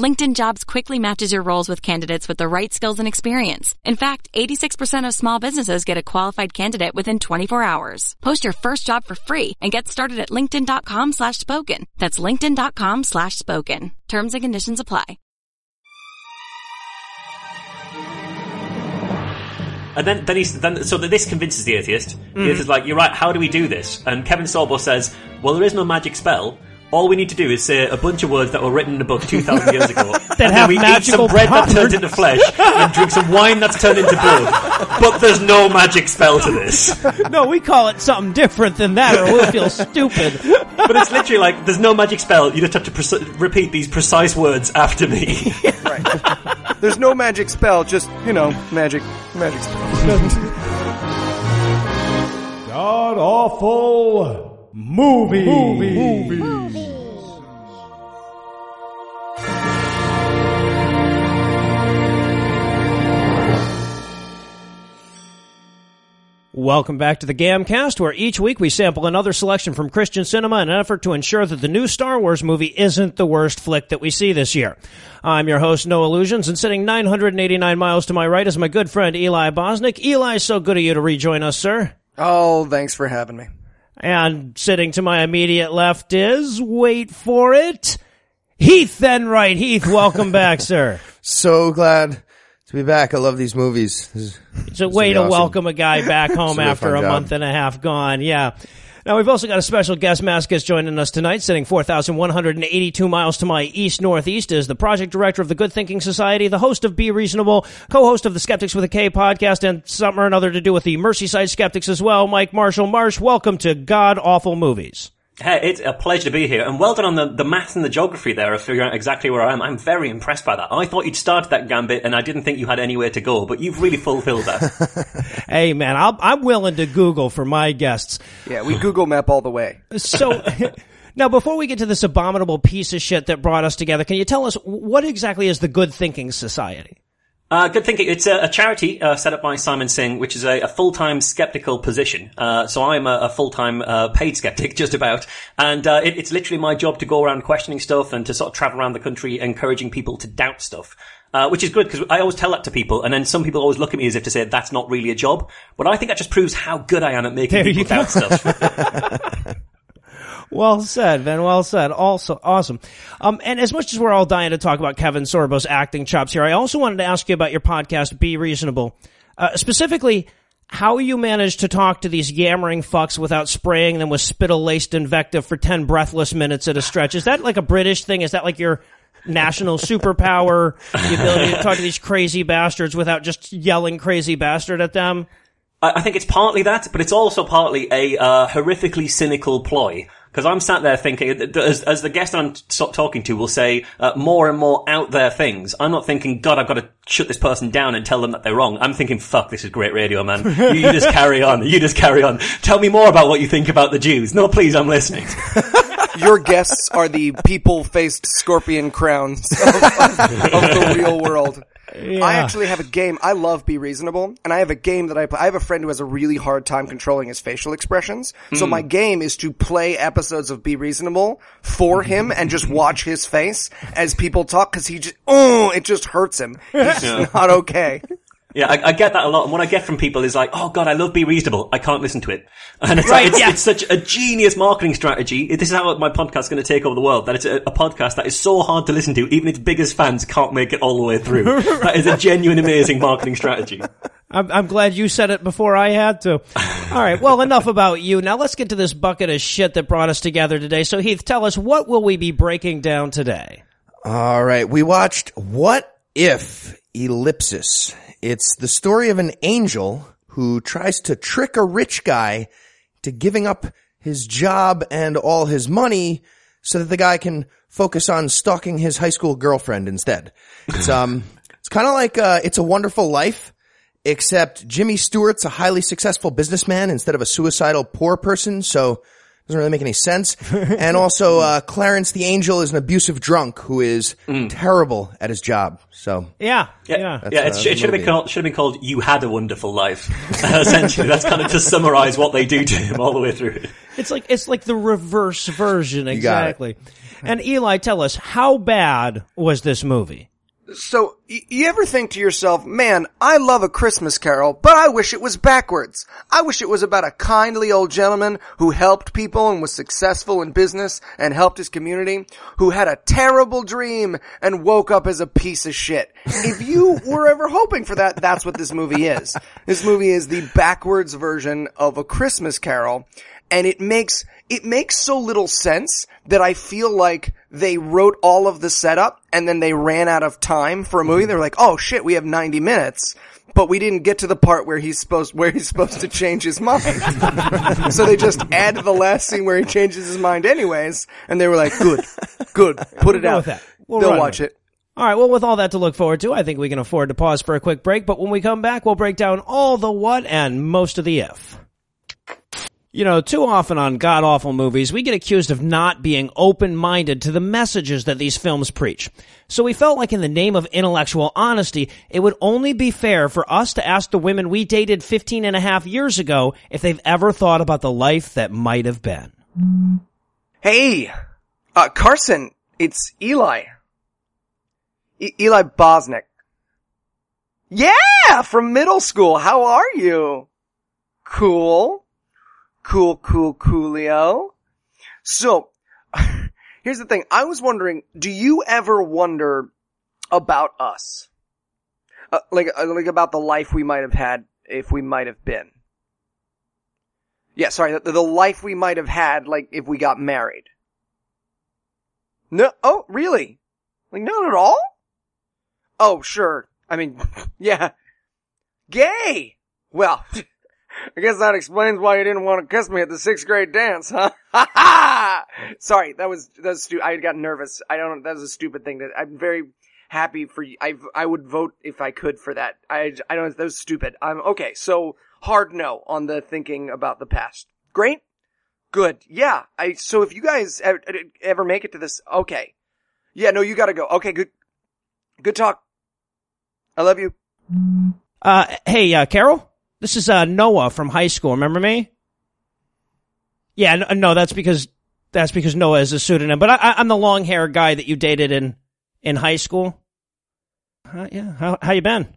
LinkedIn Jobs quickly matches your roles with candidates with the right skills and experience. In fact, 86% of small businesses get a qualified candidate within 24 hours. Post your first job for free and get started at linkedin.com slash spoken. That's linkedin.com slash spoken. Terms and conditions apply. And then, then he's then so that this convinces the atheist. The hmm. atheist is like, "You're right. How do we do this?" And Kevin Sorbo says, "Well, there is no magic spell. All we need to do is say a bunch of words that were written in a book two thousand years ago, and then have we eat some bread that powers. turns into flesh, and drink some wine that's turned into blood. But there's no magic spell to this. No, we call it something different than that, or we'll feel stupid. But it's literally like there's no magic spell. You just have to preci- repeat these precise words after me. right. There's no magic spell, just, you know, magic, magic spell. God awful movie. movie. Welcome back to the Gamcast, where each week we sample another selection from Christian cinema in an effort to ensure that the new Star Wars movie isn't the worst flick that we see this year. I'm your host, Noah Lugeons, and sitting 989 miles to my right is my good friend Eli Bosnick. Eli, so good of you to rejoin us, sir. Oh, thanks for having me. And sitting to my immediate left is, wait for it, Heath Enwright. Heath, welcome back, sir. So glad to be back. I love these movies. Is- It's a way to awesome. welcome a guy back home after a job. month and a half gone. Yeah. Now we've also got a special guest Mascus joining us tonight, sitting 4,182 miles to my east northeast is the project director of the Good Thinking Society, the host of Be Reasonable, co-host of the Skeptics with a K podcast, and something or another to do with the Merseyside Skeptics as well. Mike Marshall Marsh, welcome to God Awful Movies. Hey, it's a pleasure to be here, and well done on the, the math and the geography there of figuring out exactly where I am. I'm very impressed by that. I thought you'd started that gambit, and I didn't think you had anywhere to go, but you've really fulfilled that. Hey man, I'll, I'm willing to Google for my guests. Yeah, we Google map all the way. So, now before we get to this abominable piece of shit that brought us together, can you tell us what exactly is the Good Thinking Society? Uh, good thinking. It's a, a charity uh, set up by Simon Singh, which is a, a full-time skeptical position. Uh, so I'm a, a full-time uh, paid skeptic, just about, and uh, it, it's literally my job to go around questioning stuff and to sort of travel around the country, encouraging people to doubt stuff. Uh, which is good because I always tell that to people, and then some people always look at me as if to say that's not really a job. But I think that just proves how good I am at making There people doubt stuff. Well said, Ben. Well said. Also, awesome. Um, and as much as we're all dying to talk about Kevin Sorbo's acting chops here, I also wanted to ask you about your podcast, Be Reasonable. Uh, specifically, how you manage to talk to these yammering fucks without spraying them with spittle-laced invective for 10 breathless minutes at a stretch. Is that like a British thing? Is that like your national superpower? The ability to talk to these crazy bastards without just yelling crazy bastard at them? I think it's partly that, but it's also partly a uh, horrifically cynical ploy. Because I'm sat there thinking, th- th- as, as the guest I'm t- talking to will say uh, more and more out there things, I'm not thinking, God, I've got to shut this person down and tell them that they're wrong. I'm thinking, fuck, this is great radio, man. You, you just carry on. You just carry on. Tell me more about what you think about the Jews. No, please, I'm listening. Your guests are the people-faced scorpion crowns of, of, of the real world. I actually have a game. I love Be Reasonable, and I have a game that I play. I have a friend who has a really hard time controlling his facial expressions. So hmm. my game is to play episodes of Be Reasonable for him and just watch his face as people talk because he just, oh, it just hurts him. He's just not okay. Yeah, I, I get that a lot. And what I get from people is like, oh god, I love Be Reasonable. I can't listen to it. And it's, Right, like, it's, yeah. it's such a genius marketing strategy. This is how my podcast is going to take over the world. That it's a, a podcast that is so hard to listen to, even its biggest fans can't make it all the way through. That is a genuine, amazing marketing strategy. I'm, I'm glad you said it before I had to. All right. Well, enough about you. Now let's get to this bucket of shit that brought us together today. So Heath, tell us what will we be breaking down today? All right. We watched What If Ellipsis. It's the story of an angel who tries to trick a rich guy to giving up his job and all his money so that the guy can focus on stalking his high school girlfriend instead. It's, um, it's kind of like, uh, It's a Wonderful Life, except Jimmy Stewart's a highly successful businessman instead of a suicidal poor person. So Doesn't really make any sense. and also, uh, Clarence the Angel is an abusive drunk who is terrible at his job. So, Yeah, yeah. Yeah, That's, yeah. uh, It's, it should have been called should have been called "You Had a Wonderful Life." Essentially, that's kind of to summarize what they do to him all the way through. It's like it's like the reverse version, exactly. And Eli, tell us how bad was this movie? So, you ever think to yourself, man, I love a Christmas carol, but I wish it was backwards. I wish it was about a kindly old gentleman who helped people and was successful in business and helped his community, who had a terrible dream and woke up as a piece of shit. If you were ever hoping for that, that's what this movie is. This movie is the backwards version of a Christmas carol, and it makes, it makes so little sense that I feel like they wrote all of the setup and then they ran out of time for a movie. Mm-hmm. They're like, oh shit, we have 90 minutes. But we didn't get to the part where he's supposed, where he's supposed to change his mind. so they just added the last scene where he changes his mind anyways. And they were like, good, good, put it out. with that. We'll They'll watch with it. All right, well, with all that to look forward to, I think we can afford to pause for a quick break. But when we come back, we'll break down all the what and most of the if. You know, too often on god awful movies, we get accused of not being open minded to the messages that these films preach. So we felt like in the name of intellectual honesty, it would only be fair for us to ask the women we dated 15 and a half years ago if they've ever thought about the life that might have been. Hey, uh, Carson, it's Eli. E- Eli Bosnick. Yeah, from middle school. How are you? Cool. Cool, cool, coolio. So, here's the thing. I was wondering, do you ever wonder about us? Uh, like, uh, like about the life we might have had if we might have been. Yeah, sorry, the, the life we might have had, like, if we got married. No, oh, really? Like, not at all? Oh, sure. I mean, yeah. Gay! Well, I guess that explains why you didn't want to kiss me at the sixth grade dance, huh? Ha ha! Sorry, that was, that was stu- I got nervous. I don't, that was a stupid thing that, I'm very happy for. I, I would vote if I could for that. I, I don't, that was stupid. I'm, okay, so, hard no on the thinking about the past. Great? Good. Yeah. I, so if you guys ever, ever make it to this, okay. Yeah, no, you gotta go. Okay, good, good talk. I love you. Uh, hey, uh, Carol? This is, uh, Noah from high school. Remember me? Yeah, no, no that's because, that's because Noah is a pseudonym, but I, I'm the long hair guy that you dated in, in high school. Uh, yeah, how, how you been?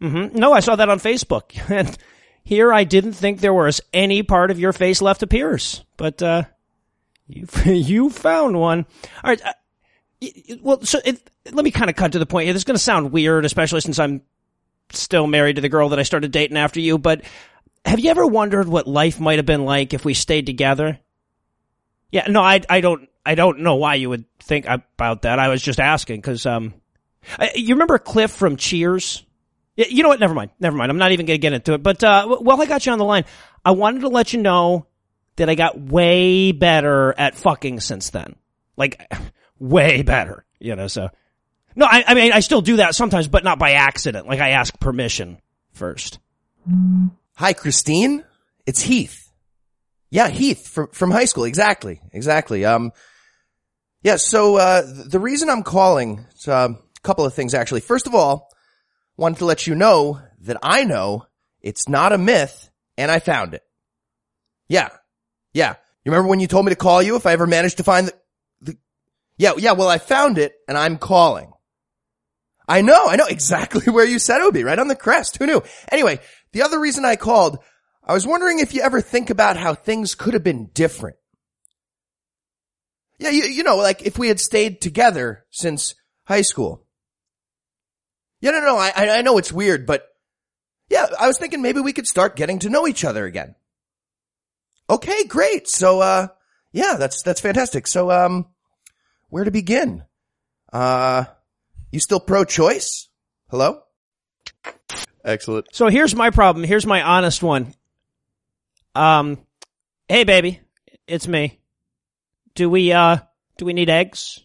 Mm-hmm. No, I saw that on Facebook. And here I didn't think there was any part of your face left to pierce, but, uh, you, you found one. All right. Uh, well, so it, let me kind of cut to the point. This is going to sound weird, especially since I'm still married to the girl that I started dating after you, but have you ever wondered what life might have been like if we stayed together? Yeah, no, I, I don't, I don't know why you would think about that. I was just asking because, um, I, you remember Cliff from Cheers? You know what? Never mind. Never mind. I'm not even going to get into it. But, uh, w- while I got you on the line, I wanted to let you know that I got way better at fucking since then. Like, way better, you know, so. No, I, I mean, I still do that sometimes, but not by accident. Like, I ask permission first. Hi, Christine. It's Heath. Yeah, Heath from, from high school. Exactly. Exactly. Um, yeah. So, uh, the reason I'm calling, um, a couple of things actually. First of all, wanted to let you know that I know it's not a myth and I found it. Yeah. Yeah. You remember when you told me to call you if I ever managed to find the, the, yeah, yeah, well, I found it and I'm calling. I know, I know exactly where you said it would be, right on the crest. Who knew? Anyway, the other reason I called, I was wondering if you ever think about how things could have been different. Yeah, you, you know, like if we had stayed together since high school. Yeah, no, no, I, I I know it's weird, but yeah, I was thinking maybe we could start getting to know each other again. Okay, great. So, uh, yeah, that's, that's fantastic. So, um, where to begin? Uh, you still pro-choice? Hello? Excellent. So here's my problem. Here's my honest one. Um, hey baby, it's me. Do we, uh, do we need eggs?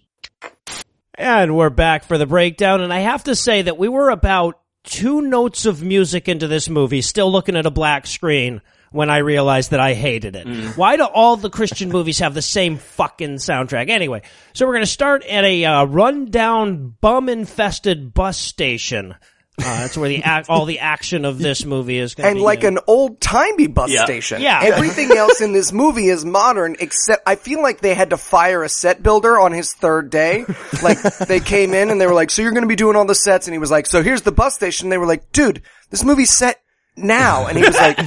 And we're back for the breakdown, and I have to say that we were about two notes of music into this movie, still looking at a black screen, when I realized that I hated it. Why do all the Christian movies have the same fucking soundtrack? Anyway, so we're going to start at a uh, rundown, bum-infested bus station. Uh, that's where the ac- all the action of this movie is going to be. and be. like in. an old timey bus Yeah. station. Yeah. Everything else in this movie is modern except I feel like they had to fire a set builder on his third day. Like they came in and they were like, "So you're going to be doing all the sets?" And he was like, "So here's the bus station." They were like, "Dude, this movie's set now." And he was like,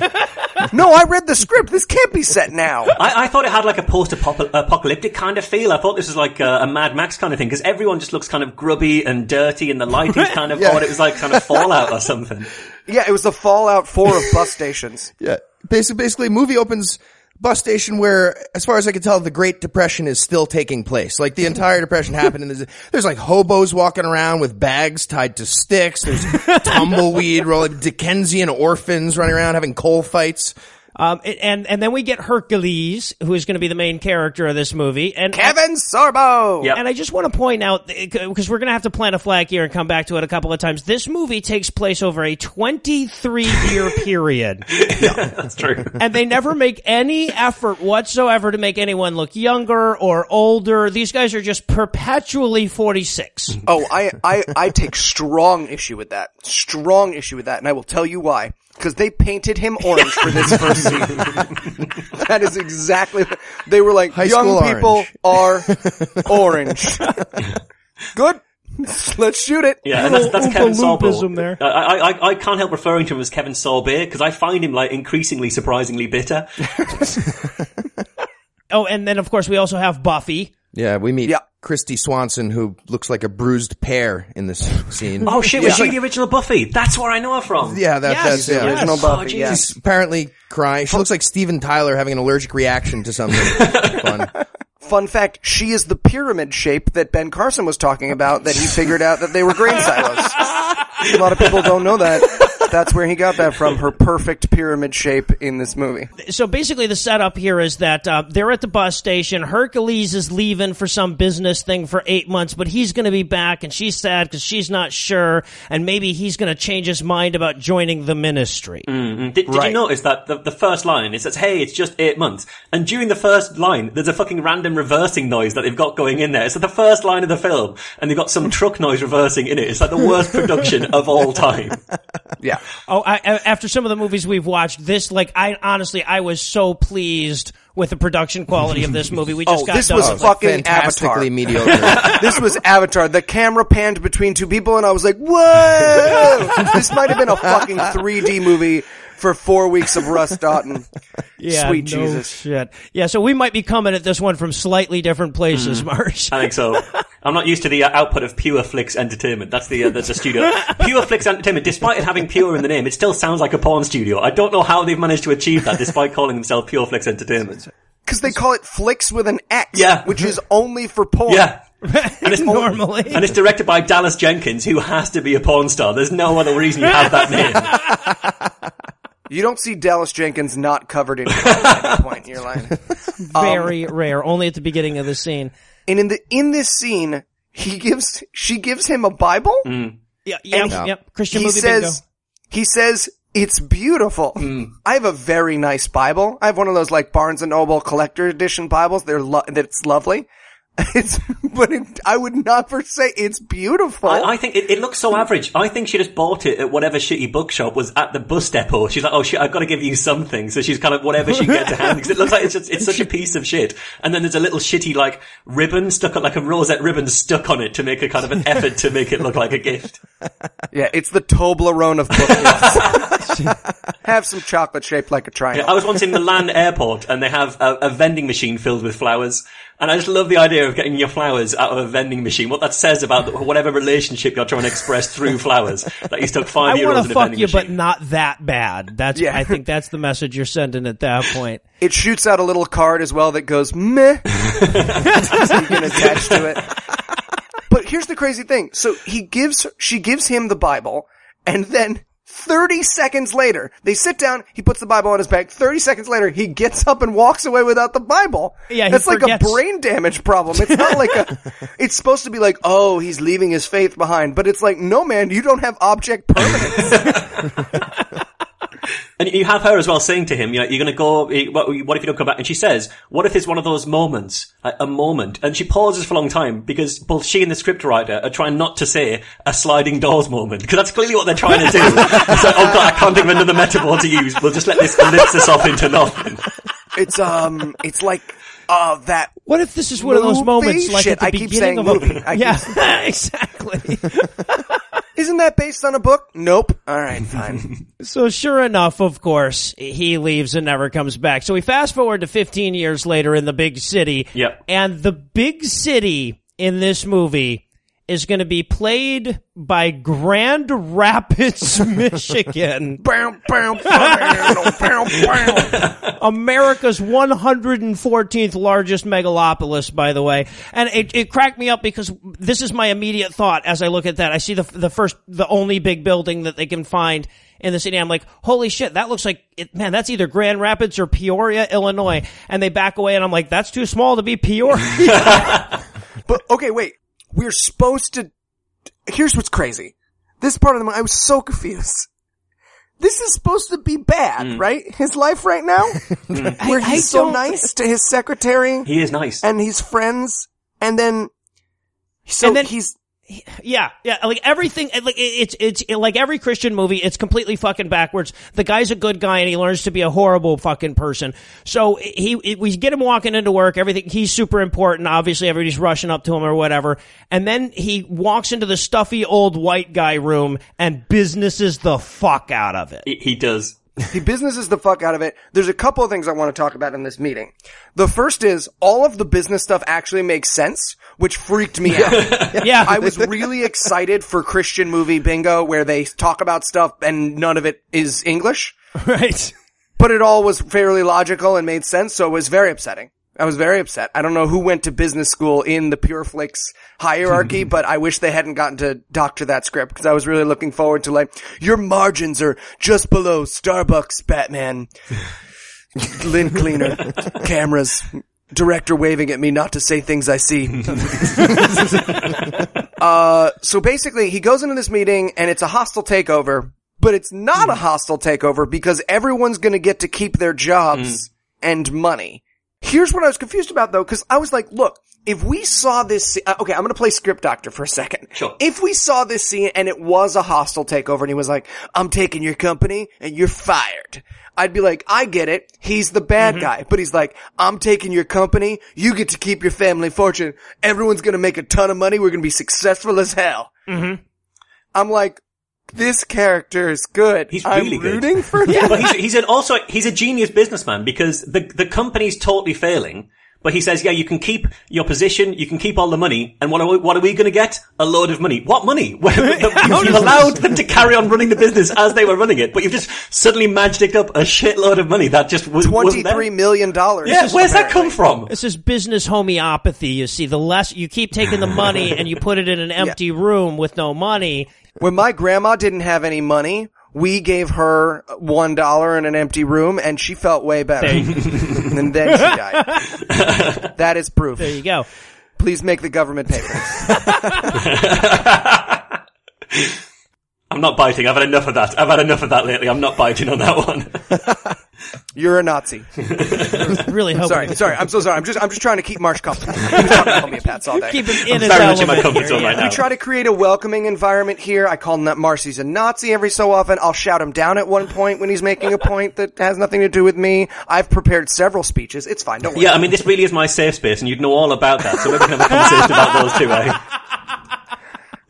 "No, I read the script. This can't be set now." I, I thought it had like a post-apocalyptic kind of feel. I thought this was like a, a Mad Max kind of thing because everyone just looks kind of grubby and dirty, and the lighting's kind of odd. It was like kind of Fallout or something. Yeah, it was the Fallout 4 of bus stations. Yeah. Basically, basically, movie opens bus station where, as far as I can tell, the Great Depression is still taking place. Like the entire Depression happened, and there's, there's like hobos walking around with bags tied to sticks. There's tumbleweed rolling, Dickensian orphans running around having coal fights. Um, and and then we get Hercules, who is going to be the main character of this movie, and Kevin Sorbo! Yep. And I just want to point out, because we're going to have to plant a flag here and come back to it a couple of times. This movie takes place over a 23 year period. That's true. And they never make any effort whatsoever to make anyone look younger or older. These guys are just perpetually 46. Oh, I, I, I take strong issue with that. Strong issue with that, and I will tell you why. Because they painted him orange for this first scene. that is exactly. They were like, High young school people are orange. Good. Let's shoot it. Yeah, and that's, that's Oompa Kevin Loompism Sorbo. there. I, I, I, I can't help referring to him as Kevin Sorbet because I find him like increasingly surprisingly bitter. Oh, and then of course we also have Buffy. Yeah, we meet Yeah. Kristy Swanson, who looks like a bruised pear in this scene. Oh shit, was she the original Buffy? That's where I know her from. yeah, that, Yes, that's yeah. yes. Original Oh, Buffy, Jesus. yes. She's apparently crying. She looks like Steven Tyler having an allergic reaction to something. Fun. Fun fact, she is the pyramid shape that Ben Carson was talking about that he figured out that they were grain silos. A lot of people don't know that. That's where he got that from, her perfect pyramid shape in this movie. so basically the setup here is that uh, they're at the bus station. Hercules is leaving for some business thing for eight months, but he's going to be back, and she's sad because she's not sure, and maybe he's going to change his mind about joining the ministry. Did, did you notice that the, the first line it says, "Hey, it's just eight months," and during the first line, there's a fucking random reversing noise that they've got going in there. It's the first line of the film, and they've got some truck noise reversing in it. It's like the worst production of all time. Yeah. Oh, I, after some of the movies we've watched, this like I honestly I was so pleased with the production quality of this movie. We just Oh, got this done was with. fucking Fantastically Avatar. mediocre. this was Avatar. The camera panned between two people and I was like, whoa! this might have been a fucking 3D movie for four weeks of Russ Doughton. yeah, Sweet no Jesus. shit. Yeah, so we might be coming at this one from slightly different places, Mm. Marsh. I think so. I'm not used to the uh, output of Pure Flix Entertainment. That's the uh, that's the studio. Pure Flix Entertainment, despite it having pure in the name, it still sounds like a porn studio. I don't know how they've managed to achieve that, despite calling themselves Pure Flix Entertainment. Cause they call it Flicks with an X. Yeah. Which is only for porn. Yeah. And it's, Normally. and it's directed by Dallas Jenkins, who has to be a porn star. There's no other reason you have that name. You don't see Dallas Jenkins not covered in porn at any point in your line. Very um, rare. Only at the beginning of the scene. And in the, in this scene, he gives, she gives him a Bible. Mm. Yeah, yep, And yep. Christian he movie says, he says, it's beautiful. Mm. I have a very nice Bible. I have one of those like Barnes and Noble collector edition Bibles. They're lo- that's lovely. It's, but it, I would not for say it's beautiful. I, I think it, it looks so average. I think she just bought it at whatever shitty bookshop was at the bus depot. She's like, oh shit, I've got to give you something. So she's kind of whatever she gets get to hand because it looks like it's just, it's such a piece of shit. And then there's a little shitty like ribbon stuck on, like a rosette ribbon stuck on it to make a kind of an effort to make it look like a gift. yeah, it's the Toblerone of book have some chocolate shaped like a triangle. I was once in Milan airport and they have a, a vending machine filled with flowers. And I just love the idea of getting your flowers out of a vending machine. What that says about the, whatever relationship you're trying to express through flowers. That you stuck five I euros want in to a fuck vending you, machine. but not that bad. That's Yeah. I think that's the message you're sending at that point. It shoots out a little card as well that goes meh. so you can attach to it. But here's the crazy thing. So he gives, she gives him the Bible, and then 30 seconds later, they sit down, he puts the Bible on his back, 30 seconds later, he gets up and walks away without the Bible. Yeah, That's like a brain damage problem. It's not like a, it's supposed to be like, oh, he's leaving his faith behind, but it's like, no man, you don't have object permanence. And you have her as well saying to him, you know, you're going to go, eh, what, what if you don't come back? And she says, what if it's one of those moments, a, a moment? And she pauses for a long time because both she and the scriptwriter are trying not to say a sliding doors moment because that's clearly what they're trying to do. it's like, oh god, I can't think of another metaphor to use. We'll just let this ellipsis off into nothing. It's um, it's like uh that. What if this is one of those Movie? moments like Shit, at the I keep beginning saying of movie. a I keep yeah, exactly. Isn't that based on a book? Nope. All right, fine. So sure enough, of course, he leaves and never comes back. So we fast forward to 15 years later in the big city. Yep. And the big city in this movie is going to be played by Grand Rapids, Michigan. Bow, bow, bow. America's 114th largest megalopolis, by the way. And it, it cracked me up because this is my immediate thought as I look at that. I see the, the first, the only big building that they can find in the city. I'm like, holy shit, that looks like, it, man, that's either Grand Rapids or Peoria, Illinois. And they back away and I'm like, that's too small to be Peoria. But okay, wait. We're supposed to. Here's what's crazy. This part of the movie, I was so confused. This is supposed to be bad, mm. right? His life right now, mm. where I he's so don't- nice to his secretary He is nice. and his friends, and then so And then- he's Yeah, yeah, like everything, like it- it's it's like every Christian movie. It's completely fucking backwards. The guy's a good guy, and he learns to be a horrible fucking person. So he, he we get him walking into work. Everything he's super important. Obviously, everybody's rushing up to him or whatever. And then he walks into the stuffy old white guy room and businesses the fuck out of it. He, he does. He businesses the fuck out of it. There's a couple of things I want to talk about in this meeting. The first is all of the business stuff actually makes sense, which freaked me out. Yeah, I was really excited for Christian movie bingo where they talk about stuff and none of it is English, right. but it all was fairly logical and made sense. So it was very upsetting. I was very upset. I don't know who went to business school in the Pureflix hierarchy, but I wish they hadn't gotten to doctor that script because I was really looking forward to like, your margins are just below Starbucks, Batman. Lint cleaner, cameras, director waving at me not to say things I see. uh, so basically he goes into this meeting and it's a hostile takeover, but it's not a hostile takeover because everyone's gonna get to keep their jobs and money. Here's what I was confused about though, cause I was like, look, if we saw this, uh, okay, I'm gonna play script doctor for a second. Sure. If we saw this scene and it was a hostile takeover and he was like, I'm taking your company and you're fired. I'd be like, I get it. He's the bad guy. But he's like, I'm taking your company. You get to keep your family fortune. Everyone's gonna make a ton of money. We're gonna be successful as hell. Mm-hmm. I'm like, this character is good. He's I'm really good. rooting for him. but he's, he's an also he's a genius businessman because the the company's totally failing. But he says, yeah, you can keep your position, you can keep all the money, and what are we, what are we going to get? A load of money. What money? You've allowed them to carry on running the business as they were running it, but you've just suddenly magicked up a shitload of money that just was, wasn't there. Twenty-three million dollars. Yeah, where's that come from? This is business homeopathy. You see, the less you keep taking the money and you put it in an empty room with no money. When my grandma didn't have any money, we gave her one dollar in an empty room, and she felt way better. And then she died. that is proof. There you go. Please make the government pay for this. I'm not biting. I've had enough of that. I've had enough of that lately. I'm not biting on that one. You're a Nazi. Really hope. Sorry, sorry. I'm so sorry. I'm just, I'm just trying to keep Marsh comfortable. He was talking about homeopaths all day. Keep him in I'm his very much in my comfort zone yeah. right now. We try to create a welcoming environment here. I call him Marcy's a Nazi every so often. I'll shout him down at one point when he's making a point that has nothing to do with me. I've prepared several speeches. It's fine. Don't worry. Yeah, I mean, this really is my safe space, and you'd know all about that. So maybe we can have a conversation about those two. Eh?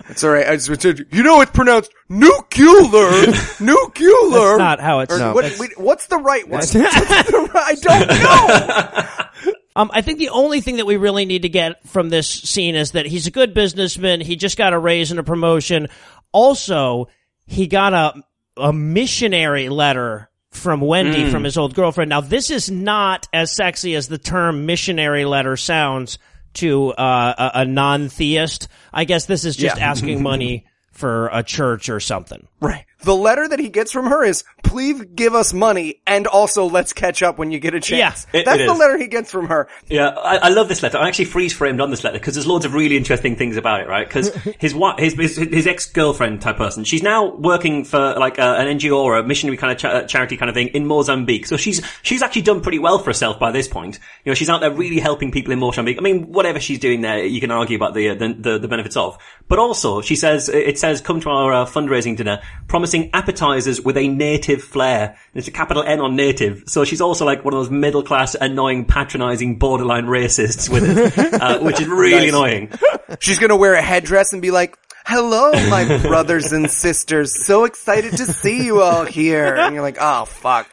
It's all right. I just said, you know, it's pronounced nuclear, nuclear. That's not how it's- Or No. what, wait, what's the right one? What's the right- I don't know. Um, I think the only thing that we really need to get from this scene is that he's a good businessman. He just got a raise and a promotion. Also, he got a a missionary letter from Wendy from his old girlfriend. Now, this is not as sexy as the term missionary letter sounds to uh, a, a non-theist. I guess this is just Yeah. asking money for a church or something. right. The letter that he gets from her is, please give us money and also let's catch up when you get a chance. Yeah, it- That's it the is. letter he gets from her. Yeah, I, I love this letter. I actually freeze framed on this letter because there's loads of really interesting things about it, right? Because his what his his, his ex girlfriend type person, she's now working for like a, an NGO or a missionary kind of cha- charity kind of thing in Mozambique. So she's she's actually done pretty well for herself by this point. You know, she's out there really helping people in Mozambique. I mean, whatever she's doing there, you can argue about the uh, the, the, the benefits of. But also, she says it says come to our uh, fundraising dinner, promising appetizers with a native flair. And it's a capital N on native. So she's also like one of those middle class, annoying, patronizing, borderline racists with it, uh, which is really Nice. annoying. She's gonna wear a headdress and be like, hello, my brothers and sisters. So excited to see you all here. And you're like, oh fuck.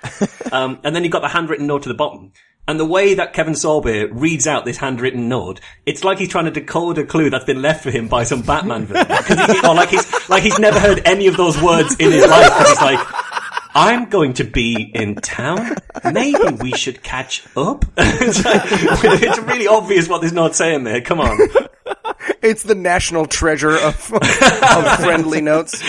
Um, and then you've got the handwritten note to the bottom. And the way that Kevin Sorbo reads out this handwritten note, it's like he's trying to decode a clue that's been left for him by some Batman villain. 'Cause he, or like he's, like he's never heard any of those words in his life. And he's like, I'm going to be in town. Maybe we should catch up. it's, like, it's really obvious what this note's saying there. Come on. It's the national treasure of, of friendly notes.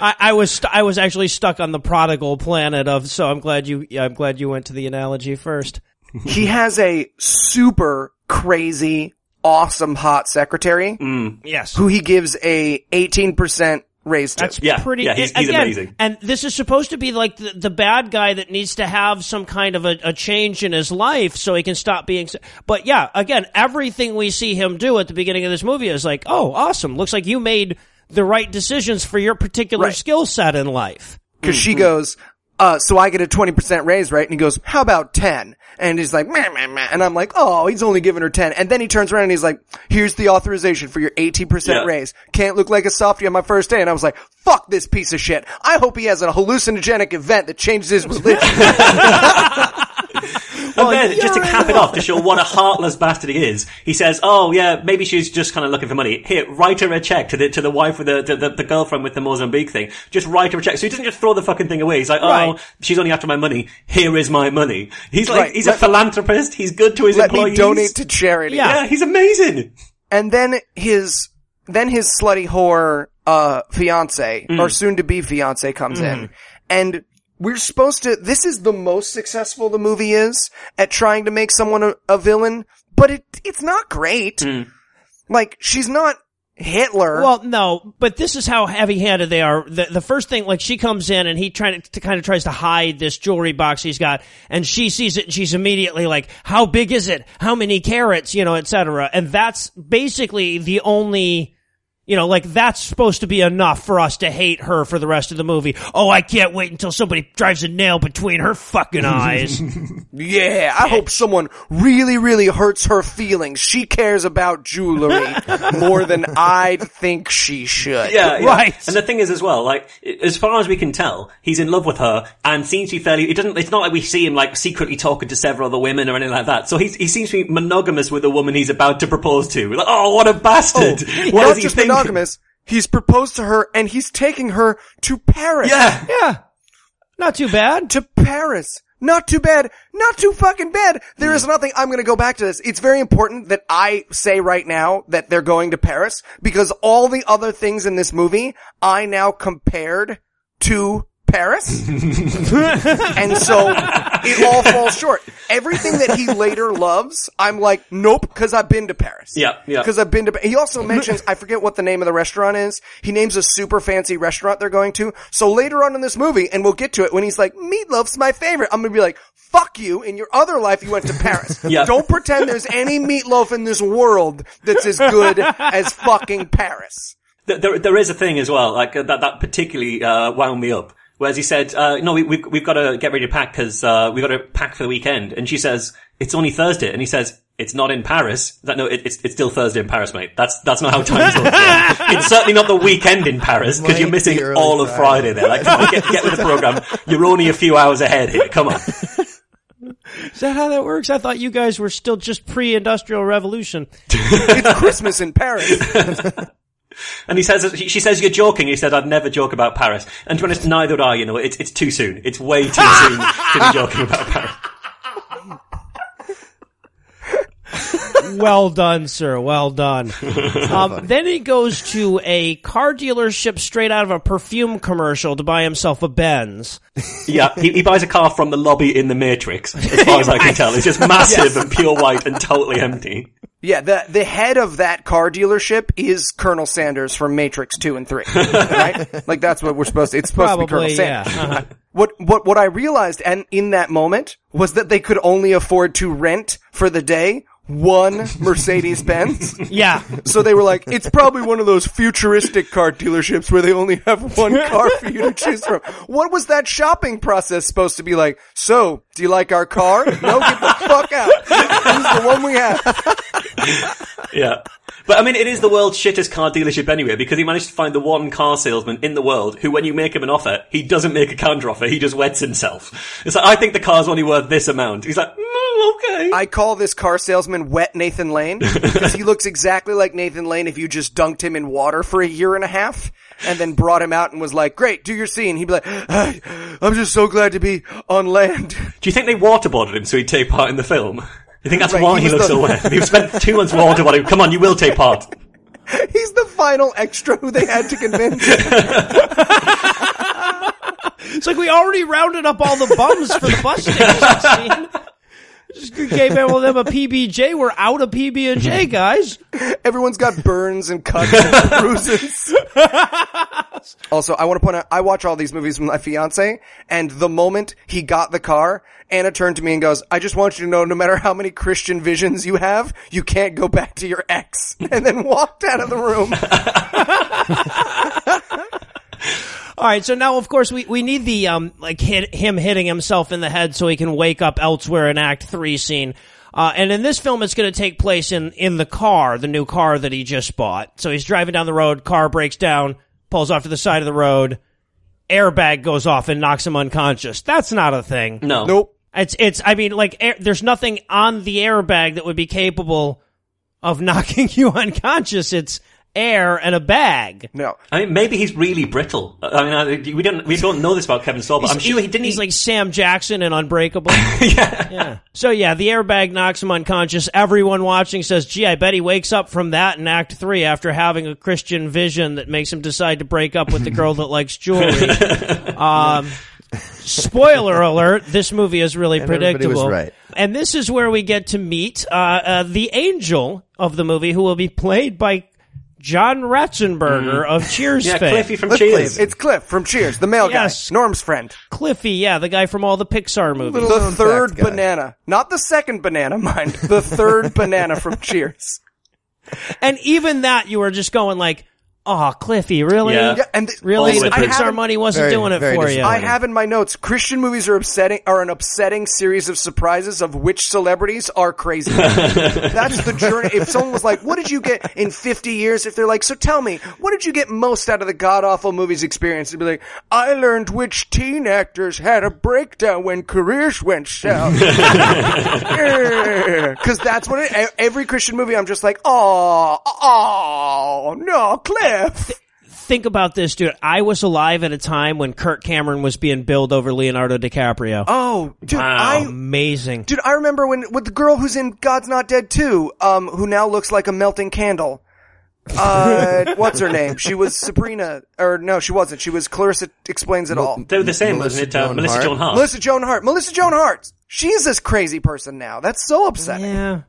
I, I was st- I was actually stuck on the prodigal planet of. So I'm glad you I'm glad you went to the analogy first. He has a super crazy, awesome hot secretary mm. Yes. who he gives a 18% raise to. That's Yeah, pretty. yeah, he's- he's again, amazing. And this is supposed to be like the, the bad guy that needs to have some kind of a, a change in his life so he can stop being. But yeah, again, everything we see him do at the beginning of this movie is like, oh, awesome! Looks like you made the right decisions for your particular Right. skill set in life. Cause she mm-hmm. goes, uh, so I get a 20% raise, right? And he goes, how about 10? And he's like, meh, meh, meh. And I'm like, oh, he's only giving her 10. And then he turns around and he's like, here's the authorization for your 18% Yeah. raise. Can't look like a softie on my first day. And I was like, fuck this piece of shit. I hope he has a hallucinogenic event that changes his religion. And then, just to cap it off, to show what a heartless bastard he is, he says, "Oh yeah, maybe she's just kind of looking for money. Here, write her a check to the to the wife with the to the, the girlfriend with the Mozambique thing. Just write her a check." So he doesn't just throw the fucking thing away. He's like, "Oh, Right. she's only after my money. Here is my money." He's like, Right. he's a philanthropist. He's good to his Let employees. me donate to charity. Yeah. Yeah, he's amazing. And then his, then his slutty whore, uh, fiance, or soon to be fiance comes in. And we're supposed to, this is the most successful the movie is at trying to make someone a, a villain, but it, it's not great. Hmm. Like, she's not Hitler. Well, no, but this is how heavy-handed they are. The, the first thing, like, she comes in and he trying to, to kind of tries to hide this jewelry box he's got, and she sees it and she's immediately like, "How big is it? How many carats? You know, etc." And that's basically the only. You know, like that's supposed to be enough for us to hate her for the rest of the movie. Oh, I can't wait until somebody drives a nail between her fucking eyes. yeah, I hope someone really, really hurts her feelings. She cares about jewelry more than I think she should. Yeah, yeah. Right. And the thing is as well, like, as far as we can tell, he's in love with her and seems to be fairly, it doesn't, it's not like we see him like secretly talking to several other women or anything like that. So he's, he seems to be monogamous with the woman he's about to propose to. Like, oh, what a bastard! Oh, what Not is he just thinking? Monogamous. He's proposed to her and he's taking her to Paris. Yeah. yeah, not too bad. To Paris. Not too bad. Not too fucking bad. There is hmm. nothing. I'm going to go back to this. It's very important that I say right now that they're going to Paris because all the other things in this movie I now compared to Paris. and so it all falls short. Everything that he later loves, I'm like, nope, cause I've been to Paris. Yeah, yeah. Cause I've been to, he also mentions, I forget what the name of the restaurant is. He names a super fancy restaurant they're going to. So later on in this movie, and we'll get to it, when he's like, meatloaf's my favorite, I'm gonna be like, fuck you, in your other life you went to Paris. Yeah. Don't pretend there's any meatloaf in this world that's as good as fucking Paris. There, there is a thing as well, like, uh, that, that particularly, uh, wound me up. Whereas he said, uh, no, we, we've, we've got to get ready to pack because, uh, we've got to pack for the weekend. And she says, it's only Thursday. And he says, it's not in Paris. That, no, it, it's, it's still Thursday in Paris, mate. That's, that's not how time's work. it's certainly not the weekend in Paris because you're missing all of Friday there. Like, come on, get, get with the program. You're only a few hours ahead here. Come on. Is that how that works? I thought you guys were still just pre-industrial revolution. It's Christmas in Paris. And he says, she she says, you're joking. He said, I'd never joke about Paris. And to be honest, neither would I, you know, it's, it's too soon. It's way too soon to be joking about Paris. well done, sir. Well done. Um, then he goes to a car dealership straight out of a perfume commercial to buy himself a Benz. Yeah, he, he buys a car from the lobby in the Matrix, as far as I can tell. It's just massive and pure white and totally empty. Yeah, the the head of that car dealership is Colonel Sanders from Matrix Two and Three, right? Like that's what we're supposed to. It's supposed to be Colonel Probably, yeah. Sanders. Uh-huh. What what what I realized, and in that moment, was that they could only afford to rent for the day one Mercedes Benz. Yeah. So they were like, it's probably one of those futuristic car dealerships where they only have one car for you to choose from. What was that shopping process supposed to be like? So, do you like our car? No, get the fuck out. This is the one we have. Yeah. But I mean, it is the world's shittest car dealership anyway, because he managed to find the one car salesman in the world who, when you make him an offer, he doesn't make a counter offer, he just wets himself. It's like, I think the car's only worth this amount. He's like, mm, okay. I call this car salesman Wet Nathan Lane because he looks exactly like Nathan Lane if you just dunked him in water for a year and a half and then brought him out and was like, great, do your scene. He'd be like, I'm just so glad to be on land. Do you think they waterboarded him so he'd take part in the film? You think that's Right, why he he was looks the- so wet? You've spent two months waterboarding him. Come on, you will take part. He's the final extra who they had to convince. It's like we already rounded up all the bums for the bus station scene. Gave them a PBJ. We're out of PB and J, guys. Everyone's got burns and cuts and bruises. also, I want to point out, I watch all these movies with my fiance, and the moment he got the car, Anna turned to me and goes, I just want you to know, no matter how many Christian visions you have, you can't go back to your ex. And then walked out of the room. All right, so now of course we, we need the um like hit, him hitting himself in the head so he can wake up elsewhere in Act Three scene. Uh, and in this film, it's going to take place in in the car, the new car that he just bought. So he's driving down the road, car breaks down, pulls off to the side of the road, airbag goes off and knocks him unconscious. That's not a thing. No. Nope. It's it's. I mean, like air, there's nothing on the airbag that would be capable of knocking you unconscious. It's air and a bag. No. I mean, maybe he's really brittle. I mean, I, we don't we don't know this about Kevin Sorbo. I'm sure he didn't. He's like Sam Jackson in Unbreakable. yeah. Yeah. So yeah, the airbag knocks him unconscious. Everyone watching says, "Gee, I bet he wakes up from that in Act Three after having a Christian vision that makes him decide to break up with the girl that likes jewelry." um, spoiler alert: This movie is really everybody was predictable. right. And this is where we get to meet uh, uh, the angel of the movie, who will be played by John Ratzenberger mm-hmm. of Cheers yeah, fame. Cliffy from Cheers. It's Cliff from Cheers, the male Yes. guy, Norm's friend. Cliffy, yeah, the guy from all the Pixar movies. Little The known third fact banana. Not the second banana, mind. The third banana from Cheers. And even that, you were just going like, "Oh, Cliffy, really? Yeah. Yeah, and th- Really? The. I Pixar haven't- money wasn't Very- doing it very for you." I have in my notes, Christian movies are upsetting, are an upsetting series of surprises of which celebrities are crazy. That's the journey. If someone was like, what did you get in 50 years? If they're like, so tell me, what did you get most out of the god-awful movies experience? They'd be like, I learned which teen actors had a breakdown when careers went south. Cause that's what it, e- every Christian movie, I'm just like, oh, oh, no, Cliff. Think about this, dude. I was alive at a time when Kirk Cameron was being billed over Leonardo DiCaprio. Oh, dude, Wow. I, Amazing. Dude, I remember when with the girl who's in God's Not Dead 2, um, who now looks like a melting candle. Uh, what's her name? She was Sabrina, or no, she wasn't. She was Clarissa Explains It All. They were the same, Melissa wasn't it? Uh, Joan Melissa Hart? Joan Hart. Melissa Joan Hart. Melissa Joan Hart. She's this crazy person now. That's so upsetting. Yeah,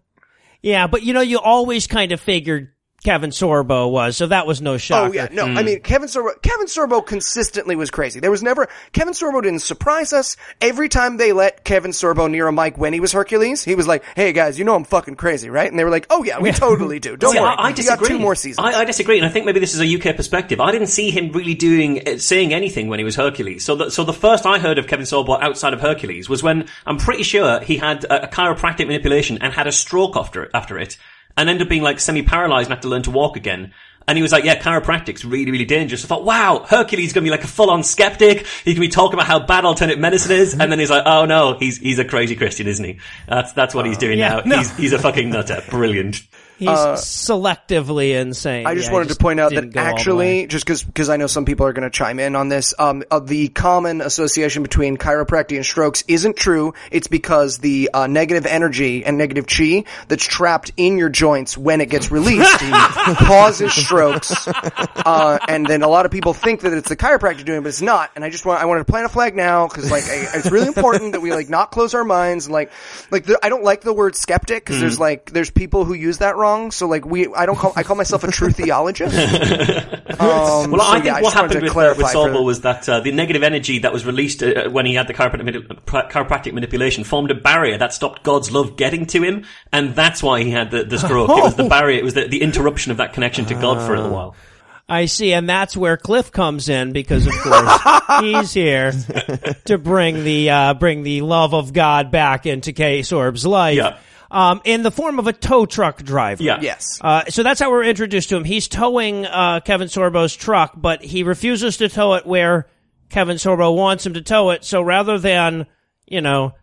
yeah, but you know, you always kind of figured Kevin Sorbo was, so that was no shocker. Oh yeah, no. I mean, Kevin Sorbo. Kevin Sorbo consistently was crazy. There was never Kevin Sorbo didn't surprise us. Every time they let Kevin Sorbo near a mic when he was Hercules, he was like, "Hey guys, you know I'm fucking crazy, right?" And they were like, "Oh yeah, we totally do. Don't See, worry, I, I you disagree. got two more seasons." I, I disagree, and I think maybe this is a UK perspective. I didn't see him really doing uh, saying anything when he was Hercules. So, the, so the first I heard of Kevin Sorbo outside of Hercules was when I'm pretty sure he had a, a chiropractic manipulation and had a stroke after after it, and ended up being like semi paralyzed and had to learn to walk again. And he was like, yeah, chiropractic's really, really dangerous. I thought, wow, Hercules is going to be like a full-on skeptic. He can be talking about how bad alternate medicine is. And then he's like, oh no, he's, he's a crazy Christian, isn't he? That's, that's what he's oh, doing Yeah, now. no. He's, he's a fucking nutter. Brilliant. He's selectively insane. I just Yeah, wanted to point out that go all the way. actually, just because I know some people are going to chime in on this, um, uh, the common association between chiropractic and strokes isn't true. It's because the uh, negative energy and negative chi that's trapped in your joints when it gets released causes strokes. Uh, and then a lot of people think that it's the chiropractor doing it, but it's not. And I just want I wanted to plant a flag now because like I, it's really important that we like not close our minds and like like the, I don't like the word skeptic because Mm. there's like there's people who use that wrong. So like we I don't call I call myself a true theologist. Um, Well, so, I think yeah, what just happened with, uh, with for Sorbo was that uh, the negative energy that was released uh, when he had the chiropractic, mani- chiropractic manipulation formed a barrier that stopped God's love getting to him, and that's why he had the, the stroke. It was the barrier, it was the, the interruption of that connection to God for a little while. I see, and that's where Cliff comes in because, of course, he's here to bring the uh, bring the love of God back into K. Sorb's life. Yeah. Um, in the form of a tow truck driver. Yeah. yes. Uh, so that's how we're introduced to him. He's towing uh, Kevin Sorbo's truck, but he refuses to tow it where Kevin Sorbo wants him to tow it. So rather than, you know,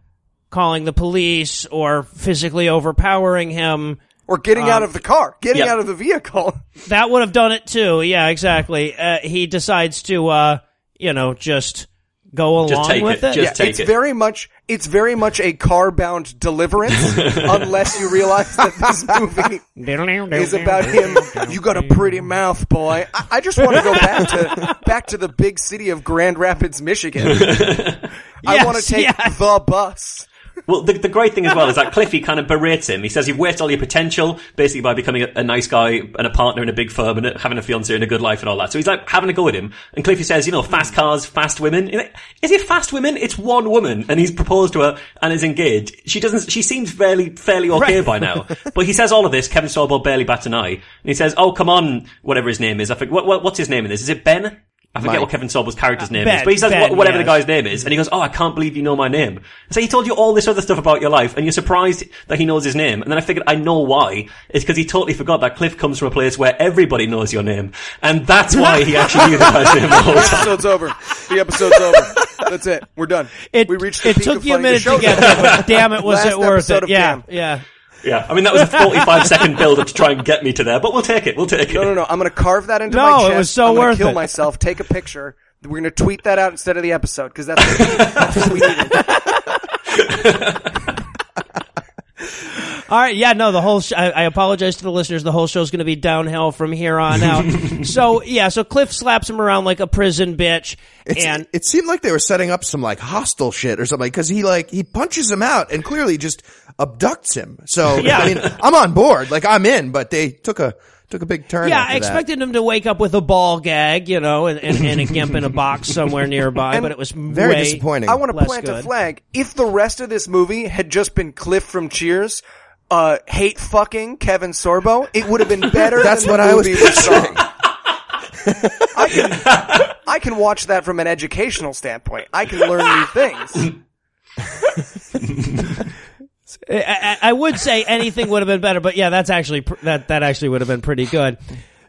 calling the police or physically overpowering him, Or getting out of the car, getting yeah. out of the vehicle. that would have done it too. Yeah, exactly. Uh, he decides to, uh, you know, just go along Just take with it. it. Just Yeah, take it's it. very much it's very much a car bound deliverance unless you realize that this movie is about him. You got a pretty mouth, boy. I, I just want to go back to back to the big city of Grand Rapids, Michigan. I want to take yes. the bus. Well, the, the great thing as well is that Cliffy kind of berates him. He says you've wasted all your potential, basically by becoming a, a nice guy and a partner in a big firm and having a fiance and a good life and all that. So he's like having a go at him. And Cliffy says, you know, fast cars, fast women. Like, Is it fast women? It's one woman, and he's proposed to her and is engaged. She doesn't. She seems fairly fairly okay by now. But he says all of this. Kevin Sorbo barely bats an eye, and he says, "Oh, come on, whatever his name is. I think what, what what's his name in this. Is it Ben?" I forget Mike. what Kevin Sorbo's character's uh, name Ben, is, but he says Ben, wha- whatever the guy's name is, and he goes, "Oh, I can't believe you know my name." So he told you all this other stuff about your life, and you're surprised that he knows his name. And then I figured I know why. It's because he totally forgot that Cliff comes from a place where everybody knows your name, and that's why he actually knew the guy's name the whole The time. episode's over. The episode's over. That's it. We're done. It, we reached the it peak took of you a minute to get over. there, but damn it, was Last it worth it? of Yeah, Damn. yeah. Yeah, I mean that was a 45 second build up to try and get me to there, but we'll take it. We'll take it. No, no, no. I'm going to carve that into No, my it chest. was so I'm gonna worth kill it. myself. Take a picture. We're going to tweet that out instead of the episode because that's, that's what we needed. All right, yeah, no, the whole. Sh- I, I apologize to the listeners. The whole show's going to be downhill from here on out. so yeah, so Cliff slaps him around like a prison bitch, It's, and it seemed like they were setting up some like hostile shit or something because he like he punches him out and clearly just abducts him. So Yeah. I mean, I'm on board, like I'm in, but they took a took a big turn. yeah, after I that. expected him to wake up with a ball gag, you know, and, and, and a gimp in a box somewhere nearby, but it was Very way- disappointing. I want to Less plant a flag. If the rest of this movie had just been Cliff from Cheers, uh, hate fucking Kevin Sorbo, it would have been better. That's than what the I was movie we saw. picturing. I can, I can watch that from an educational standpoint. I can learn new things. I, I, I would say anything would have been better, but yeah, that's actually pr- that that actually would have been pretty good.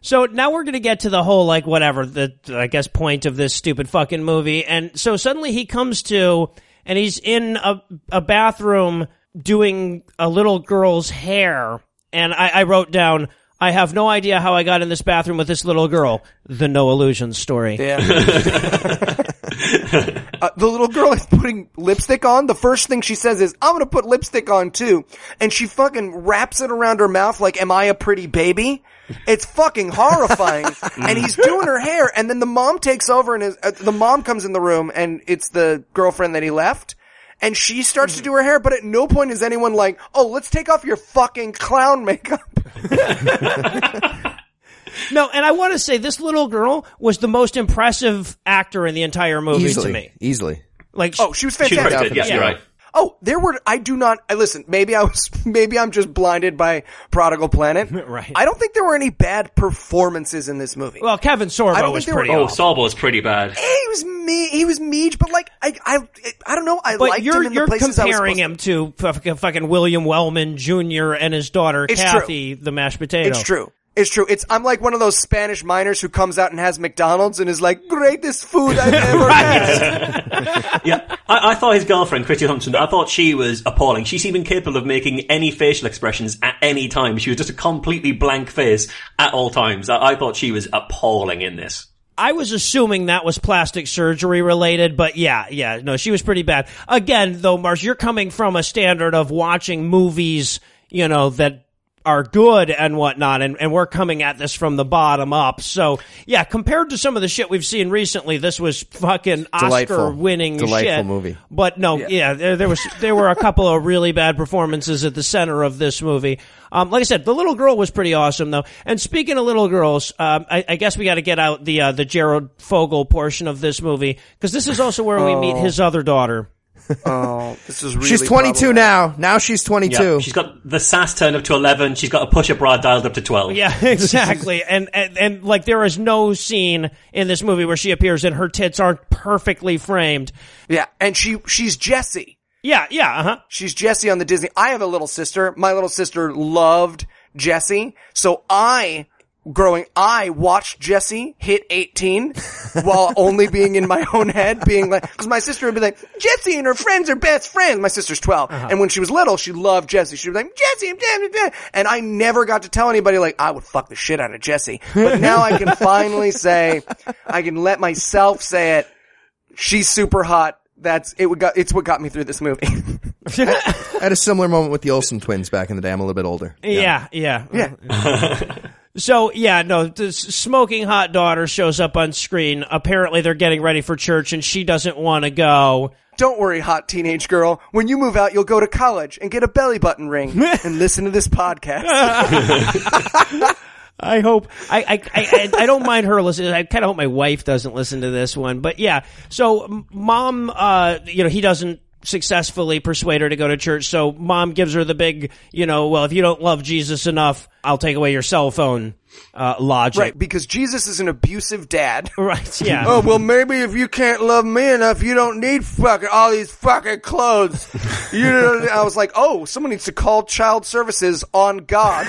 So now we're gonna get to the whole like whatever the I guess point of this stupid fucking movie, and so suddenly he comes to and he's in a a bathroom doing a little girl's hair, and I, I wrote down. I have no idea how I got in this bathroom with this little girl. The no illusion story. Yeah. Uh, the little girl is putting lipstick on. The first thing she says is, I'm gonna put lipstick on too. And she fucking wraps it around her mouth like, am I a pretty baby? It's fucking horrifying. and he's doing her hair and then the mom takes over and is, uh, the mom comes in the room and it's the girlfriend that he left. And she starts to hmm. do her hair, but at no point is anyone like, oh, let's take off your fucking clown makeup. No, and I want to say this little girl was the most impressive actor in the entire movie easily, to me. easily. Like, Oh, she was She's fantastic. pretty good. Yeah, you're right. Oh, there were. I do not. I listen. Maybe I was. Maybe I'm just blinded by Prodigal Planet. Right. I don't think there were any bad performances in this movie. well, Kevin I Sorbo don't was think they were- pretty. Oh, Sorbo Sorbo's pretty bad. he was me. He was mean, but like I, I, I don't know. I But liked you're him in you're the places I was comparing him to fucking, fucking William Wellman Jr. and his daughter It's Kathy, the mashed potato. It's true. It's true. It's. I'm like one of those Spanish miners who comes out and has McDonald's and is like greatest food I've ever had. Yeah, I, I thought his girlfriend, Christy Thompson, I thought she was appalling. She seemed incapable of making any facial expressions at any time. She was just a completely blank face at all times. I, I thought she was appalling in this. I was assuming that was plastic surgery related, but yeah, yeah, no, she was pretty bad. Again, though, Marsh, you're coming from a standard of watching movies, you know, that are good and whatnot, and, and we're coming at this from the bottom up. So, yeah, compared to some of the shit we've seen recently, this was fucking Oscar winning Delightful shit. movie. But no, yeah, there, there was there were a couple of really bad performances at the center of this movie. Um, like I said, the little girl was pretty awesome though. And speaking of little girls, um, I, I guess we got to get out the uh, the Jared Fogle portion of this movie because this is also where we meet his other daughter. Oh, this is really She's 22 now. Now she's 22. Yeah, she's got the sass turned up to 11. She's got a push-up bra dialed up to 12. Yeah, exactly. and, and and like there is no scene in this movie where she appears and her tits aren't perfectly framed. Yeah, and she she's Jessie. Yeah, yeah, uh huh. She's Jessie on the Disney. I have a little sister. My little sister loved Jessie. So I, growing, I watched Jessie hit 18 while only being in my own head, being like, cause my sister would be like, Jessie and her friends are best friends. My sister's 12. Uh-huh. And when she was little, she loved Jessie. She was like, Jessie, blah, blah, blah." and I never got to tell anybody like, I would fuck the shit out of Jessie. But now I can finally say, I can let myself say it. She's super hot. That's it. Would got, it's what got me through this movie. I had a similar moment with the Olsen twins back in the day. I'm a little bit older. Yeah, yeah. Yeah. So, yeah, no, this smoking hot daughter shows up on screen. Apparently they're getting ready for church and she doesn't want to go. Don't worry, hot teenage girl. When you move out, you'll go to college and get a belly button ring and listen to this podcast. I hope I I, I I don't mind her listening. I kind of hope my wife doesn't listen to this one. But yeah, so mom, uh, you know, he doesn't successfully persuade her to go to church. So mom gives her the big, you know, well, if you don't love Jesus enough, I'll take away your cell phone uh, logic. right, because Jesus is an abusive dad. Right. Yeah. Oh, well, maybe if you can't love me enough, you don't need fucking all these fucking clothes. You know, I was like, oh, someone needs to call child services on God.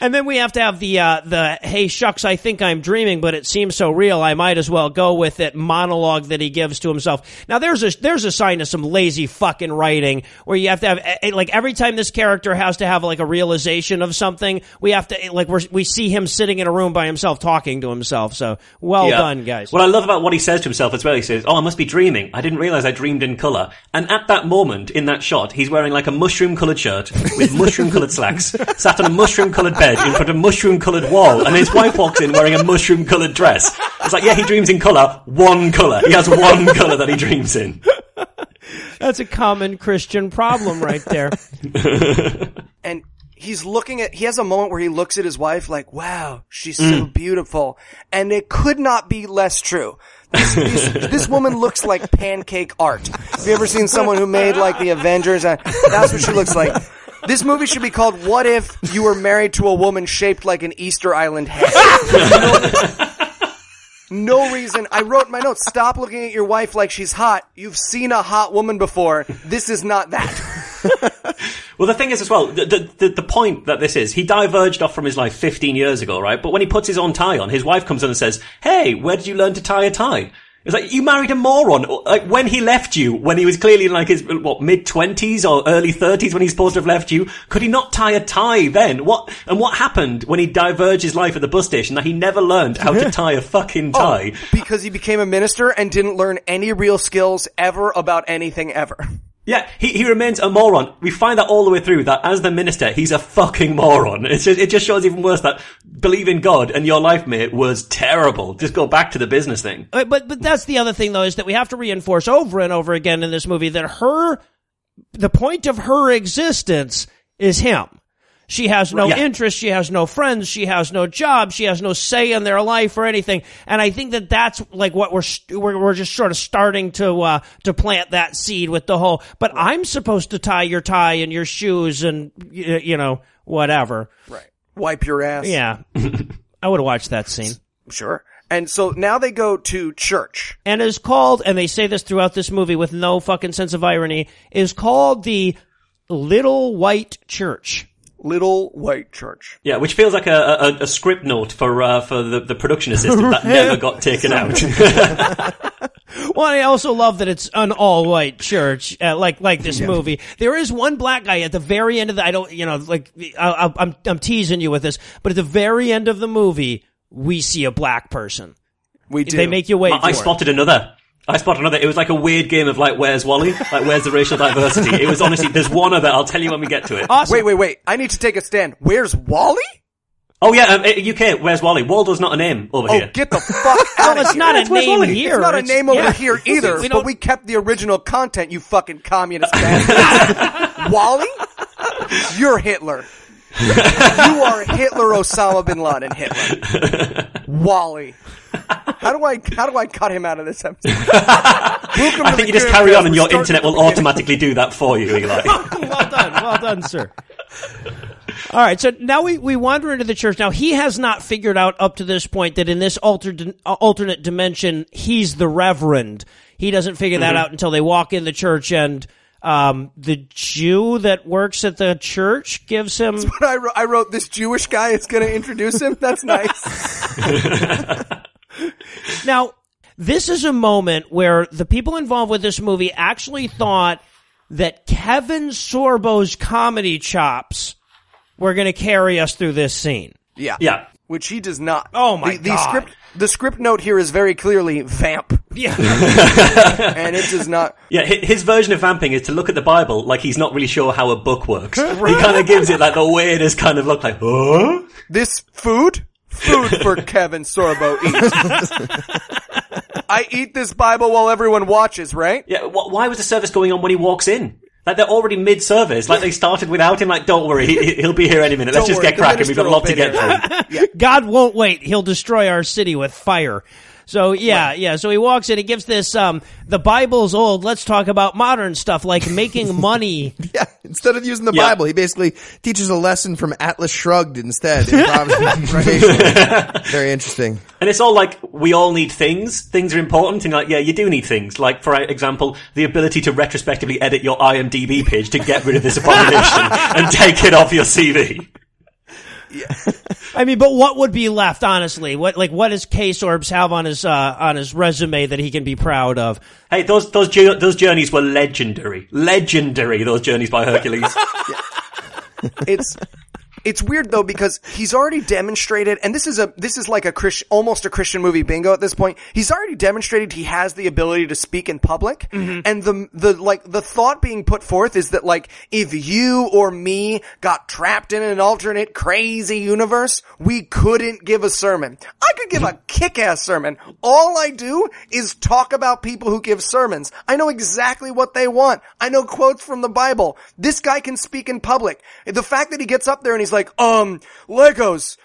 And then we have to have the uh, the hey shucks, I think I'm dreaming, but it seems so real. I might as well go with it monologue that he gives to himself. Now there's a there's a sign of some lazy fucking writing where you have to have eh, eh, like every time this character has to have like a realization of something, we have to eh, like we we see him sitting in a room by himself talking to himself. So well Yeah. done, guys. What I love about what he says to himself as well, he says, "Oh, I must be dreaming. I didn't realize I dreamed in color." And at that moment, in that shot, he's wearing like a mushroom-colored shirt with mushroom-colored slacks, sat on a mushroom-colored bed in front of a mushroom-colored wall, and his wife walks in wearing a mushroom-colored dress. It's like, yeah, he dreams in color, one color. He has one color that he dreams in. That's a common Christian problem right there. and he's looking at he has a moment where he looks at his wife like wow she's so Mm. beautiful and it could not be less true this, this, this woman looks like pancake art have you ever seen someone who made like the avengers that's what she looks like this movie should be called what if you were married to a woman shaped like an easter island head no reason. I wrote in my notes, stop looking at your wife like she's hot. You've seen a hot woman before. This is not that. Well, the thing is as well, the, the, the, the point that this is, he diverged off from his life 15 years ago, right? But when he puts his own tie on, his wife comes in and says, hey, where did you learn to tie a tie? It's like, you married a moron. Like, when he left you, when he was clearly in like his, what, mid-twenties or early thirties when he's supposed to have left you, could he not tie a tie then? What, and what happened when he diverged his life at the bus station that he never learned how to tie a fucking oh, tie? because he became a minister and didn't learn any real skills ever about anything ever. Yeah, he, he remains a moron. We find that all the way through that as the minister, he's a fucking moron. It's just, it just shows even worse that believe in God and your life mate was terrible. Just go back to the business thing. Uh, But but that's the other thing though is that we have to reinforce over and over again in this movie that her the point of her existence is him. She has no Yeah. interest, she has no friends, she has no job, she has no say in their life or anything. And I think that that's like what we're we're, we're just sort of starting to uh to plant that seed with the whole but I'm supposed to tie your tie and your shoes and you know whatever. Right. Wipe your ass. Yeah. I would have watched that scene. Sure. And so now they go to church. and is called, and they say this throughout this movie with no fucking sense of irony, is called the Little White Church. Little white church. Yeah, which feels like a, a, a script note for uh, for the, the production assistant that never got taken out. Well, I also love that it's an all-white church, uh, like like this movie. There is one black guy at the very end of the. I don't, you know, like I, I, I'm I'm teasing you with this, but at the very end of the movie, we see a black person. We do. They make you wait. I, I for it. spotted another. I spotted another. It was like a weird game of like, where's Wally? Like, where's the racial diversity? It was honestly, there's one other. I'll tell you when we get to it. Awesome. Wait, wait, wait. I need to take a stand. Where's Wally? Oh yeah, um, eh, UK. Where's Wally? Waldo's not a name over Oh, here. get the fuck out Well, it's not a name Wally. here. It's not a name over yeah. here either, We but we kept the original content, you fucking communist bastard. Wally? You're Hitler. You are Hitler Osama bin Laden Hitler. Wally. How do I how do I cut him out of this episode? I think you just carry on and your internet will automatically do that for you, Eli. well done, well done, sir. All right, so now we, we wander into the church. Now he has not figured out up to this point that in this alter, uh, alternate dimension he's the reverend. He doesn't figure that out until they walk in the church and um, the Jew that works at the church gives him. But I wrote, I wrote this Jewish guy is going to introduce him. That's nice. Now, this is a moment where the people involved with this movie actually thought that Kevin Sorbo's comedy chops were going to carry us through this scene. Yeah. yeah. Which he does not. Oh my the, the God. script the script note here is very clearly vamp, Yeah. and it does not. Yeah, his version of vamping is to look at the Bible like he's not really sure how a book works. He kind of gives it like the weirdest kind of look, like, huh? This food, food for Kevin Sorbo eat. I eat this Bible while everyone watches, right? Yeah, wh- why was the service going on when he walks in? Like they're already mid-service. Like they started without him. Like, don't worry, he, he'll be here any minute. Let's Don't just worry, get cracking. We've got a lot to get be through. God won't wait. He'll destroy our city with fire. So yeah, yeah. So he walks in. He gives this. Um, the Bible's old. Let's talk about modern stuff like making money. Yeah, instead of using the Yeah. Bible, he basically teaches a lesson from Atlas Shrugged instead. Very interesting. And it's all like, we all need things. Things are important. And like, yeah, you do need things. Like, for example, the ability to retrospectively edit your IMDb page to get rid of this abomination and take it off your CV. I mean, but what would be left, honestly? What like what does K Sorbs have on his uh, on his resume that he can be proud of? Hey, those, those, those journeys were legendary. Legendary, those journeys by Hercules. It's it's weird though because he's already demonstrated, and this is a this is like a Christian, almost a Christian movie bingo at this point. He's already demonstrated he has the ability to speak in public, mm-hmm. and the the like the thought being put forth is that like if you or me got trapped in an alternate crazy universe, we couldn't give a sermon. I could give a kick-ass sermon. All I do is talk about people who give sermons. I know exactly what they want. I know quotes from the Bible. This guy can speak in public. The fact that he gets up there and he's like, um, Legos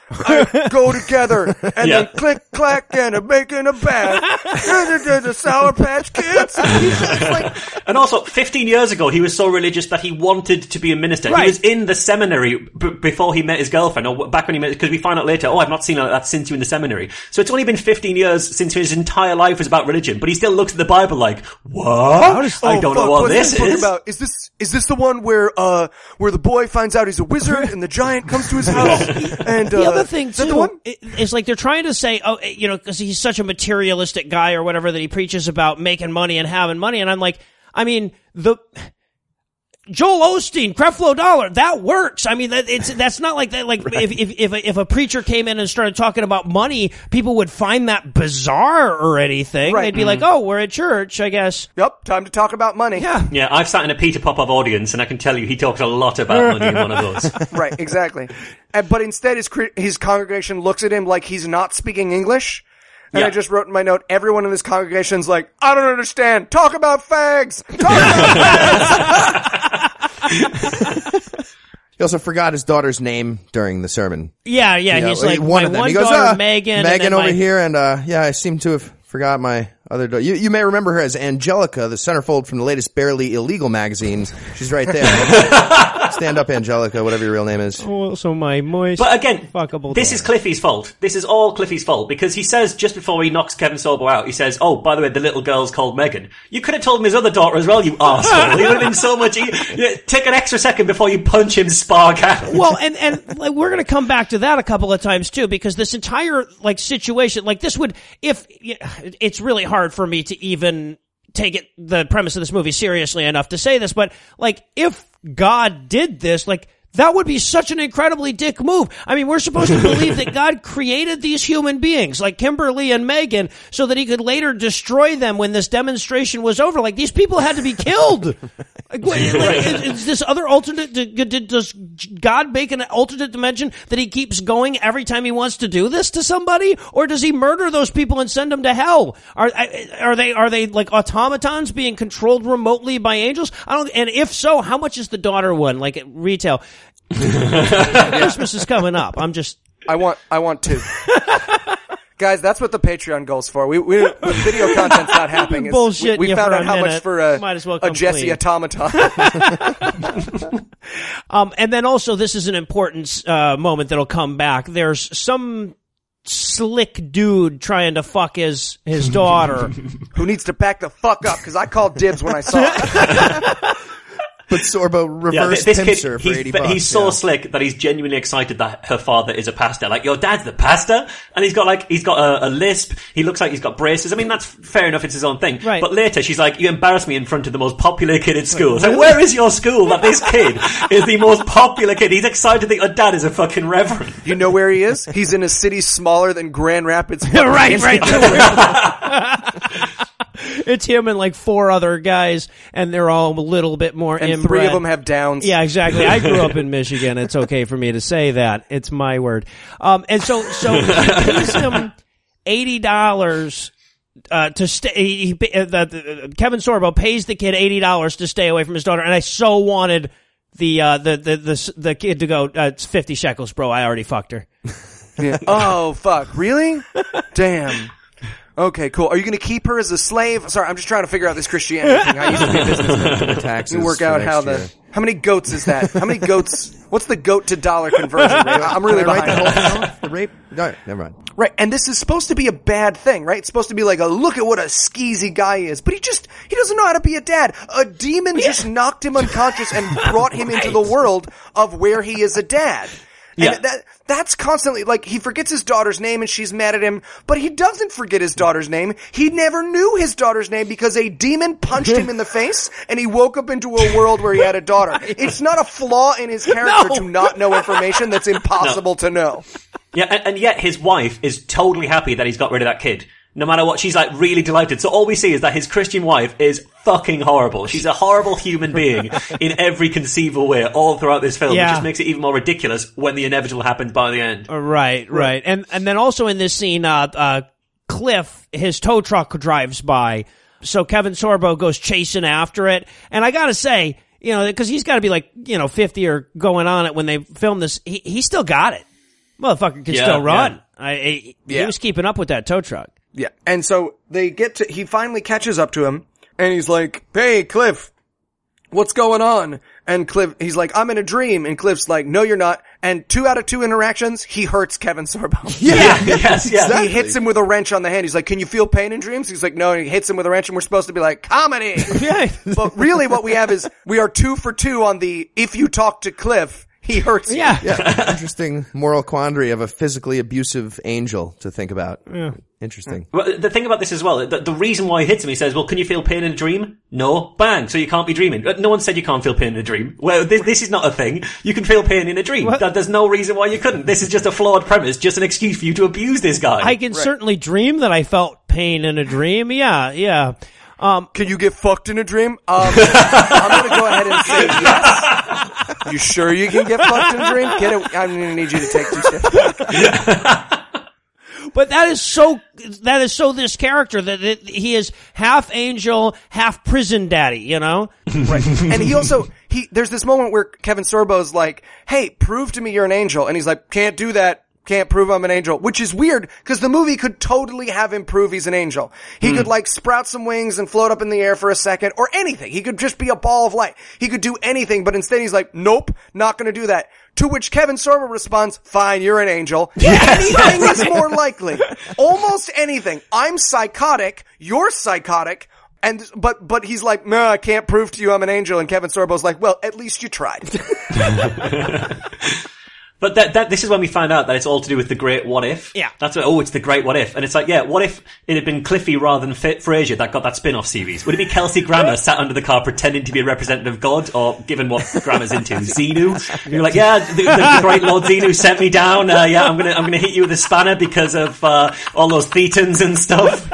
go together and Yeah. then click clack and I'm making a bag. the Sour Patch Kids. Like, And also, 15 years ago, he was so religious that he wanted to be a minister. Right. He was in the seminary b- before he met his girlfriend, or back when he met, because we find out later, oh, I've not seen that since you were in the seminary. So it's only been 15 years since his entire life was about religion, but he still looks at the Bible like, what? I don't know what this is. About? Is this is this the one where uh where the boy finds out he's a wizard and the giant comes to his house and uh, other thing too the one? i- is like they're trying to say, oh, eh, you know, because he's such a materialistic guy or whatever that he preaches about making money and having money, and I'm like, I mean, the Joel Osteen, Creflo Dollar, that works. I mean, that, it's that's not like that. Like if if if a, if a preacher came in and started talking about money, people would find that bizarre or anything. Right. They'd be like, mm-hmm. oh, we're at church, I guess. Yep, time to talk about money. Yeah. Yeah, I've sat in a Peter Popoff audience, and I can tell you he talks a lot about money in one of those. right, exactly. And, but instead, his his congregation looks at him like he's not speaking English. And Yeah. I just wrote in my note, everyone in this congregation's like, I don't understand. Talk about fags. Talk about He also forgot his daughter's name during the sermon. Yeah, yeah. Yeah, he's like one my of them. one he goes, daughter, "Ah, Megan, and Megan then over my- here, and uh, yeah, I seem to have forgot my other daughter. You, you may remember her as Angelica, the centerfold from the latest Barely Illegal magazines. She's right there. Stand up, Angelica, whatever your real name is. Oh, also, my moist. But again, Fuckable this daughter. is Cliffy's fault. This is all Cliffy's fault because he says just before he knocks Kevin Sorbo out, he says, "Oh, by the way, the little girl's called Megan." You could have told him his other daughter as well, you arsehole. It would have been so much. E- yeah, take an extra second before you punch him spark out. well, and and like, we're going to come back to that a couple of times too, because this entire like situation, like this would, if it's really hard hard for me to even take it the premise of this movie seriously enough to say this, but like if God did this, like that would be such an incredibly dick move. I mean, we're supposed to believe that God created these human beings, like Kimberly and Megan, so that he could later destroy them when this demonstration was over. Like, these people had to be killed. Like, what, like, is, is this other alternate, d- d- does God make an alternate dimension that he keeps going every time he wants to do this to somebody? Or does he murder those people and send them to hell? Are, are they, are they like automatons being controlled remotely by angels? I don't, and if so, how much is the daughter one, like at retail? Christmas is coming up. I'm just, I want, I want two. Guys, that's what the Patreon goes for. We, we the video content's not happening. It's- Bullshitting We, we you found for a out how much for a, Might as well a come Jessie clean. automaton. Um, and then also, this is an important uh, moment that'll come back. There's some slick dude trying to fuck his his daughter. Who needs to back the fuck up? Because I called dibs when I saw it. But Sorbo Yeah, reverse th- this pimps kid, her for he's, 80 but bucks. he's so yeah. slick that he's genuinely excited that her father is a pastor. Like, your dad's the pastor? And he's got like, he's got a, a lisp. He looks like he's got braces. I mean, that's fair enough. It's his own thing. Right. But later she's like, you embarrass me in front of the most popular kid at school. So where is your school that this kid is the most popular kid? He's excited that your dad is a fucking reverend. You know where he is? He's in a city smaller than Grand Rapids. right, right. it's him and like four other guys, and they're all a little bit more. And inbred. three of them have downs. Yeah, exactly. I grew up in Michigan. It's okay for me to say that. It's my word. Um, and so, so he pays him eighty dollars. Uh, to stay, he, he, uh, the, uh, Kevin Sorbo pays the kid eighty dollars to stay away from his daughter, and I so wanted the uh, the, the the the kid to go. Uh, it's fifty shekels, bro. I already fucked her. Yeah. Oh fuck! Really? Damn. Okay, cool. Are you going to keep her as a slave? Sorry, I'm just trying to figure out this Christianity thing. I used to be a businessman. taxes me work out how the year. how many goats is that? How many goats? What's the goat to dollar conversion rate? I'm really write behind. the whole thing? The rape? No, never mind. Right, and this is supposed to be a bad thing, right? It's supposed to be like a look at what a skeezy guy is, but he just he doesn't know how to be a dad. A demon just knocked him unconscious and brought him into the world of where he is a dad. And Yeah. that that's constantly like he forgets his daughter's name and she's mad at him, but he doesn't forget his daughter's name. He never knew his daughter's name because a demon punched him in the face and he woke up into a world where he had a daughter. It's not a flaw in his character No. to not know information that's impossible to know. Yeah, and, and yet his wife is totally happy that he's got rid of that kid. No matter what, she's like really delighted. So all we see is that his Christian wife is fucking horrible. She's a horrible human being in every conceivable way all throughout this film. Yeah. Which just makes it even more ridiculous when the inevitable happens by the end. Right, right, and and then also in this scene, uh, uh, Cliff, his tow truck drives by, so Kevin Sorbo goes chasing after it, and I gotta say, you know, because he's got to be like you know fifty or going on it when they film this, he he still got it, motherfucker can Yeah, still run. yeah. I, I he was keeping up with that tow truck. Yeah. And so they get to, he finally catches up to him and he's like, Hey, Cliff, what's going on? And Cliff, he's like, I'm in a dream. And Cliff's like, no, you're not. And two out of two interactions, he hurts Kevin Sorbo. Yeah, yes, yeah. He hits him with a wrench on the hand. He's like, can you feel pain in dreams? He's like, no. And he hits him with a wrench and we're supposed to be like, comedy. Yeah. but really what we have is we are two for two on the, if you talk to Cliff, he hurts you. Yeah, Yeah, interesting moral quandary of a physically abusive angel to think about. Interesting. Well, the thing about this as well, the, the reason why he hits him, he says, well, can you feel pain in a dream? No. Bang. So you can't be dreaming. Uh, No one said you can't feel pain in a dream. Well, this, this is not a thing. You can feel pain in a dream. That, there's no reason why you couldn't. This is just a flawed premise, just an excuse for you to abuse this guy. I can certainly dream that I felt pain in a dream. Yeah, yeah. Um, Can you get fucked in a dream? Um, I'm gonna go ahead and say yes. You sure you can get fucked in a dream? Get it. I'm gonna need you to take two steps back. But that is so, that is so this character that he is half angel, half prison daddy, you know? Right. And he also, he, there's this moment where Kevin Sorbo's like, hey, prove to me you're an angel. And he's like, can't do that. Can't prove I'm an angel, which is weird because the movie could totally have him prove he's an angel. He hmm. could like sprout some wings and float up in the air for a second or anything. He could just be a ball of light. He could do anything, but instead he's like, nope, not gonna do that. To which Kevin Sorbo responds, fine, you're an angel. anything is more likely. Almost anything. I'm psychotic. You're psychotic. And, but, but he's like, no, I can't prove to you I'm an angel. And Kevin Sorbo's like, well, at least you tried. But But that, that, this is when we find out that it's all to do with the great what if. Yeah. That's what, oh, it's the great what if. And it's like, yeah, what if it had been Cliffy rather than F- Frasier that got that spin-off series? Would it be Kelsey Grammer sat under the car pretending to be a representative of god? Or given what Grammer's into, Xenu? You're like, yeah, the, the, the great Lord Xenu sent me down. Uh, yeah, I'm gonna, I'm gonna hit you with a spanner because of, uh, all those thetans and stuff.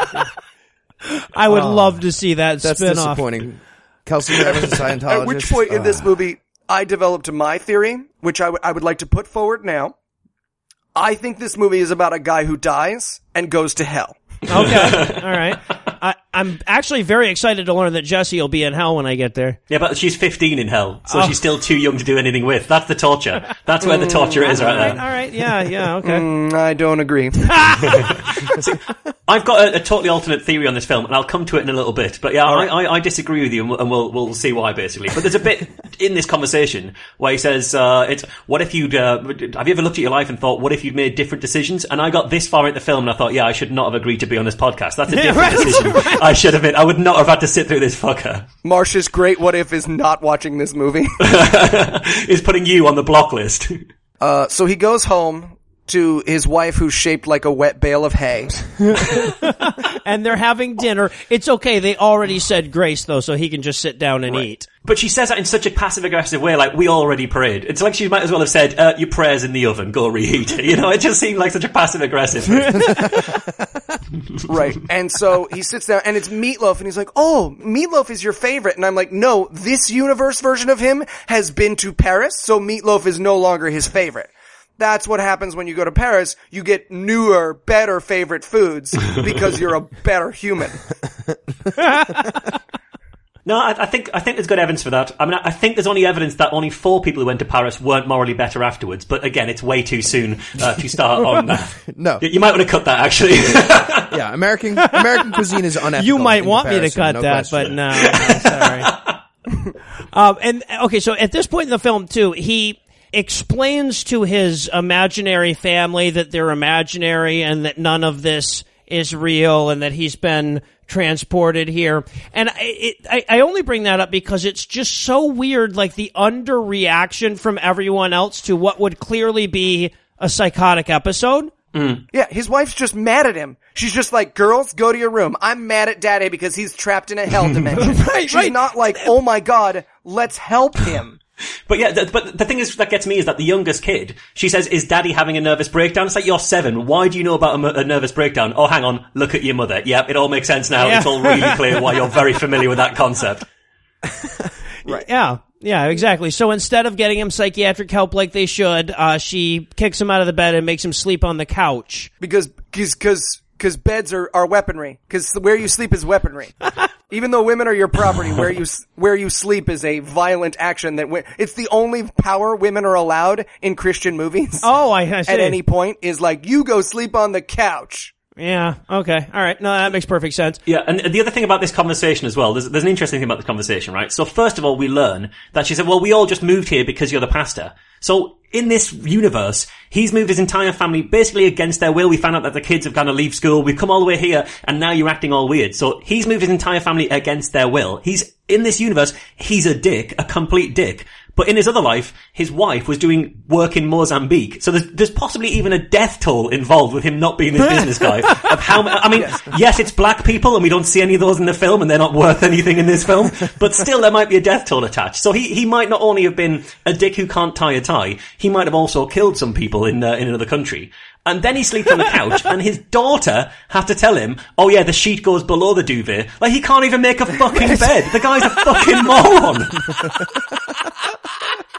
I would love to see that That's spin-off. disappointing. Kelsey Grammer's a Scientologist. At which point in this movie, I developed my theory, which I would- I would like to put forward now. I think this movie is about a guy who dies and goes to hell. Okay, all right. I, I'm actually very excited to learn that Jessie will be in hell when I get there. Yeah, but she's 15 in hell, so Oh. she's still too young to do anything with. That's the torture. That's where the torture is right All right, there. all right, yeah, yeah, okay. Mm, I don't agree. I've got a, a totally alternate theory on this film, and I'll come to it in a little bit. But yeah, I, I, I disagree with you, and we'll, and we'll we'll see why basically. But there's a bit in this conversation where he says, uh, "It's what if you'd uh, have you ever looked at your life and thought, what if you'd made different decisions?" And I got this far into the film, and I thought, yeah, I should not have agreed to be on this podcast. That's a different right, decision. I should have been. I would not have had to sit through this fucker. Marsh's great what if is not watching this movie. Is putting you on the block list. Uh, so he goes home to his wife who's shaped like a wet bale of hay. And they're having dinner. It's okay. They already said grace though, so he can just sit down and eat. But she says that in such a passive aggressive way, like we already prayed. It's like she might as well have said, uh, "Your prayers in the oven, go reheat." It. You know, it just seemed like such a passive aggressive. Right. And so he sits down and it's Meatloaf and he's like, Oh, Meatloaf is your favorite. And I'm like, no, this universe version of him has been to Paris, so Meatloaf is no longer his favorite. That's what happens when you go to Paris. You get newer, better favorite foods because you're a better human. no, I, I think I think there's good evidence for that. I mean, I, I think there's only evidence that only four people who went to Paris weren't morally better afterwards. But again, it's way too soon uh, to start on that. No. You, you might want to cut that actually. yeah, American American cuisine is unethical. You might in want me to cut no that, question. but no, no, sorry. um, and okay, so at this point in the film, too, he explains to his imaginary family that they're imaginary and that none of this is real and that he's been transported here. And I, it, I, I only bring that up because it's just so weird, like the underreaction from everyone else to what would clearly be a psychotic episode. Mm. Yeah, his wife's just mad at him. She's just like, girls, go to your room. I'm mad at daddy because he's trapped in a hell dimension. Right, She's right. not like, oh my god, let's help him. But yeah, th- but the thing is that gets me is that the youngest kid, she says, "Is Daddy having a nervous breakdown?" It's like you're seven. Why do you know about a nervous breakdown? Oh, hang on, look at your mother. Yep, it all makes sense now. Yeah. It's all really clear why you're very familiar with that concept. right? Yeah, yeah, exactly. So instead of getting him psychiatric help like they should, uh, she kicks him out of the bed and makes him sleep on the couch. because because because because beds are, are weaponry. Because where you sleep is weaponry. Even though women are your property, where you where you sleep is a violent action. That wi- it's the only power women are allowed in Christian movies. Oh, I, I see. At any point is like you go sleep on the couch. Yeah, okay, all right. No, that makes perfect sense. Yeah, and the other thing about this conversation as well, there's, there's an interesting thing about this conversation, right? So first of all, we learn that she said, well, we all just moved here because you're the pastor. So in this universe, he's moved his entire family basically against their will. We found out that the kids have gone to leave school. We've come all the way here and now you're acting all weird. So he's moved his entire family against their will. He's, in this universe, he's a dick, a complete dick. But in his other life, his wife was doing work in Mozambique. So there's, there's possibly even a death toll involved with him not being this business guy. Of how, I mean, yes, it's black people and we don't see any of those in the film and they're not worth anything in this film, but still there might be a death toll attached. So he, he might not only have been a dick who can't tie a tie, he might have also killed some people in, uh, in another country. And then he sleeps on the couch, and his daughter had to tell him, "Oh yeah, the sheet goes below the duvet." Like he can't even make a fucking bed. The guy's a fucking moron.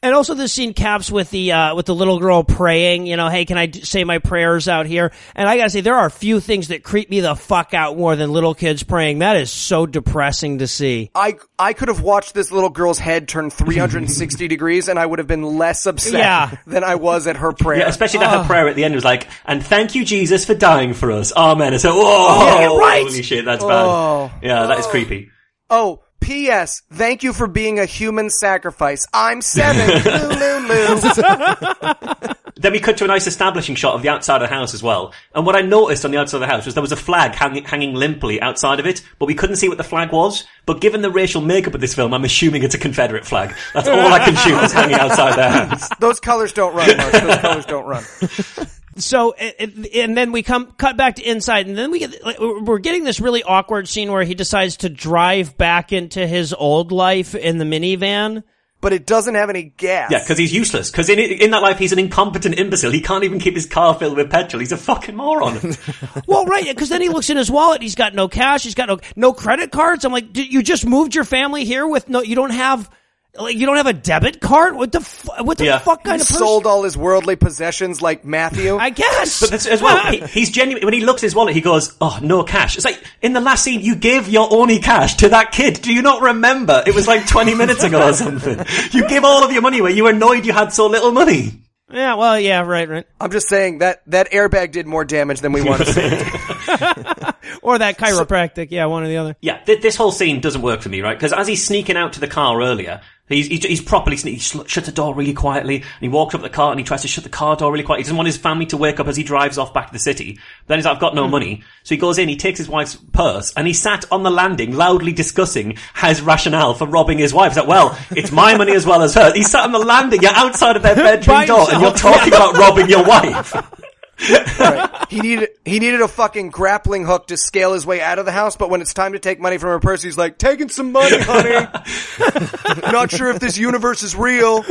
And also, this scene caps with the uh, with the little girl praying. You know, hey, can I d- say my prayers out here? And I gotta say, there are a few things that creep me the fuck out more than little kids praying. That is so depressing to see. I I could have watched this little girl's head turn 360 degrees, and I would have been less upset Yeah. than I was at her prayer. Yeah, especially that her prayer at the end was like, "And thank you, Jesus, for dying for us." Amen. And so, whoa, Yeah, right. holy shit, that's Oh. bad. Yeah, that is creepy. Oh, P.S. Thank you for being a human sacrifice. I'm seven. Loo, loo, loo. Then we cut to a nice establishing shot of the outside of the house as well. And what I noticed on the outside of the house was there was a flag hanging, hanging limply outside of it, but we couldn't see what the flag was. But given the racial makeup of this film, I'm assuming it's a Confederate flag. That's all I can shoot is hanging outside their house. Those colors don't run, Mark. Those colors don't run. So, and and then we come, cut back to inside, and then we get, like, we're getting this really awkward scene where he decides to drive back into his old life in the minivan. But it doesn't have any gas. Yeah, because he's useless. Because in, in that life, he's an incompetent imbecile. He can't even keep his car filled with petrol. He's a fucking moron. Well, right, because then he looks in his wallet. He's got no cash. He's got no no credit cards. I'm like, "Did you just moved your family here with no? You don't have like you don't have a debit card. What the fu- what the Yeah. fuck kind He of person? sold all his worldly possessions like Matthew. I guess. But that's, as well, he, he's genuine. When he looks at his wallet, he goes, "Oh, no cash." It's like in the last scene, you gave your only cash to that kid. Do you not remember? It was like twenty minutes ago or something. You gave all of your money away. You were annoyed you had so little money. yeah, well, yeah, right, right. I'm just saying that that airbag did more damage than we want to see. Or that chiropractic. yeah, one or the other. Yeah, th- this whole scene doesn't work for me, right? Because as he's sneaking out to the car earlier, he's he's, he's properly sneaking. He sl- shuts the door really quietly, and he walks up the car and he tries to shut the car door really quietly. He doesn't want his family to wake up as he drives off back to the city. Then he's like, "I've got no hmm. money," so he goes in. He takes his wife's purse and he sat on the landing, loudly discussing his rationale for robbing his wife. He's like, "Well, it's my money as well as hers." He sat on the landing. You're outside of their bedroom door, and you're talking about robbing your wife. he needed he needed a fucking grappling hook to scale his way out of the house, but when it's time to take money from her purse, he's like, "Taking some money, honey. Not sure if this universe is real.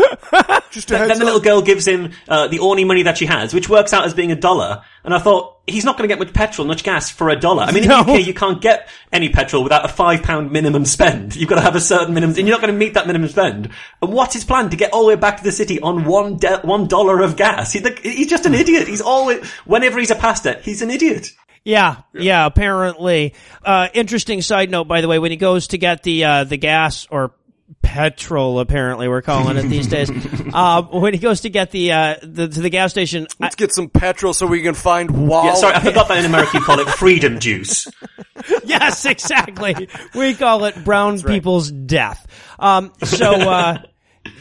Just a heads then the little girl gives him uh, the only money that she has, which works out as being a dollar. And I thought he's not going to get much petrol, much gas for a dollar. I mean, in No. the UK, you can't get any petrol without a five pound minimum spend. You've got to have a certain minimum, and you're not going to meet that minimum spend. And what's his plan to get all the way back to the city on one de- one dollar of gas? He, the, he's just an idiot. He's always whenever he's a pastor, he's an idiot. Yeah, yeah, apparently. Uh, interesting side note, by the way, when he goes to get the, uh, the gas or petrol, apparently we're calling it these days, uh, when he goes to get the, uh, the, to the gas station, Let's get some petrol so we can find Wall. Yeah, sorry, I forgot that in America you call it freedom juice. yes, exactly. We call it brown people's death. Um, so, uh,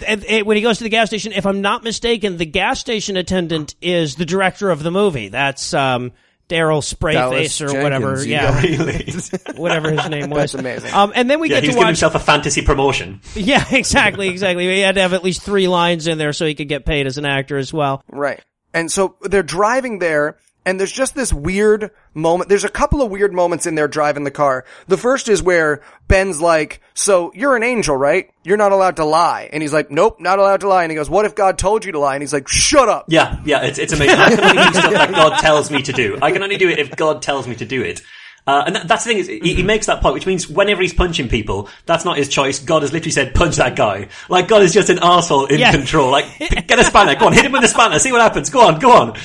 and, and when he goes to the gas station, if I'm not mistaken, the gas station attendant is the director of the movie. That's, um, Daryl Sprayface Dallas or whatever. Jenkins, Yeah, Really? whatever his name was. That's amazing. Um, and then we Yeah, get he's to giving watch. himself a fantasy promotion. Yeah, exactly, exactly. He had to have at least three lines in there so he could get paid as an actor as well. Right. And so they're driving there, and there's just this weird moment. There's a couple of weird moments in there driving the car. The first is where Ben's like, so you're an angel, right? You're not allowed to lie. And he's like, nope, not allowed to lie. And he goes, what if God told you to lie? And he's like, shut up. Yeah, yeah, it's, it's amazing. I can only do stuff that God tells me to do. I can only do it if God tells me to do it. Uh, and that, that's the thing is, he, he makes that point, which means whenever he's punching people, that's not his choice. God has literally said, punch that guy. Like, God is just an asshole in Yeah. control. Like, get a spanner, go on, hit him with a spanner, see what happens, go on, go on. Um,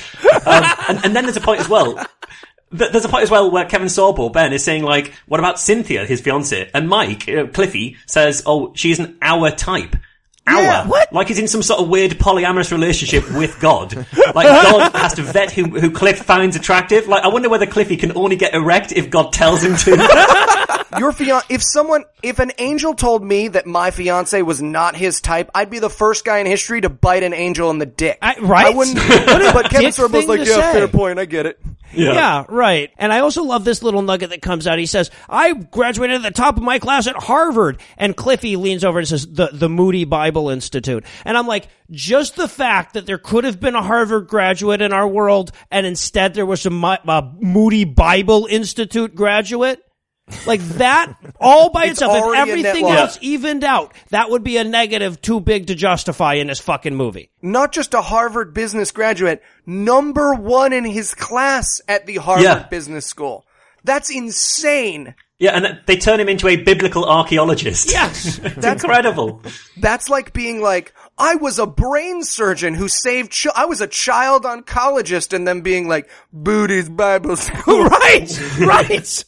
and, and then there's a point as well, There's a point as well where Kevin Sorbo, Ben, is saying like, what about Cynthia, his fiance? And Mike, uh, Cliffy, says, oh, she isn't our type. Our. Yeah, what? Like he's in some sort of weird polyamorous relationship with God. Like God has to vet who, who Cliff finds attractive. Like I wonder whether Cliffy can only get erect if God tells him to. Your fian- if someone, if an angel told me that my fiance was not his type, I'd be the first guy in history to bite an angel in the dick. I- right? I wouldn't, but Kevin dick Sorbo's like, yeah, say." fair point, I get it. Yeah. right. And I also love this little nugget that comes out. He says, I graduated at the top of my class at Harvard. And Cliffy leans over and says, the, the Moody Bible Institute. And I'm like, just the fact that there could have been a Harvard graduate in our world and instead there was a, a Moody Bible Institute graduate. Like that, all by It's itself, if already a net everything else evened out, that would be a negative too big to justify in this fucking movie. Not just a Harvard business graduate, number one in his class at the Harvard Yeah. Business School. That's insane. yeah, and they turn him into a biblical archaeologist. Yes. it's incredible. That's like being like, I was a brain surgeon who saved, ch- I was a child oncologist and then being like, Booty's Bible School. right, right.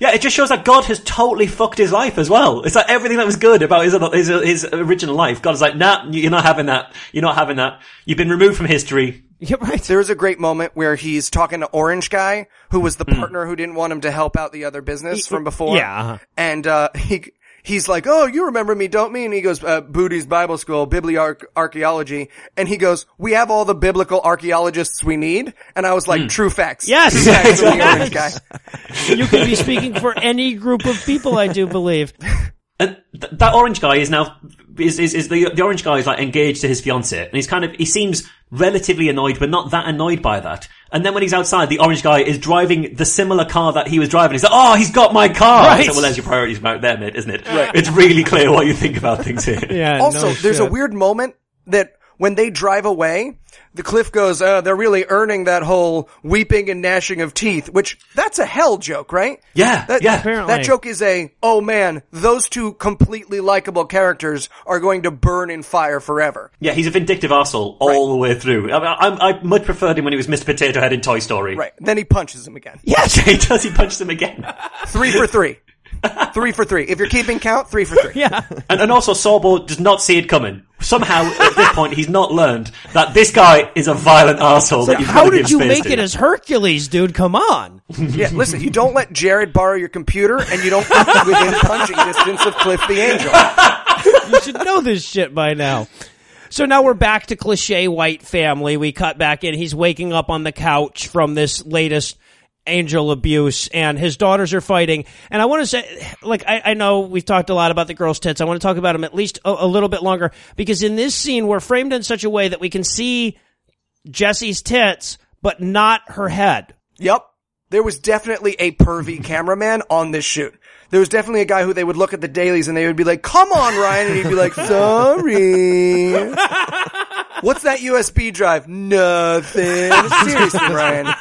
Yeah, it just shows that God has totally fucked his life as well. It's like everything that was good about his his, his original life. God is like, nah, you're not having that. You're not having that. You've been removed from history. You're right. There was a great moment where he's talking to Orange Guy, who was the partner who didn't want him to help out the other business from before. yeah, uh-huh. And, uh, he, he's like, "Oh, you remember me, don't me?" And he goes, uh, "Booty's Bible School, bibliarchaeology," and he goes, "We have all the biblical archaeologists we need." And I was like, "True facts." Yes. True facts from the orange guy. You could be speaking for any group of people, I do believe. And th- that orange guy is now is, is is the the orange guy is like engaged to his fiance, and he's kind of he seems relatively annoyed, but not that annoyed by that. And then when he's outside, the orange guy is driving the similar car that he was driving. He's like, "Oh, he's got my car." Right. So, well, there's your priorities about there, mate, isn't it? Right. It's really clear what you think about things here. Yeah. Also, no there's a weird moment that when they drive away, the cliff goes, uh, they're really earning that whole weeping and gnashing of teeth, which that's a hell joke, right? Yeah, That, yeah. Apparently. That joke is a, oh man, those two completely likable characters are going to burn in fire forever. Yeah, he's a vindictive asshole all the way through. I, I, I much preferred him when he was Mr. Potato Head in Toy Story. Right. Then he punches him again. Yes, he does. He punches him again. Three for three. Three for three. If you're keeping count, three for three. Yeah. And, and also, Sorbo does not see it coming. Somehow, at this point, he's not learned that this guy is a violent arsehole that you've How did give you space make to. it as Hercules, dude? Come on. Yeah, listen, you don't let Jared borrow your computer and you don't put it within punching distance of Cliff the Angel. You should know this shit by now. So now we're back to cliche white family. We cut back in. He's waking up on the couch from this latest angel abuse and his daughters are fighting. And I want to say, like, I, I know we've talked a lot about the girl's tits. I want to talk about them at least a, a little bit longer because in this scene, we're framed in such a way that we can see Jessie's tits, but not her head. Yep. There was definitely a pervy cameraman on this shoot. There was definitely a guy who they would look at the dailies and they would be like, come on, Ryan. And he'd be like, sorry. What's that USB drive? Nothing. Seriously, Ryan.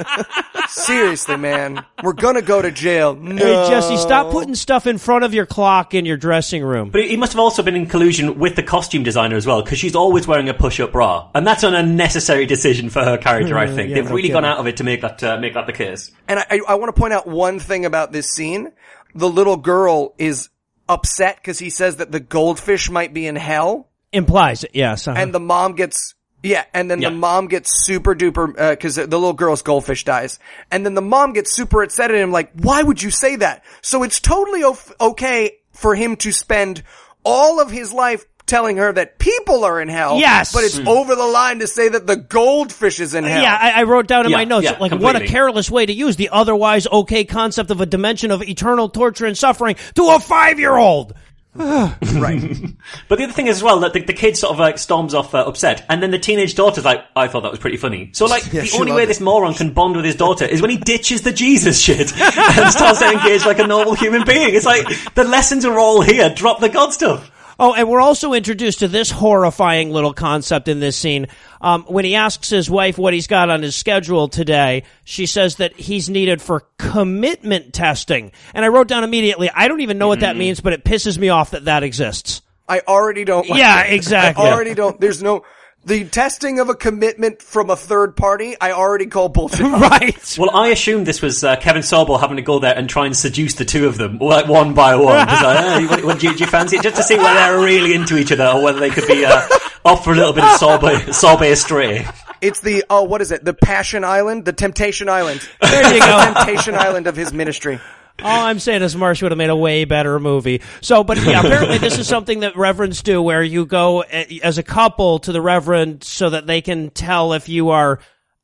Seriously, man. We're gonna go to jail. No. Hey, Jessie, stop putting stuff in front of your clock in your dressing room. But he must have also been in collusion with the costume designer as well, because she's always wearing a push-up bra, and that's an unnecessary decision for her character. I think Yeah, they've no really gone out of it to make that uh, make that the case. And I, I, I want to point out one thing about this scene. The little girl is upset because he says that the goldfish might be in hell. Implies it, yes. uh-huh. and the mom gets yeah, and then Yeah. the mom gets super duper because the little girl's goldfish dies, and then the mom gets super upset at him, like, "Why would you say that?" So it's totally o- okay for him to spend all of his life telling her that people are in hell. Yes. but it's over the line to say that the goldfish is in hell. Yeah, I, I wrote down in Yeah, my notes, yeah, like, what a careless way to use the otherwise okay concept of a dimension of eternal torture and suffering to a five-year-old. right. But the other thing is as well that the, the kid sort of like storms off uh, upset, and then the teenage daughter's like, "I thought that was pretty funny." So like the she only loved way it. this moron can bond with his daughter is when he ditches the Jesus shit and starts to engage like a normal human being. It's like the lessons are all here. Drop the God stuff. Oh, and we're also introduced to this horrifying little concept in this scene. Um, when he asks his wife what he's got on his schedule today, she says that he's needed for commitment testing. And I wrote down immediately, I don't even know what that means, but it pisses me off that that exists. I already don't. Like Yeah, it. exactly. I already don't. There's no. The testing of a commitment from a third party, I already call bullshit. right. Well, I assumed this was uh, Kevin Sorbo having to go there and try and seduce the two of them, like one by one. Just like, "Ah, you- what- what- do, you, do you fancy it? Just to see whether they're really into each other or whether they could be uh, off for a little bit of Sorbo, Sorbo stray. It's the oh, what is it? The Passion Island, the Temptation Island. There you The go. Temptation Island of his ministry. All I'm saying is Marsh would have made a way better movie. So, but yeah, apparently this is something that reverends do where you go eh, as a couple to the reverend so that they can tell if you are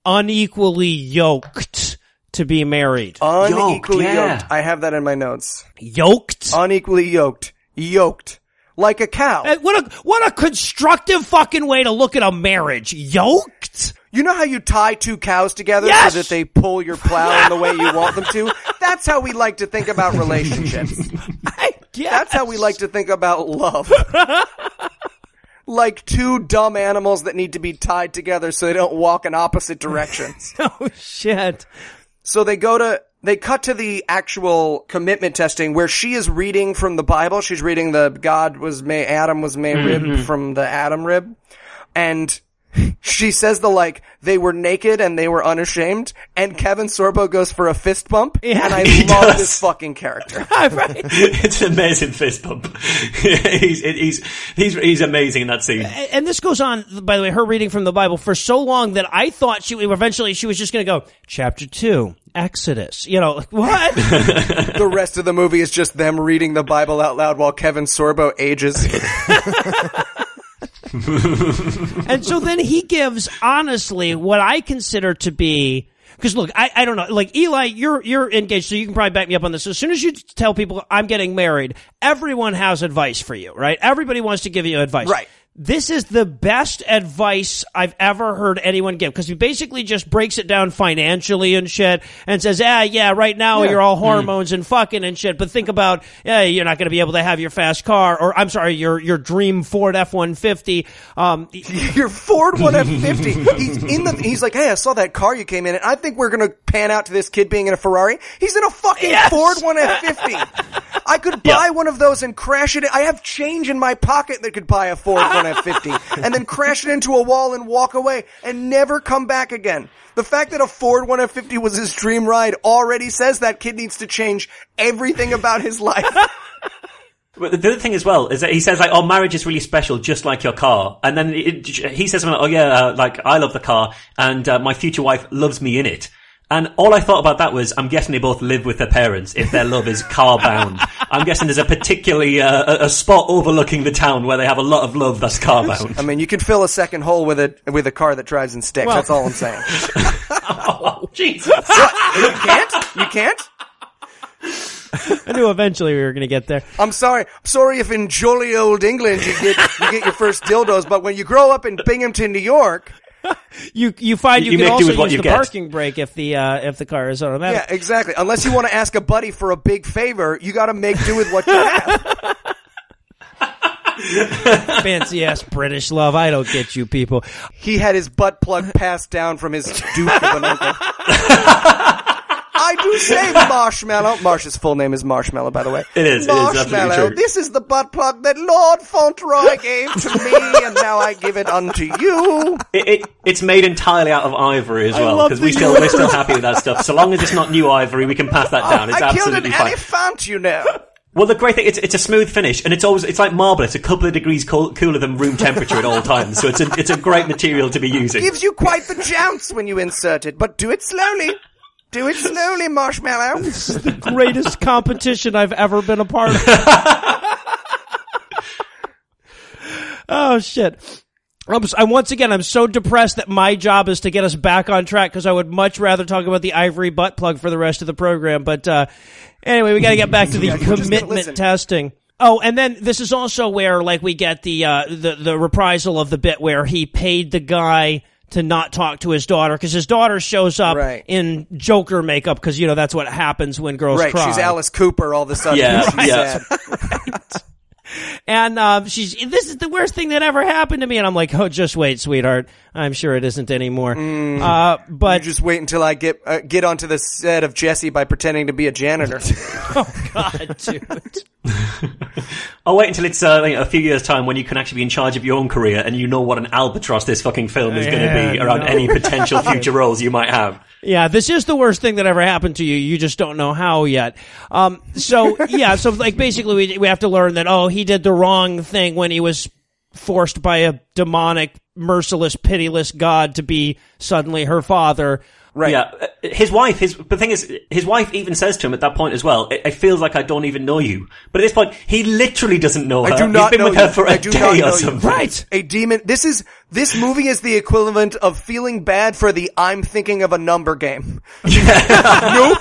unequally yoked to be married. Unequally yeah. yoked. I have that in my notes. yoked? Unequally yoked. Yoked. Like a cow. Eh, What a, what a constructive fucking way to look at a marriage. Yoked? You know how you tie two cows together Yes! so that they pull your plow in the way you want them to? That's how we like to think about relationships. I guess. That's how we like to think about love. like two dumb animals that need to be tied together so they don't walk in opposite directions. Oh shit. So they go to, they cut to the actual commitment testing where she is reading from the Bible. She's reading the God was made, Adam was made rib mm-hmm. from the Adam rib. And she says the like, they were naked and they were unashamed. And Kevin Sorbo goes for a fist bump. Yeah, and I he love does. this fucking character. Right. it's an amazing fist bump. he's, he's, he's, he's amazing in that scene. and this goes on, by the way, her reading from the Bible for so long that I thought she eventually she was just going to go chapter two, Exodus. You know, like, what? The rest of the movie is just them reading the Bible out loud while Kevin Sorbo ages. and so then he gives, honestly, what I consider to be. Because look, I, I don't know. Like Eli, you're you're engaged, so you can probably back me up on this. As soon as you tell people I'm getting married, everyone has advice for you, right? Everybody wants to give you advice, Right this is the best advice I've ever heard anyone give because he basically just breaks it down financially and shit and says, ah, yeah, right now yeah. you're all mm. hormones mm. and fucking and shit, but think about, yeah, you're not going to be able to have your fast car or I'm sorry, your, your dream Ford F-150. Um, your Ford 1F-50. he's in the, he's like, hey, I saw that car you came in and I think we're going to pan out to this kid being in a Ferrari. He's in a fucking yes! Ford 1F-50. I could buy yep. one of those and crash it. I have change in my pocket that could buy a Ford 1F-50 at 50 and then crash it into a wall and walk away and never come back again. The fact that a Ford 150 was his dream ride already says that kid needs to change everything about his life. But the other thing as well is that he says like, "Oh, marriage is really special, just like your car." And then it, he says something like, "Oh yeah, uh, like I love the car, and uh, my future wife loves me in it." And all I thought about that was, I'm guessing they both live with their parents if their love is car bound. I'm guessing there's a particularly uh, a, a spot overlooking the town where they have a lot of love that's car bound. I mean, you can fill a second hole with a with a car that drives in sticks. Well- That's all I'm saying. oh, Jesus. you can't. You can't. I knew eventually we were going to get there. I'm sorry. I'm sorry if in jolly old England you get you get your first dildos, but when you grow up in Binghamton, New York, You you find you, You can also with what use you the get. parking brake if the uh, if the car is automatic. yeah, exactly. Unless you want to ask a buddy for a big favor, you got to make do with what you have. Fancy ass British love. I don't get you people. He had his butt plug passed down from his duke of an uncle. I do say Marshmallow. Marsh's full name is Marshmallow, by the way. It is, it is Marshmallow. This is the butt plug that Lord Fauntleroy gave to me, and now I give it unto you. It, it, it's made entirely out of ivory as well because we still we're still happy with that stuff. So long as it's not new ivory, we can pass that down. It's I killed an fine. elephant, you know. Well, the great thing it's it's a smooth finish, and it's always it's like marble. It's a couple of degrees cool, cooler than room temperature at all times. So it's a it's a great material to be using. It Gives you quite the jounce when you insert it, but do it slowly. Do it slowly, Marshmallow. This is The greatest competition I've ever been a part of. oh shit. I'm, I'm once again, I'm so depressed that my job is to get us back on track because I would much rather talk about the ivory butt plug for the rest of the program. But uh, anyway, we got to get back to the Yeah, you're just gonna commitment testing. Oh, and then this is also where like we get the uh, the the reprisal of the bit where he paid the guy to not talk to his daughter because his daughter shows up Right. in Joker makeup because you know that's what happens when girls Right, cry. she's Alice Cooper all of a sudden. Yeah, She's yeah. sad. And um, she's this is the worst thing that ever happened to me. And I'm like, oh, just wait, sweetheart. I'm sure it isn't anymore. Uh, You but just wait until I get uh, get onto the set of Jessie by pretending to be a janitor. oh god, dude. I'll wait until it's uh, a few years' time when you can actually be in charge of your own career and you know what an albatross this fucking film is going to be around no. any potential future roles you might have. Yeah, this is the worst thing that ever happened to you. You just don't know how yet. Um, so yeah, so like basically we we have to learn that oh he did the wrong thing when he was forced by a demonic, merciless, pitiless god to be suddenly her father. Right. Yeah, uh, his wife. His the thing is, his wife even says to him at that point as well. It, it feels like I don't even know you. But at this point, he literally doesn't know her. I do not He's been know with her you. for a I do not day know or you. something. Right. A demon. This is this movie is the equivalent of feeling bad for the I'm thinking of a number game. nope.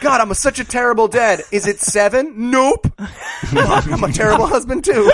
God, I'm a, such a terrible dad. Is it seven? Nope. Fuck, I'm a terrible husband too.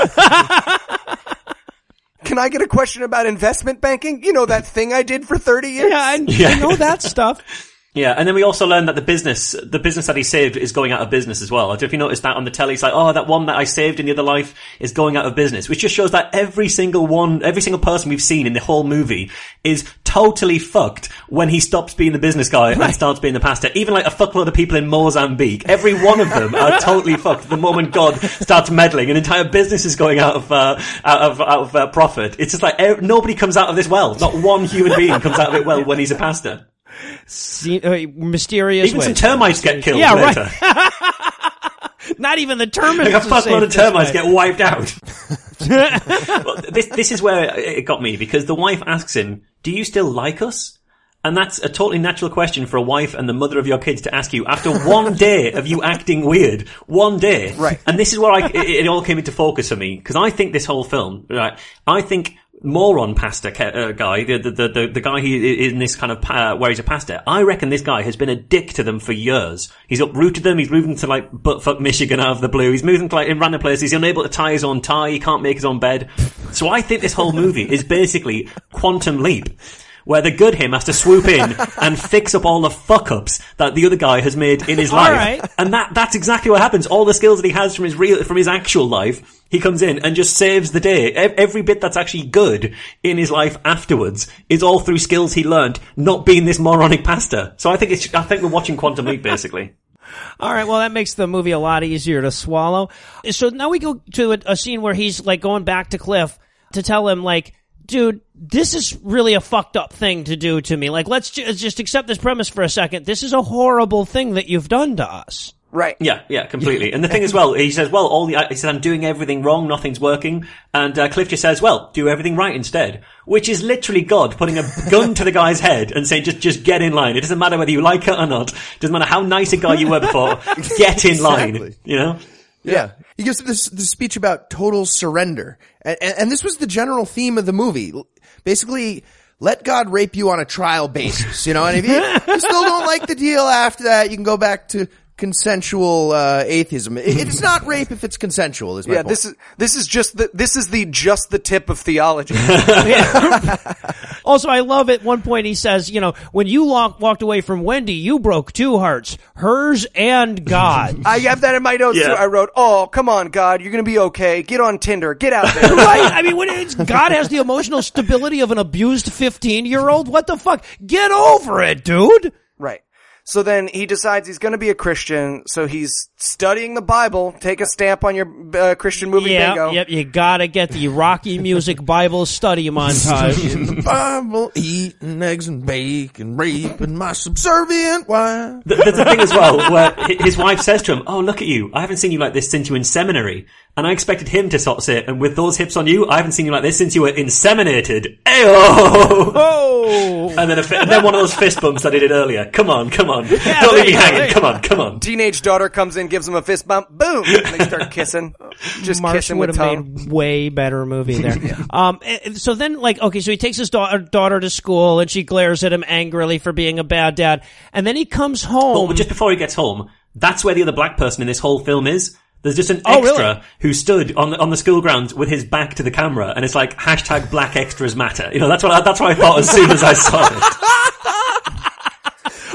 Can I get a question about investment banking? You know that thing I did for 30 years? Yeah, I, Yeah. I know that stuff. Yeah, and then we also learned that the business, the business that he saved, is going out of business as well. I don't know if you noticed that on the telly. It's like, oh, that one that I saved in the other life is going out of business, which just shows that every single one, every single person we've seen in the whole movie is totally fucked when he stops being the business guy and starts being the pastor. Even like a fuckload of people in Mozambique, every one of them are totally fucked the moment God starts meddling. An entire business is going out of uh, out of out of uh, profit. It's just like nobody comes out of this well. Not one human being comes out of it well when he's a pastor. Uh, mysterious Even some termites get killed Yeah, later. right. Not even the termites. Like a fuckload of termites way. get wiped out. well, this this is where it got me because the wife asks him, "Do you still like us?" And that's a totally natural question for a wife and the mother of your kids to ask you after one day of you acting weird. One day. Right. And this is where I, it, it all came into focus for me. Because I think this whole film, right, I think moron pastor uh, guy, the, the, the, the guy he in this kind of, uh, where he's a pastor, I reckon this guy has been a dick to them for years. He's uprooted them, he's them to like buttfuck Michigan out of the blue, he's them to like in random places, he's unable to tie his own tie, he can't make his own bed. So I think this whole movie is basically Quantum Leap where the good him has to swoop in and fix up all the fuck ups that the other guy has made in his life. right. And that, that's exactly what happens. All the skills that he has from his real, from his actual life, he comes in and just saves the day. Every bit that's actually good in his life afterwards is all through skills he learned, not being this moronic pastor. So I think it's, I think we're watching Quantum Leap basically. All right, well, that makes the movie a lot easier to swallow. So now we go to a, a scene where he's like going back to Cliff to tell him like, dude, this is really a fucked up thing to do to me. Like, let's ju- just accept this premise for a second. This is a horrible thing that you've done to us. Right. Yeah, yeah, completely. And the thing as well, he says, well, all the, he says, I'm doing everything wrong, nothing's working. And uh, Cliff just says, well, do everything right instead. Which is literally God putting a gun to the guy's head and saying, just, just get in line. It doesn't matter whether you like it or not. Doesn't matter how nice a guy you were before. Get in line. You know? Yeah. He gives this, this speech about total surrender. And, and, and this was the general theme of the movie. Basically, let God rape you on a trial basis, you know, and if you, you still don't like the deal after that, you can go back to consensual, uh, atheism. It's not rape if it's consensual, is my Yeah, point. this is this is just the this is the just the tip of theology. Also, I love at one point he says, you know, when you walk, walked away from Wendy, you broke two hearts, hers and God. I have that in my notes. Yeah. too. I wrote, "Oh, come on, God, you're gonna be okay. Get on Tinder. Get out there." right? I mean, when it's, God has the emotional stability of an abused 15 year old. What the fuck? Get over it, dude. Right. So then he decides he's going to be a Christian. So he's studying the Bible. Take a stamp on your uh, Christian movie Yeah, bingo. yep. You gotta get the Rocky Music Bible study montage. in the Bible, eating eggs and bacon, raping my subservient wife. Th- There's a thing as well where his wife says to him, "Oh, look at you! I haven't seen you like this since you were in seminary." And I expected him to sort of say, "And with those hips on you, I haven't seen you like this since you were inseminated." Ayo! oh, And then, a fi- and then one of those fist bumps that I did earlier. Come on, come on! Don't leave me hanging. Come on, come on! Teenage daughter comes in, gives him a fist bump. Boom! And they start kissing. Just Marsh kissing would with have tongue. made way better movie there. Um, eh, eh, so then, like, okay, so he takes his daughter, daughter to school, and she glares at him angrily for being a bad dad, and then he comes home. But just before he gets home, that's where the other black person in this whole film is. There's just an Oh, extra really? who stood on the, on the school grounds with his back to the camera, and it's like hashtag Black Extras Matter. You know, that's what I, that's what I thought as soon as I saw it.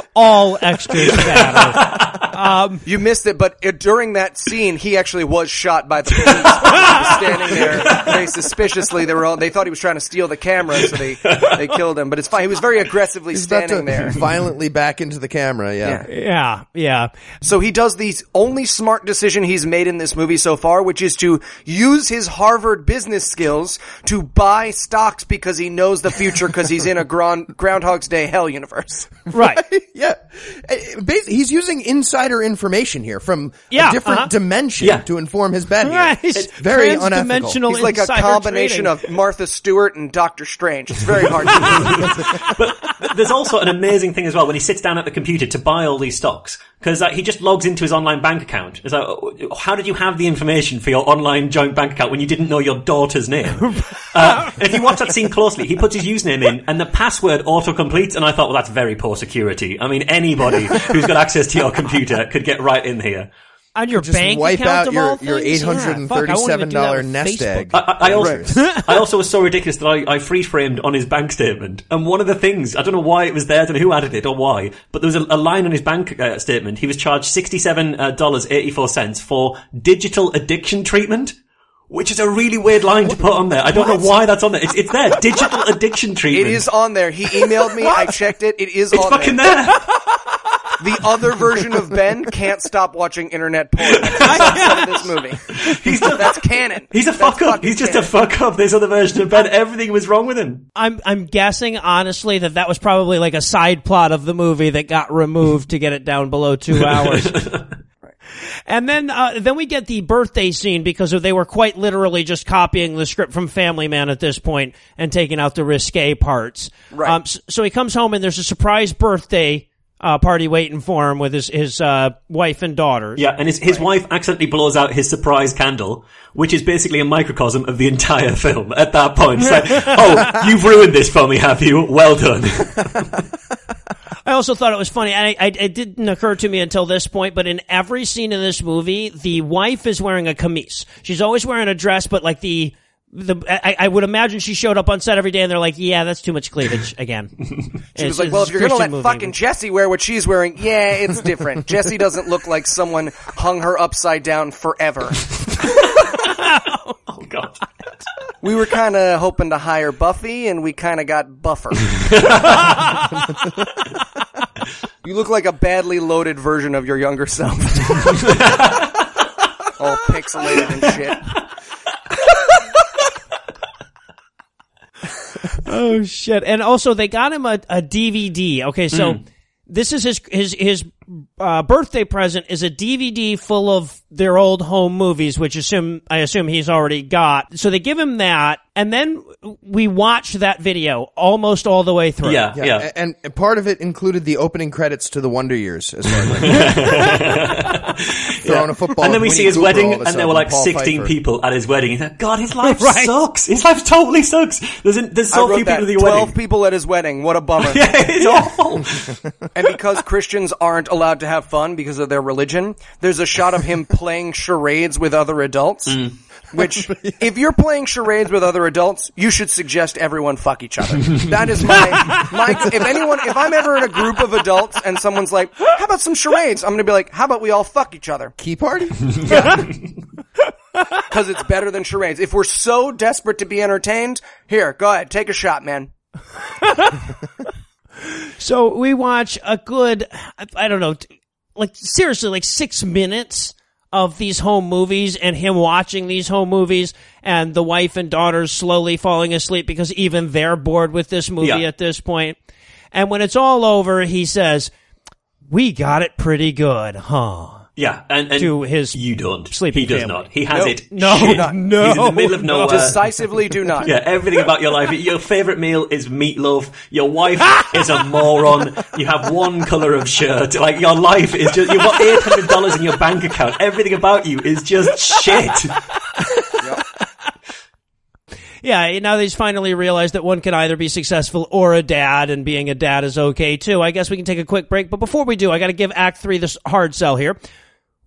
all extras matter. You missed it, but uh, during that scene, he actually was shot by the police. he was standing there very suspiciously. They were all, they thought he was trying to steal the camera, so they they killed him. But it's fine. He was very aggressively He's about standing to there. violently back into the camera, yeah. Yeah. yeah, yeah. So he does the only smart decision he's made in this movie so far, which is to use his Harvard business skills to buy stocks because he knows the future because he's in a Ground, Groundhog's Day hell universe. Right. yeah. Uh, basi- He's using insider information here from Yeah, a different uh-huh. dimension Yeah. to inform his bet here. Right. It's very unethical. He's like a combination trading. of Martha Stewart and Doctor Strange. It's very hard to do. But there's also an amazing thing as well when he sits down at the computer to buy all these stocks because uh, he just logs into his online bank account. It's like, oh, how did you have the information for your online joint bank account when you didn't know your daughter's name? uh, if you watch that scene closely, he puts his username in and the password auto completes. And I thought, well, that's very poor security. I mean, anybody who's got access to your computer could get right in here. on your Just bank wipe account out of your- all your things? Yeah, fuck, I won't even do that $837 with nest Facebook. egg. I, I, I also, I also was so ridiculous that I, I freeze framed on his bank statement. And one of the things, I don't know why it was there, I don't know who added it or why, but there was a, a line on his bank uh, statement. He was charged $67.84 for digital addiction treatment. Which is a really weird line to put on there. I don't know why that's on there. It's, it's there. Digital addiction treatment. It is on there. He emailed me. I checked it. It is It's on fucking there. there. The other version of Ben can't stop watching internet porn. That's this movie. He's, the, That's canon. he's a That's fuck up. He's just canon. a fuck up. This other version of Ben. Everything was wrong with him. I'm I'm guessing honestly that that was probably like a side plot of the movie that got removed to get it down below two hours. And then, uh, then we get the birthday scene because they were quite literally just copying the script from Family Man at this point and taking out the risque parts. Right. Um, s- so he comes home and there's a surprise birthday uh, party waiting for him with his his uh, wife and daughters. Yeah, and his, his wife accidentally blows out his surprise candle, which is basically a microcosm of the entire film at that point. It's like, oh, you've ruined this for me, have you? Well done. I also thought it was funny. I, I, it didn't occur to me until this point, but in every scene in this movie, the wife is wearing a camise. She's always wearing a dress, but like the the I, I would imagine she showed up on set every day, and they're like, "Yeah, that's too much cleavage again." She was like, well, if you're going to let fucking Jessie wear what she's wearing, yeah, it's different. Jessie doesn't look like someone hung her upside down forever. oh, oh god. We were kind of hoping to hire Buffy, and we kind of got Buffer. you look like a badly loaded version of your younger self. All pixelated and shit. oh shit! And also, they got him a, a DVD. Okay, so mm. this is his his his uh, birthday present is a DVD full of their old home movies, which assume I assume he's already got. So they give him that, and then we watch that video almost all the way through. Yeah, Yeah, yeah. And, and part of it included the opening credits to the Wonder Years, as far as I know. Throwing a football. and then we see his Cooper wedding, and there were like Paul 16 Pfeiffer. people at his wedding. He's like, God, his life Right. sucks. His life totally sucks. There's, there's I so few that. people at the Twelve wedding. people at his wedding. What a bummer. Yeah, it's awful. And because Christians aren't allowed to have fun because of their religion, there's a shot of him playing charades with other adults. Mm. Which, if you're playing charades with other adults, you should suggest everyone fuck each other. That is my, my, if anyone, if I'm ever in a group of adults and someone's like, how about some charades? I'm gonna be like, how about we all fuck each other? Key party? Cause it's better than charades. If we're so desperate to be entertained, here, go ahead, take a shot, man. So we watch a good, I- don't know, like seriously, like six minutes of these home movies and him watching these home movies and the wife and daughters slowly falling asleep because even they're bored with this movie Yeah. at this point. And when it's all over, he says, we got it pretty good, huh? Yeah, and, and To his you don't. sleeping he does family. not. He has Nope. it. No, shit. no, He's in the middle of no. nowhere. Decisively do not. Yeah, everything about your life. Your favorite meal is meatloaf. Your wife is a moron. You have one color of shirt. Like your life is just. You've got eight hundred dollars in your bank account. Everything about you is just shit. Yeah, now he's finally realized that one can either be successful or a dad, and being a dad is okay too. I guess we can take a quick break, but before we do, I gotta give Act 3 this hard sell here.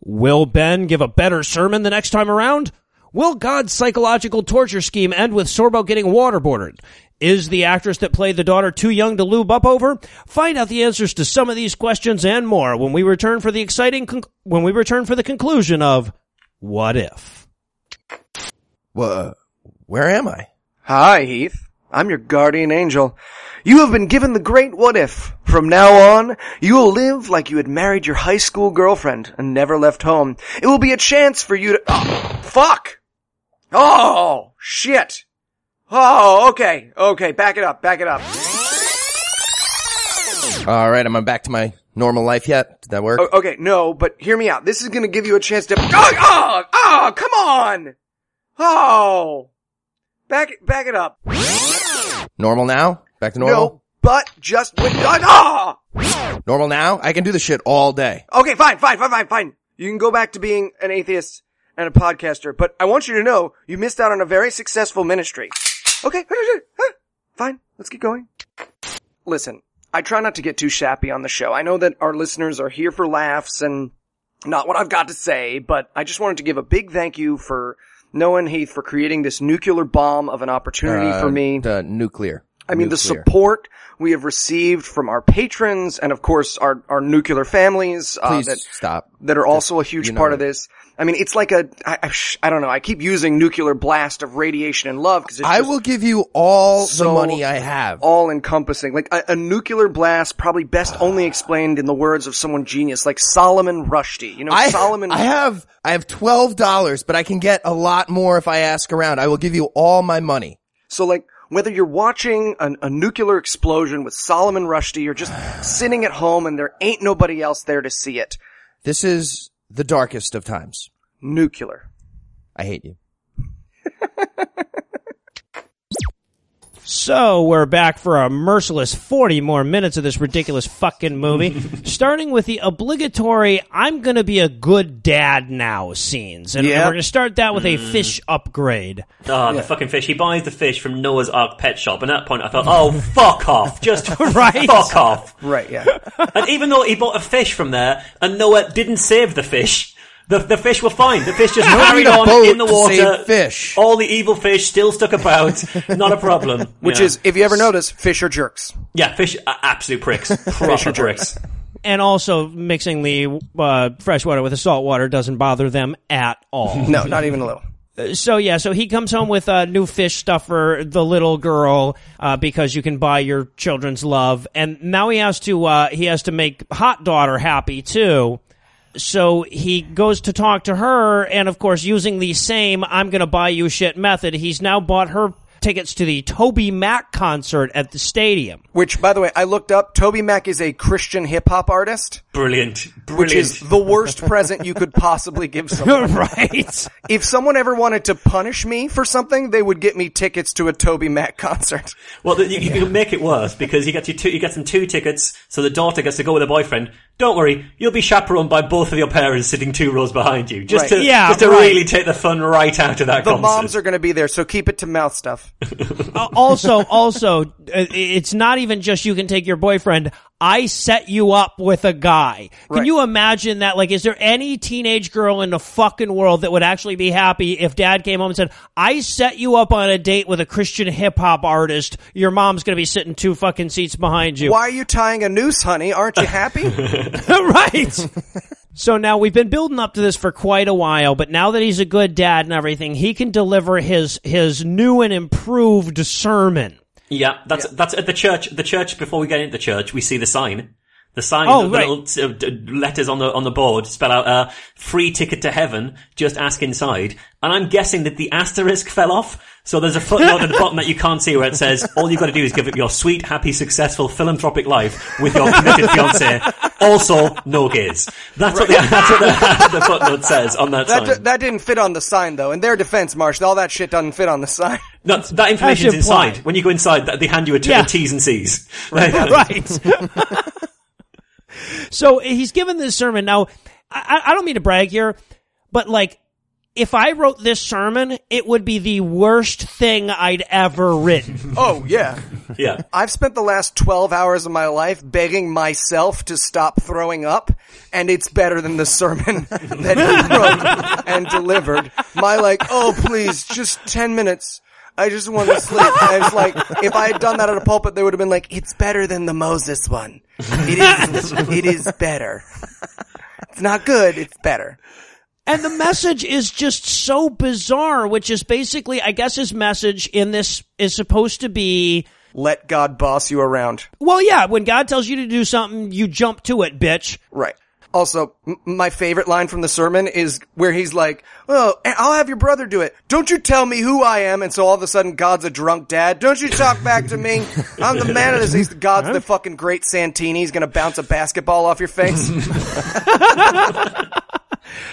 Will Ben give a better sermon the next time around? Will God's psychological torture scheme end with Sorbo getting waterboarded? Is the actress that played the daughter too young to lube up over? Find out the answers to some of these questions and more when we return for the exciting conc- when we return for the conclusion of What If. Well, uh, where am I? Hi, Heath. I'm your guardian angel. You have been given the great what if. From now on, you will live like you had married your high school girlfriend and never left home. It will be a chance for you to, oh, fuck! Oh, shit! Oh, okay, okay, back it up, back it up. All right, am I back to my normal life yet? Did that work? O- okay, no, but hear me out. This is gonna give you a chance to, oh, oh, oh, come on! Oh! Back, back it up. Normal now? Back to normal? No, but just wait, oh! Ah! Normal now? I can do this shit all day. Okay, fine, fine, fine, fine, fine. You can go back to being an atheist and a podcaster, but I want you to know you missed out on a very successful ministry. Okay, fine, let's get going. Listen, I try not to get too shappy on the show. I know that our listeners are here for laughs and not what I've got to say, but I just wanted to give a big thank you for Noah and Heath for creating this nuclear bomb of an opportunity Uh, for me. The nuclear. I mean, the support we have received from our patrons and of course our, our nuclear families, uh, that, stop. that are also a huge you know part it. of this. I mean, it's like a, I, I, sh- I don't know, I keep using nuclear blast of radiation and love because it's I will give you all so the money I have. all encompassing. Like a, a nuclear blast probably best only explained in the words of someone genius like Solomon Rushdie. You know, I, Solomon. I have, I have twelve dollars, but I can get a lot more if I ask around. I will give you all my money. So like, whether you're watching an, a nuclear explosion with Solomon Rushdie or just sitting at home and there ain't nobody else there to see it, This is the darkest of times? Nuclear. I hate you. So we're back for a merciless 40 more minutes of this ridiculous fucking movie, starting with the obligatory I'm gonna be a good dad now scenes. And Yeah. we're gonna start that with a mm. fish upgrade. Oh, the fucking fish. He buys the fish from Noah's Ark pet shop, and at that point I thought, oh, fuck off. Just Right. fuck off. Right, yeah. And even though he bought a fish from there, and Noah didn't save the fish, the, the fish were fine. The fish just carried on in the water. fish. All the evil fish still stuck about. Not a problem. Which Yeah. is, if you ever notice, fish are jerks. Yeah, fish are absolute pricks. Proper pricks. And also mixing the uh, fresh water with the salt water doesn't bother them at all. No, not even a little. So yeah, so he comes home with a new fish stuff for the little girl uh, because you can buy your children's love, and now he has to uh, he has to make hot daughter happy too. So he goes to talk to her, and of course, using the same "I'm going to buy you shit" method, he's now bought her tickets to the Toby Mac concert at the stadium. Which, by the way, I looked up. Toby Mac is a Christian hip hop artist, Brilliant. Brilliant. which is the worst present you could possibly give someone. right? If someone ever wanted to punish me for something, they would get me tickets to a Toby Mac concert. Well, the- you, you can make it worse because he gets you two, you get them two tickets, so the daughter gets to go with her boyfriend. Don't worry, you'll be chaperoned by both of your parents sitting two rows behind you, just Right. to Yeah, just to right. really take the fun right out of that The concert. moms are going to be there, so keep it to mouth stuff. Uh, also, also, uh, it's not even just you can take your boyfriend. I set you up with a guy. Can Right. you imagine that? Like, is there any teenage girl in the fucking world that would actually be happy if dad came home and said, I set you up on a date with a Christian hip hop artist. Your mom's gonna be sitting two fucking seats behind you. Why are you tying a noose, honey? Aren't you happy? right. So now we've been building up to this for quite a while, but now that he's a good dad and everything, he can deliver his his new and improved sermon. Yeah, that's that's at the church. The church before we get into the church, we see the sign. The sign, Oh, the right. little uh, letters on the on the board spell out uh, "free ticket to heaven." Just ask inside, and I'm guessing that the asterisk fell off. So there's a footnote at the bottom that you can't see where it says, "All you've got to do is give it your sweet, happy, successful philanthropic life with your committed fiance." Also, no gays. That's what the, that's what the, the footnote says on that, that, sign. d- that didn't fit on the sign, though. In their defense, Marsh, all that shit doesn't fit on the sign. no, that information's That's implied. inside. When you go inside, they hand you a t- Yeah. a T's and C's. Right. right. so he's given this sermon. Now, I, I don't mean to brag here, but like, if I wrote this sermon, it would be the worst thing I'd ever written. Oh, yeah. Yeah. I've spent the last 12 hours of my life begging myself to stop throwing up, and it's better than the sermon that he wrote and delivered. My like, oh please, just 10 minutes. I just want to sleep. I was like, if I had done that at a pulpit, they would have been like, it's better than the Moses one. It is, it is better. It's not good, it's better. And the message is just so bizarre, which is basically, I guess his message in this is supposed to be, Let God boss you around. well, yeah, when God tells you to do something, you jump to it, bitch. Right. Also, m- my favorite line from the sermon is where he's like, "Oh, eh, I'll have your brother do it. Don't you tell me who I am." And so all of a sudden, God's a drunk dad. Don't you talk back to me? I'm the man of this. He's God's the fucking great Santini. He's gonna bounce a basketball off your face.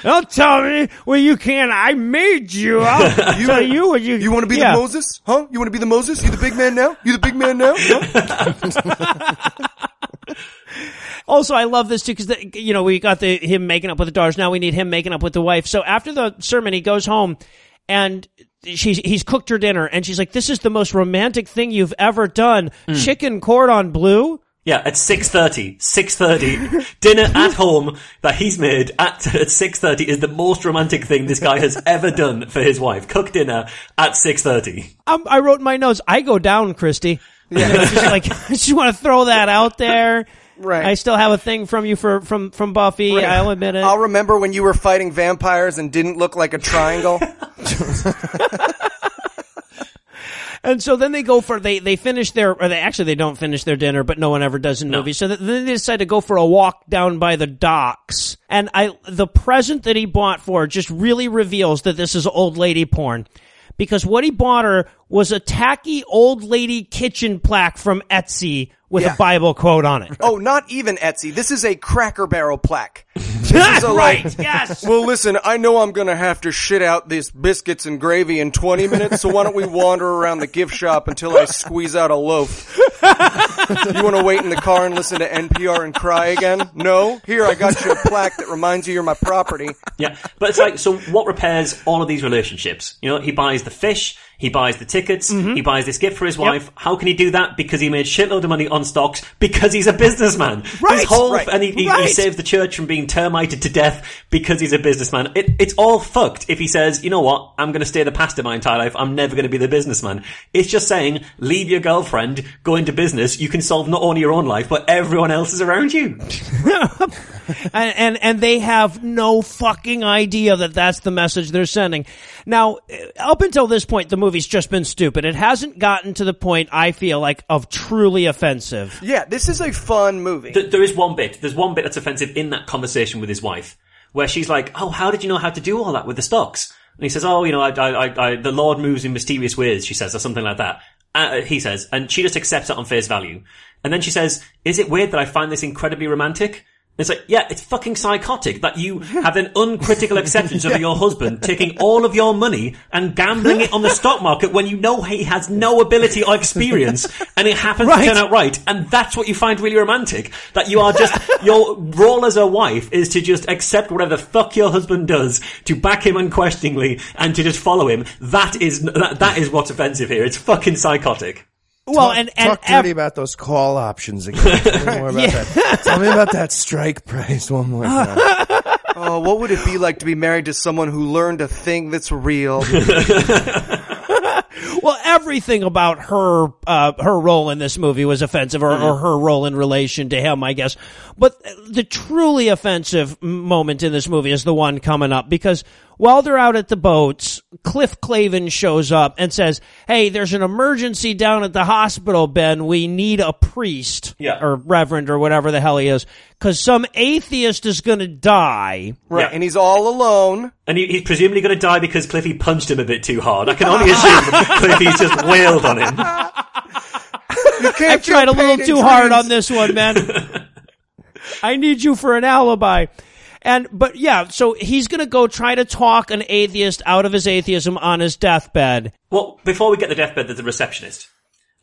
Don't tell me, well, you can't, I made you. I'll tell you what you, You want to be Yeah. the Moses? Huh? You want to be the Moses? You the big man now? You the big man now? Huh? Also, I love this too because you know we got the him making up with the daughters. Now we need him making up with the wife. So after the sermon, he goes home and she's he's cooked her dinner, and she's like, "This is the most romantic thing you've ever done: mm. chicken cordon bleu." Yeah, at 6.30. 6.30. Dinner at home that he's made at, at 6.30 is the most romantic thing this guy has ever done for his wife. Cook dinner at 6.30. Um, I wrote in my notes, "I go down, Kristy." Yeah, just like I just want to throw that out there. Right. I still have a thing from you for from from Buffy. I'll admit it. I'll remember when you were fighting vampires and didn't look like a triangle. And so then they go for they they finish their or they actually they don't finish their dinner, but no one ever does in movies. So th- then they decide to go for a walk down by the docks. And I the present that he bought for her just really reveals that this is old lady porn. Because what he bought her was a tacky old lady kitchen plaque from Etsy with Yeah. a Bible quote on it. Oh, not even Etsy. This is a Cracker Barrel plaque. So, right. like, Yes. Well, listen, I know I'm gonna have to shit out these biscuits and gravy in 20 minutes, so why don't we wander around the gift shop until I squeeze out a loaf? you wanna wait in the car and listen to NPR and cry again? No? Here, I got you a plaque that reminds you you're my property. Yeah, but it's like, so what repairs all of these relationships? You know, he buys the fish, he buys the tickets, Mm-hmm. he buys this gift for his wife. How can he do that? Because he made shitload of money on stocks because he's a businessman. Right, His whole, right, and he, he, he saves the church from being termited to death because he's a businessman. It, it's all fucked if he says, you know what, I'm going to stay the pastor my entire life, I'm never going to be the businessman. It's just saying, leave your girlfriend, go into business, you can solve not only your own life, but everyone else's around you. and, and and they have no fucking idea that that's the message they're sending. Now, up until this point, the movie's just been stupid. It hasn't gotten to the point I feel like of truly offensive. Yeah, this is a fun movie. Th- there is one bit. There's one bit that's offensive in that conversation with his wife, where she's like, "Oh, how did you know how to do all that with the stocks?" And he says, "Oh, you know, I, I, I, I the Lord moves in mysterious ways." She says, or something like that. Uh, he says, and she just accepts it on face value. And then she says, "Is it weird that I find this incredibly romantic?" It's like, yeah, it's fucking psychotic that you have an uncritical acceptance of your husband taking all of your money and gambling it on the stock market when you know he has no ability or experience and it happens Right. to turn out right. And that's what you find really romantic. That you are just, your role as a wife is to just accept whatever the fuck your husband does, to back him unquestioningly and to just follow him. That is, that, that is what's offensive here. It's fucking psychotic. Well, and and Talk ev- dirty about those call options again. Tell me more about that. Tell me about that strike price one more time. Oh, what would it be like to be married to someone who learned a thing that's real? well, everything about her uh, her role in this movie was offensive, or, Mm-hmm. or her role in relation to him, I guess. But the truly offensive moment in this movie is the one coming up because while they're out at the boats, Cliff Clavin shows up and says, "Hey, there's an emergency down at the hospital, Ben. We need a priest, Yeah. or reverend, or whatever the hell he is, because some atheist is going to die." Right, Yeah. and he's all alone. And he, he's presumably going to die because Cliffy punched him a bit too hard. I can only assume Cliffy's just wailed on him. You can't I tried a little in too hard on this one, man. I need you for an alibi. And, but yeah, so he's gonna go try to talk an atheist out of his atheism on his deathbed. Well, before we get the deathbed, there's a receptionist.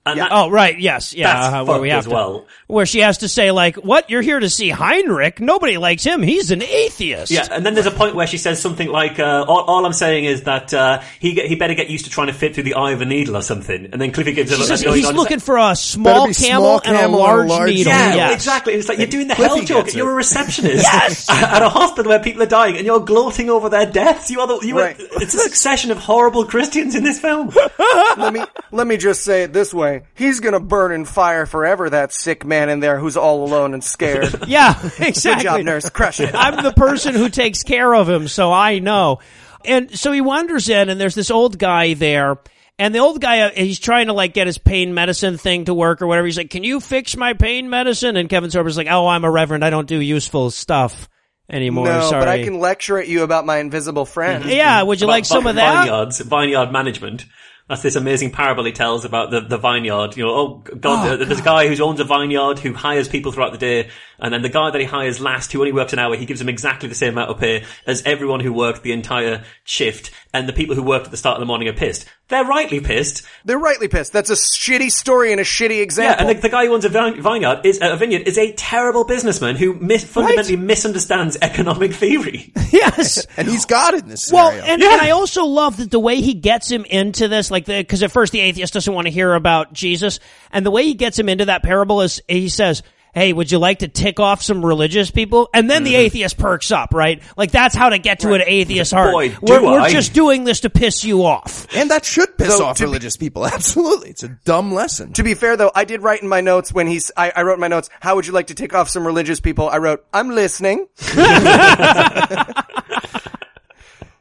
And that, Oh, right, yes, yeah, That's uh, where we have as to, well. where she has to say like, what, you're here to see Heinrich? Nobody likes him, he's an atheist. Yeah, and then there's a point where she says something like, uh, all, all I'm saying is that uh, he he better get used to trying to fit through the eye of a needle or something. And then Cliffy gives a She look. says and he's looking for a small camel, small and a camel large, and a large needle. Yeah, Yes. exactly. It's like you're doing the Cliffy hell joke. gets You're a receptionist Yes! at a hospital where people are dying, and you're gloating over their deaths. You are the, you Right. are, it's a succession of horrible Christians in this film. let me let me just say it this way: He's gonna burn in fire forever. That sick man in there who's all alone and scared. Yeah, Good exactly. job, nurse. Crush it. I'm the person who takes care of him, so I know. And so he wanders in, and there's this old guy there. And the old guy, uh, he's trying to like get his pain medicine thing to work or whatever. He's like, "Can you fix my pain medicine?" And Kevin Sorbo's like, "Oh, I'm a reverend. I don't do useful stuff anymore. no, Sorry." but I can lecture at you about my invisible friend. yeah, would you About like some of that? Vineyards, vineyard management. That's this amazing parable he tells about the, the vineyard. You know, oh God, uh, there's a guy who owns a vineyard who hires people throughout the day, and then the guy that he hires last, who only works an hour, he gives him exactly the same amount of pay as everyone who worked the entire shift. And the people who worked at the start of the morning are pissed. They're rightly pissed. They're rightly pissed. That's a shitty story and a shitty example. Yeah, example. and the, the guy who owns a vineyard is a vineyard is a terrible businessman who mis- fundamentally misunderstands economic theory. yes. And he's got it in this Well, scenario. and, and I also love that the way he gets him into this, like, because at first the atheist doesn't want to hear about Jesus, and the way he gets him into that parable is he says, "Hey, would you like to tick off some religious people?" And then Mm-hmm. the atheist perks up, right? Like that's how to get to an atheist heart. Boy, do we're, we're I. just doing this to piss you off. and that should piss Though, off to be- religious people. Absolutely. It's a dumb lesson. to be fair though, I did write in my notes when he's, I, I wrote in my notes, how would you like to take off some religious people? I wrote, I'm listening.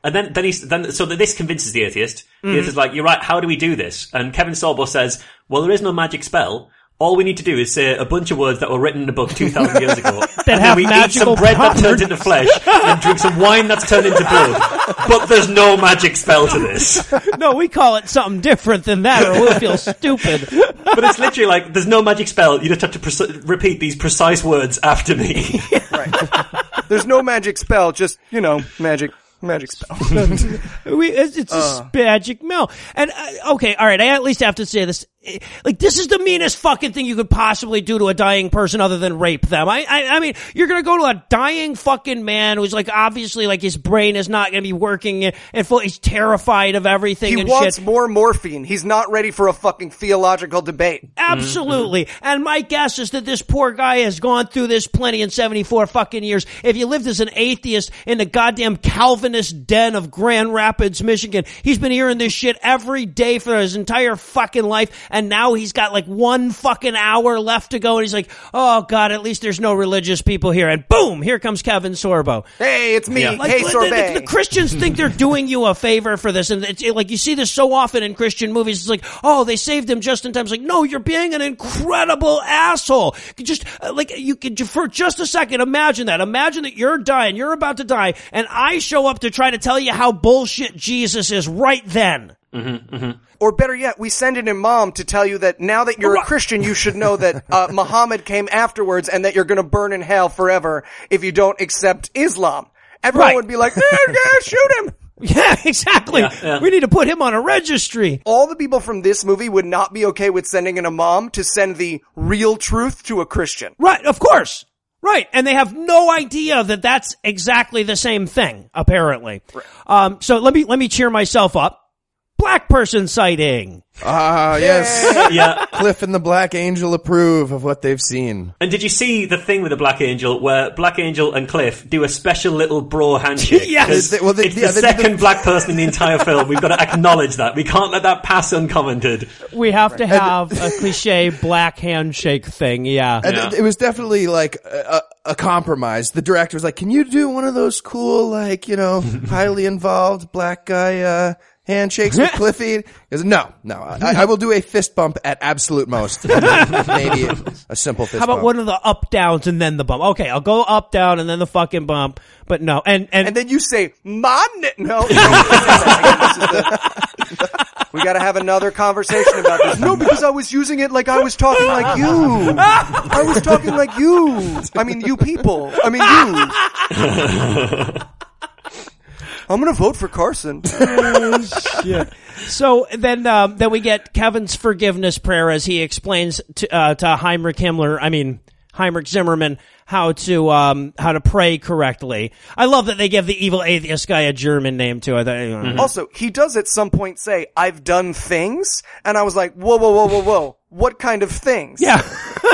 And then, then he's, then, so this convinces the atheist. The atheist is like, you're right, how do we do this? And Kevin Sorbo says, well, there is no magic spell. All we need to do is say a bunch of words that were written in a book 2,000 years ago. and then have we eat some bread that powers. turns into flesh and drink some wine that's turned into blood. But there's no magic spell to this. no, we call it something different than that, or we'll feel stupid. But it's literally like, there's no magic spell. You just have to preci- repeat these precise words after me. Right. There's no magic spell, just you know, magic, magic spell. We, it's, it's a magic mill. And, uh, okay, alright, I at least have to say this. Like, this is the meanest fucking thing you could possibly do to a dying person other than rape them. I, I, I mean, you're gonna go to a dying fucking man who's like, obviously, like, his brain is not gonna be working and, full, he's terrified of everything he wants shit. more morphine. He's not ready for a fucking theological debate. Absolutely. And my guess is that this poor guy has gone through this plenty in 74 fucking years. If you lived as an atheist in the goddamn Calvinist den of Grand Rapids, Michigan, he's been hearing this shit every day for his entire fucking life. And now he's got like one fucking hour left to go. And he's like, oh God, at least there's no religious people here. And boom, here comes Kevin Sorbo. Hey, it's me. Like, hey, the- sorbet. The, the Christians think they're doing you a favor for this, and it's it- like you see this so often in Christian movies. It's like, oh, they saved him just in time. It's like, no, you're being an incredible asshole. Just uh, like you could for just a second imagine that. Imagine that you're dying, you're about to die, and I show up to try to tell you how bullshit Jesus is right then. Or better yet, we send an imam to tell you that now that you're a Christian, you should know that uh, Muhammad came afterwards and that you're going to burn in hell forever if you don't accept Islam. Everyone Right. would be like, "Eh, yeah, shoot him. Yeah, exactly. yeah. We need to put him on a registry. All the people from this movie would not be okay with sending an imam to send the real truth to a Christian. Right, of course. Right, and they have no idea that that's exactly the same thing. Apparently, um, so let me let me cheer myself up. Black person sighting. Ah, yes. Yeah. Cliff and the Black Angel approve of what they've seen. And did you see the thing with the Black Angel where Black Angel and Cliff do a special little bro handshake? Yes. 'Cause They- well, they- it's yeah, the they did the- second black person in the entire film. We've got to acknowledge that. We can't let that pass uncommented. We have to have a cliche black handshake thing. Yeah. And Yeah. it, it was definitely like a, a, a compromise. The director was like, "Can you do one of those cool, like you know, highly involved black guy uh, handshakes with Cliffy?" Goes, "No, no, I, I will do a fist bump at absolute most, maybe a simple fist How about bump." one of the up downs and then the bump? Okay, I'll go up down and then the fucking bump. But no, and and, And then you say, man, no. no this is the- we gotta have another conversation about this. No, because I was using it like I was talking like you. I was talking like you. I mean, you people. I mean, you. I'm gonna vote for Carson. so then um, then we get Kevin's forgiveness prayer as he explains to uh, to Heinrich Himmler. I mean. Heinrich Zimmerman, how to um how to pray correctly. I love that they give the evil atheist guy a German name too. I thought, Also, he does at some point say, I've done things. And I was like, whoa, whoa, whoa, whoa, whoa. What kind of things? Yeah,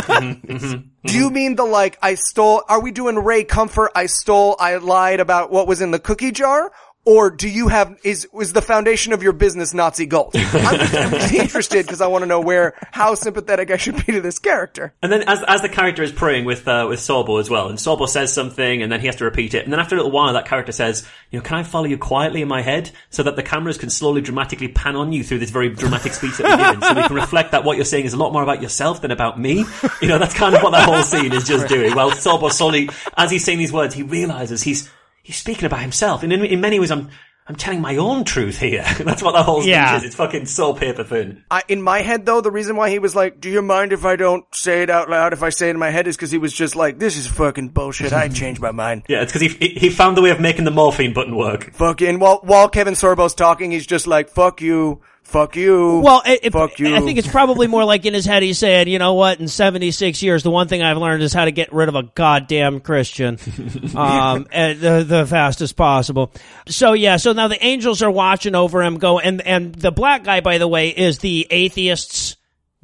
Mm-hmm. Do you mean the like, I stole, are we doing Ray Comfort? I stole, I lied about what was in the cookie jar? Or do you have, is, was the foundation of your business Nazi gold? I'm just, I'm just interested because I want to know where, how sympathetic I should be to this character. And then as, as the character is praying with, uh, with Sorbo as well, and Sorbo says something and then he has to repeat it. And then after a little while, that character says, you know, can I follow you quietly in my head so that the cameras can slowly dramatically pan on you through this very dramatic speech that we're given so we can reflect that what you're saying is a lot more about yourself than about me? You know, that's kind of what that whole scene is just doing. Well, Sorbo slowly, as he's saying these words, he realizes he's, he's speaking about himself. And in, in many ways, I'm, I'm telling my own truth here. That's what the whole speech Yeah. is. It's fucking so paper thin. I, in my head though, the reason why he was like, do you mind if I don't say it out loud if I say it in my head is because he was just like, this is fucking bullshit. I changed my mind. Yeah, it's because he, he he found the way of making the morphine button work. Fucking, while, while Kevin Sorbo's talking, he's just like, fuck you, fuck you, Well, it, it- fuck you. I think it's probably more like in his head he said, you know what, in 76 years, the one thing I've learned is how to get rid of a goddamn Christian, um, the, the fastest possible. So yeah, so now the angels are watching over him go, and, and the black guy, by the way, is the atheist's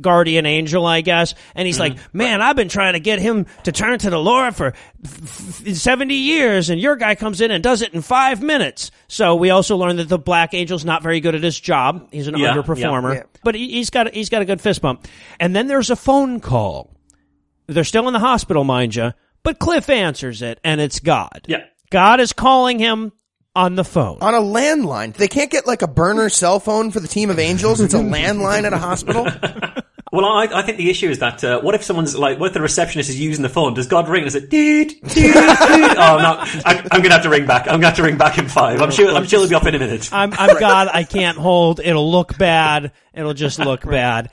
guardian angel, I guess. And he's mm-hmm. like, man, I've been trying to get him to turn to the Lord for f- f- 70 years, and your guy comes in and does it in five minutes. So we also learned that the black angel's not very good at his job. He's an Yeah, underperformer. yeah. But he's got, he's got a good fist bump. And then there's a phone call. They're still in the hospital, mind you, but Cliff answers it, and it's God. Yeah. God is calling him on the phone. on a landline. They can't get like a burner cell phone for the team of angels. It's a landline at a hospital. Well, I, I think the issue is that uh, what if someone's like, what if the receptionist is using the phone? Does God ring and say, "Dude, dude, dude"? Oh, no, I'm, I'm gonna have to ring back. I'm gonna have to ring back in five. I'm sure. I'm sure he'll be up in a minute. I'm, I'm God. I can't hold. It'll look bad. It'll just look bad.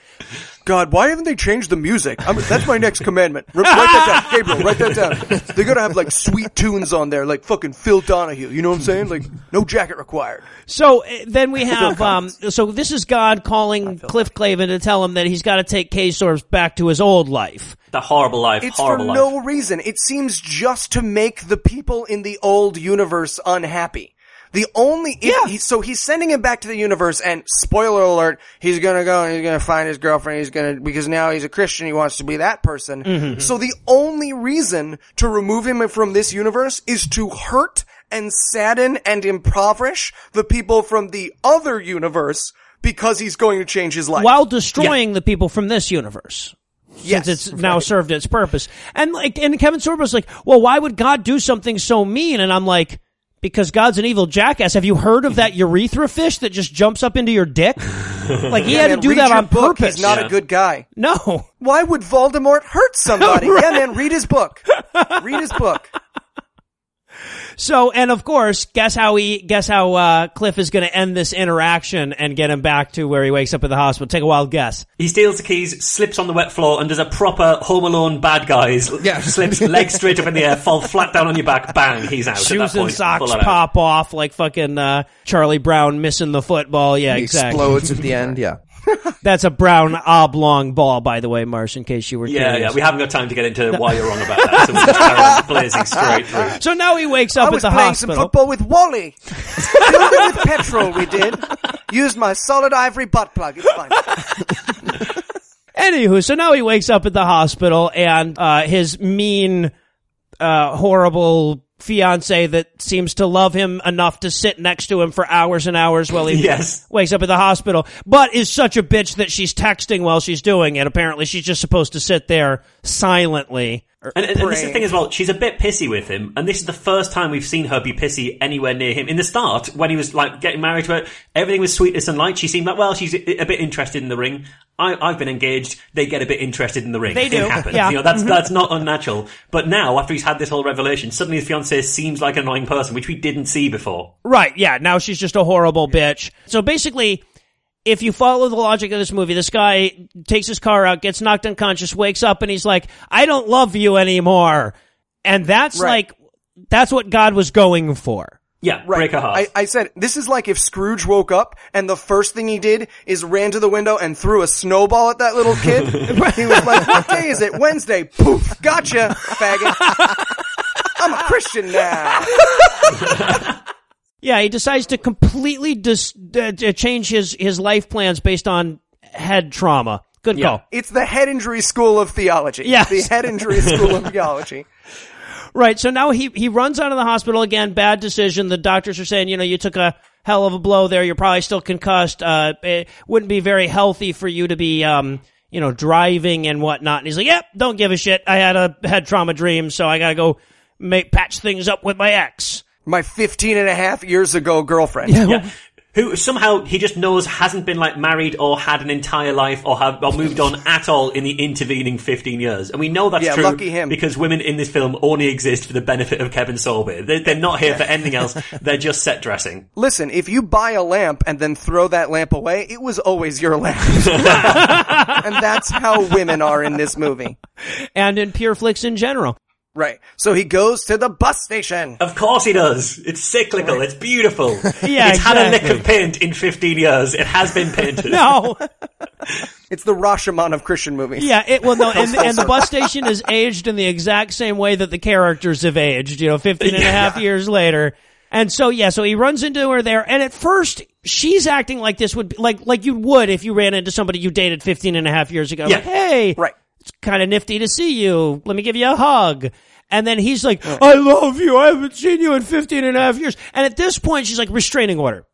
God, why haven't they changed the music? I'm, that's my next commandment. R- write that down, Gabriel. Write that down. They gotta have like sweet tunes on there, like fucking Phil Donahue. You know what I'm saying? Like no jacket required. So uh, then we have, um, so this is God calling Cliff Clavin to tell him that he's got to take K-Sorbs back to his old life. The horrible life, It's for horrible life. no reason. It seems just to make the people in the old universe unhappy. The only, yeah. He, so he's sending him back to the universe and spoiler alert, he's gonna go and he's gonna find his girlfriend, he's gonna, because now he's a Christian, he wants to be that person. Mm-hmm. So the only reason to remove him from this universe is to hurt and sadden and impoverish the people from the other universe because he's going to change his life. while destroying the people from this universe. yes, Since it's now served its purpose. And like, and Kevin Sorbo's like, well, why would God do something so mean? And I'm like, because God's an evil jackass. Have you heard of that urethra fish that just jumps up into your dick? Like he Yeah, had to do that on book. purpose. He's not Yeah. a good guy. no. Why would Voldemort hurt somebody? Yeah, man, read his book. Read his book. So, and of course, guess how he, guess how, uh, Cliff is going to end this interaction and get him back to where he wakes up at the hospital. Take a wild guess. He steals the keys, slips on the wet floor, and does a proper Home Alone bad guys. Yeah. Slips legs straight up in the air, fall flat down on your back, bang, he's out. at Shoes that point. and socks Pull that out. pop off like fucking, uh, Charlie Brown missing the football. Yeah, He exactly. explodes at the end. Yeah. That's a brown oblong ball, by the way, Marsh, in case you were Yeah, curious. yeah, we haven't got time to get into why you're wrong about that, so we'll just carry on blazing straight through. So now he wakes I up at was the playing some football with Wally. Filled it with petrol, we did. Used my solid ivory butt plug. It's fine. Anywho, so now he wakes up at the hospital and uh, his mean, uh, horrible fiance that seems to love him enough to sit next to him for hours and hours while he Yes. wakes up at the hospital, but is such a bitch that she's texting while she's doing it. Apparently, she's just supposed to sit there silently. And, and, this is the thing as well, she's a bit pissy with him, and this is the first time we've seen her be pissy anywhere near him. In the start, when he was like getting married to her, everything was sweetness and light. She seemed like, well, she's a, a bit interested in the ring. I, I've been engaged. They get a bit interested in the ring. They do, It happens. yeah. You know, that's, mm-hmm. that's not unnatural. But now, after he's had this whole revelation, suddenly his fiance seems like an annoying person, which we didn't see before. Right, yeah, now she's just a horrible bitch. So basically, if you follow the logic of this movie, this guy takes his car out, gets knocked unconscious, wakes up, and he's like, I don't love you anymore. And that's Right. like, that's what God was going for. Yeah, break her heart. I, I said, this is like if Scrooge woke up and the first thing he did is ran to the window and threw a snowball at that little kid. he was like, what day is it? Wednesday. Poof. Gotcha, faggot. I'm a Christian now. Yeah, he decides to completely dis- uh, change his, his life plans based on head trauma. Good Yeah. call. It's the head injury school of theology. Yes. The head injury school of theology. Right. So now he, he runs out of the hospital again. Bad decision. The doctors are saying, you know, you took a hell of a blow there. You're probably still concussed. Uh, it wouldn't be very healthy for you to be, um, you know, driving and whatnot. And he's like, yep, don't give a shit. I had a head trauma dream, so I gotta go make, patch things up with my ex. My 15 and a half years ago girlfriend. Yeah. Who somehow he just knows hasn't been like married or had an entire life or have or moved on at all in the intervening fifteen years, and we know that's Yeah, true. lucky him. because women in this film only exist for the benefit of Kevin Sorbo. They're, they're not here for anything else. They're just set dressing. Listen, if you buy a lamp and then throw that lamp away, it was always your lamp. and that's how women are in this movie. And in Pure Flicks in general. Right. So he goes to the bus station. Of course he does. It's cyclical. It's beautiful. Yeah, it's had a lick of paint in fifteen years. It has been painted. No. It's the Rashomon of Christian movies. Yeah, it well no, and, and the bus station is aged in the exact same way that the characters have aged, you know, 15 and a half years later. And so yeah, so he runs into her there, and at first she's acting like this would be like like you would if you ran into somebody you dated 15 and a half years ago. Yeah. Like, hey, Right. It's kind of nifty to see you. Let me give you a hug. And then he's like, oh. I love you. I haven't seen you in 15 and a half years. And at this point, she's like, restraining order.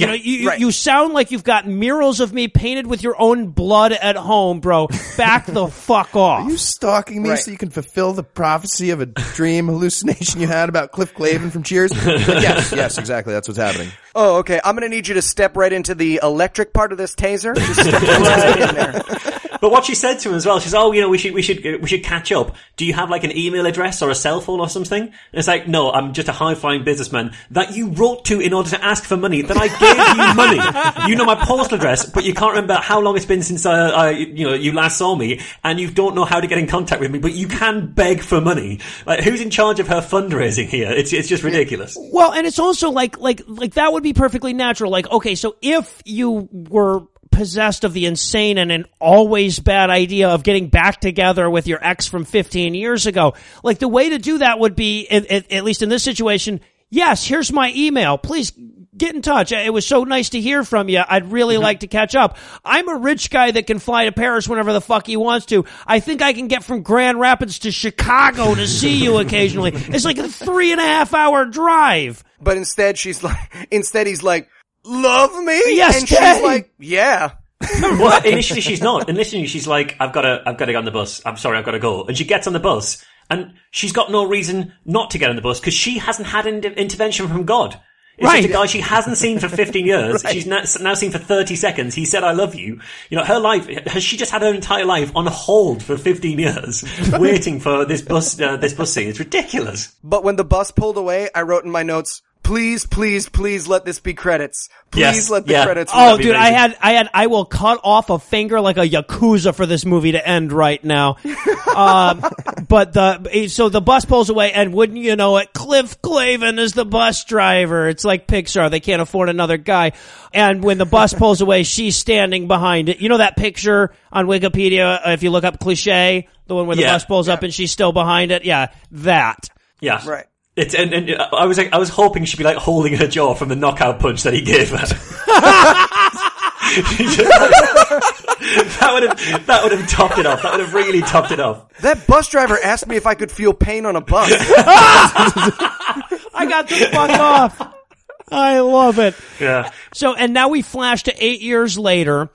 You know, you, you- right. you sound like you've got murals of me painted with your own blood at home, bro. Back the fuck off. Are you stalking me Right. so you can fulfill the prophecy of a dream hallucination you had about Cliff Clavin from Cheers? But yes, yes, exactly. That's what's happening. Oh, okay. I'm gonna need you to step right into the electric part of this taser. Just step right in there. But what she said to him as well, she's, oh, you know, we should, we should, we should catch up. Do you have like an email address or a cell phone or something? And it's like, no, I'm just a high-flying businessman that you wrote to in order to ask for money, that I gave you money. You know my postal address, but you can't remember how long it's been since, uh, I, you know, you last saw me, and you don't know how to get in contact with me, but you can beg for money. Like, who's in charge of her fundraising here? It's, it's just ridiculous. Well, and it's also like, like, like that would be perfectly natural. Like, okay, so if you were possessed of the insane and an always bad idea of getting back together with your ex from 15 years ago, like the way to do that would be, at, at, at least in this situation, yes, here's my email. Please get in touch. It was so nice to hear from you. I'd really mm-hmm. like to catch up. I'm a rich guy that can fly to Paris whenever the fuck he wants to. I think I can get from Grand Rapids to Chicago to see you occasionally. It's like a three and a half hour drive. But instead, she's like, instead he's like, love me? Yes, And she's like, yeah. well, initially she's not. Initially she's like, I've got to, I've got to get on the bus. I'm sorry, I've got to go. And she gets on the bus and she's got no reason not to get on the bus because she hasn't had in- intervention from God. It's Right. just a guy she hasn't seen for 15 years. She's now, now seen for 30 seconds. He said, I love you. You know, her life, has she just had her entire life on hold for 15 years, waiting for this bus, uh, this bus scene? It's ridiculous. But when the bus pulled away, I wrote in my notes, please, please, please let this be credits. Please Yes, let the yeah. credits Oh, be dude, I had, I had, I will cut off a finger like a yakuza for this movie to end right now. um, but the so the bus pulls away, and wouldn't you know it, Cliff Clavin is the bus driver. It's like Pixar; they can't afford another guy. And when the bus pulls away, she's standing behind it. You know that picture on Wikipedia? uh, If you look up cliche, the one where the Yeah. bus pulls up and she's still behind it. Yeah, that. Yeah. Right. It's, and, and I was like, I was hoping she'd be like holding her jaw from the knockout punch that he gave her. that would have that would have topped it off. That would have really topped it off. That bus driver asked me if I could feel pain on a bus. I got the fuck off. I love it. Yeah. So, and now we flash to eight years later.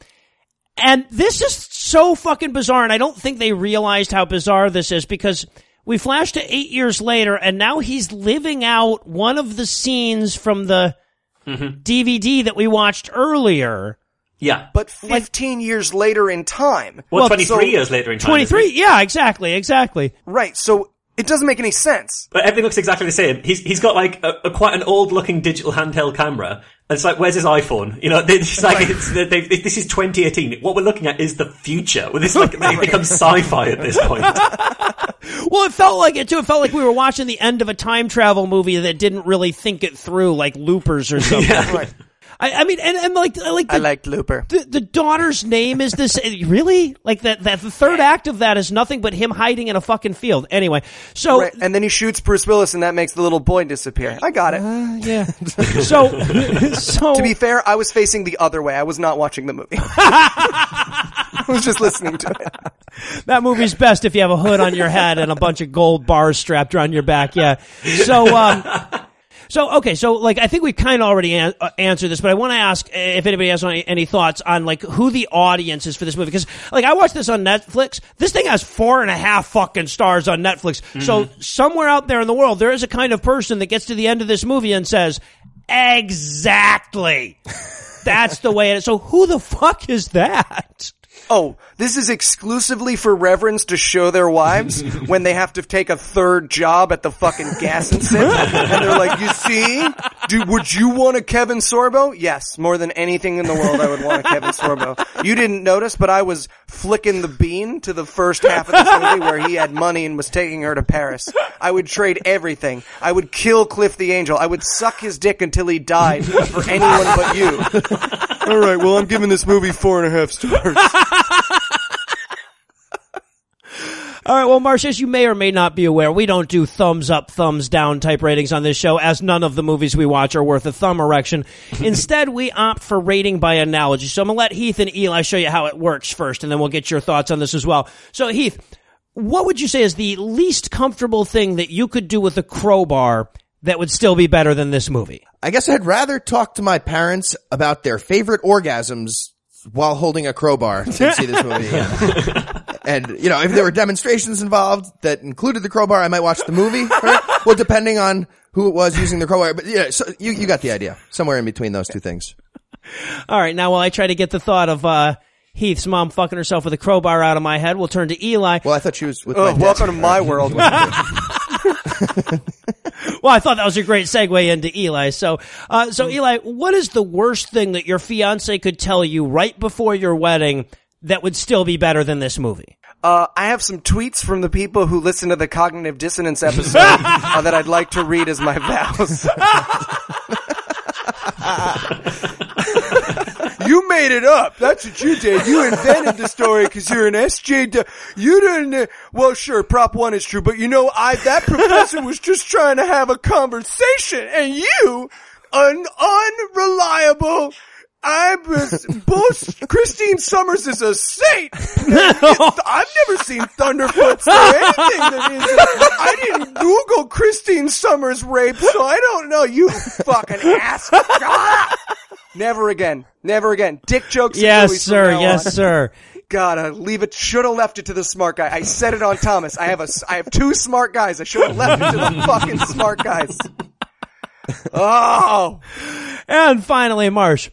And this is so fucking bizarre. And I don't think they realized how bizarre this is because we flash to eight years later and now he's living out one of the scenes from the DVD that we watched earlier. Yeah. But 15 years later in time. well, well, 23 so- years later in time. 23. Yeah, exactly. Exactly. Right. So it doesn't make any sense. But everything looks exactly the same. He's he's got like a, a quite an old looking digital handheld camera. And it's like, where's his iPhone? You know, it's like it's, they, they, this is 2018. What we're looking at is the future. Well, this like it becomes sci-fi at this point. Well, it felt like it too. It felt like we were watching the end of a time travel movie that didn't really think it through, like Loopers or something. Right. I, I mean, and, and like, like the, I liked Looper. the, the daughter's name is this really like that that the third act of that is nothing but him hiding in a fucking field anyway so Right. And then he shoots Bruce Willis and that makes the little boy disappear. I got it. yeah so so to be fair, I was facing the other way. I was not watching the movie. I was just listening to it. that movie's best if you have a hood on your head and a bunch of gold bars strapped around your back yeah so um so okay, so like I think we've kind of already an- uh, answered this, but I want to ask if anybody has any, any thoughts on like who the audience is for this movie because like I watched this on Netflix. This thing has four and a half fucking stars on Netflix. So somewhere out there in the world, there is a kind of person that gets to the end of this movie and says, "Exactly." That's the way it is. So who the fuck is that? Oh, this is exclusively for reverends to show their wives when they have to take a third job at the fucking gas and sip. And they're like, you see? Do, would you want a Kevin Sorbo? Yes, more than anything in the world I would want a Kevin Sorbo. You didn't notice, but I was flicking the bean to the first half of this movie where he had money and was taking her to Paris. I would trade everything. I would kill Cliff the Angel. I would suck his dick until he died for anyone but you. All right, well, I'm giving this movie four and a half stars. All right, well, Marsh, as you may or may not be aware, we don't do thumbs up, thumbs down type ratings on this show, as none of the movies we watch are worth a thumb erection. Instead, we opt for rating by analogy. So I'm gonna let Heath and Eli show you how it works first, and then we'll get your thoughts on this as well. So, Heath, what would you say is the least comfortable thing that you could do with a crowbar that would still be better than this movie? I guess I'd rather talk to my parents about their favorite orgasms while holding a crowbar than see this movie. Yeah. and you know, if there were demonstrations involved that included the crowbar, I might watch the movie. Right? Well, depending on who it was using the crowbar, but yeah, so you you got the idea. Somewhere in between those two things. All right, now while I try to get the thought of uh, Heath's mom fucking herself with a crowbar out of my head. We'll turn to Eli. Well, I thought she was with Oh, my dad. welcome to my world. Well, I thought that was a great segue into Eli. So, uh, so Eli, what is the worst thing that your fiance could tell you right before your wedding that would still be better than this movie? Uh, I have some tweets from the people who listen to the cognitive dissonance episode uh, that I'd like to read as my vows. you made it up. That's what you did. You invented the story because you're an SJ. You didn't. uh, Well, sure, Prop One is true, but you know, I that professor was just trying to have a conversation, and you, an unreliable. I was both Christina Sommers is a saint. I've never seen Thunderfoots or anything that is. I didn't Google Christina Sommers rape, so I don't know. You fucking ass. Never again. Never again. Dick jokes. Yes, sir. Yes, on. sir. Gotta leave it. Should have left it to the smart guy. I said it on Thomas. I have a. I have two smart guys. I should have left it to the fucking smart guys. Oh, And finally, Marsh,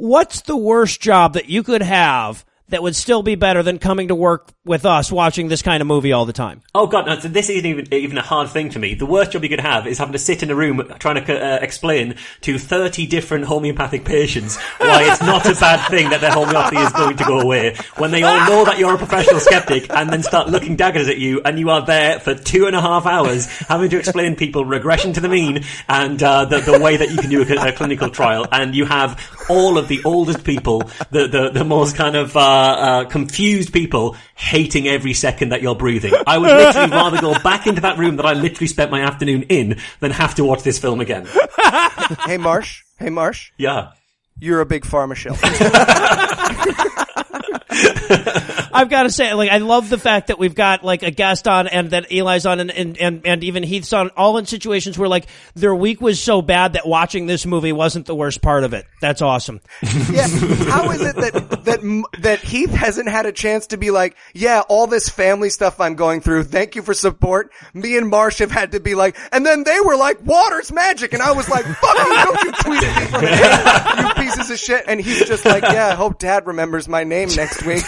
what's the worst job that you could have that would still be better than coming to work with us watching this kind of movie all the time? Oh god, no, this isn't even even a hard thing for me. The worst job you could have is having to sit in a room trying to uh, explain to thirty different homeopathic patients why it's not a bad thing that their homeopathy is going to go away when they all know that you're a professional skeptic and then start looking daggers at you and you are there for two and a half hours having to explain people regression to the mean and uh, the, the way that you can do a, a clinical trial and you have all of the oldest people, the the, the most kind of uh, uh, confused people hating every second that you're breathing. I would literally rather go back into that room that I literally spent my afternoon in than have to watch this film again. hey Marsh. Hey Marsh. Yeah. You're a big pharma shill. I've got to say, like, I love the fact that we've got like a guest on and that Eli's on and, and, and, and even Heath's on all in situations where like their week was so bad that watching this movie wasn't the worst part of it. That's awesome. Yeah, how is it that that that Heath hasn't had a chance to be like, yeah, all this family stuff I'm going through. Thank you for support. Me and Marsh have had to be like, and then they were like, water's magic, and I was like, fuck you, don't you tweet at me from hate, you pieces of shit. And he's just like, yeah, I hope Dad remembers my name next week.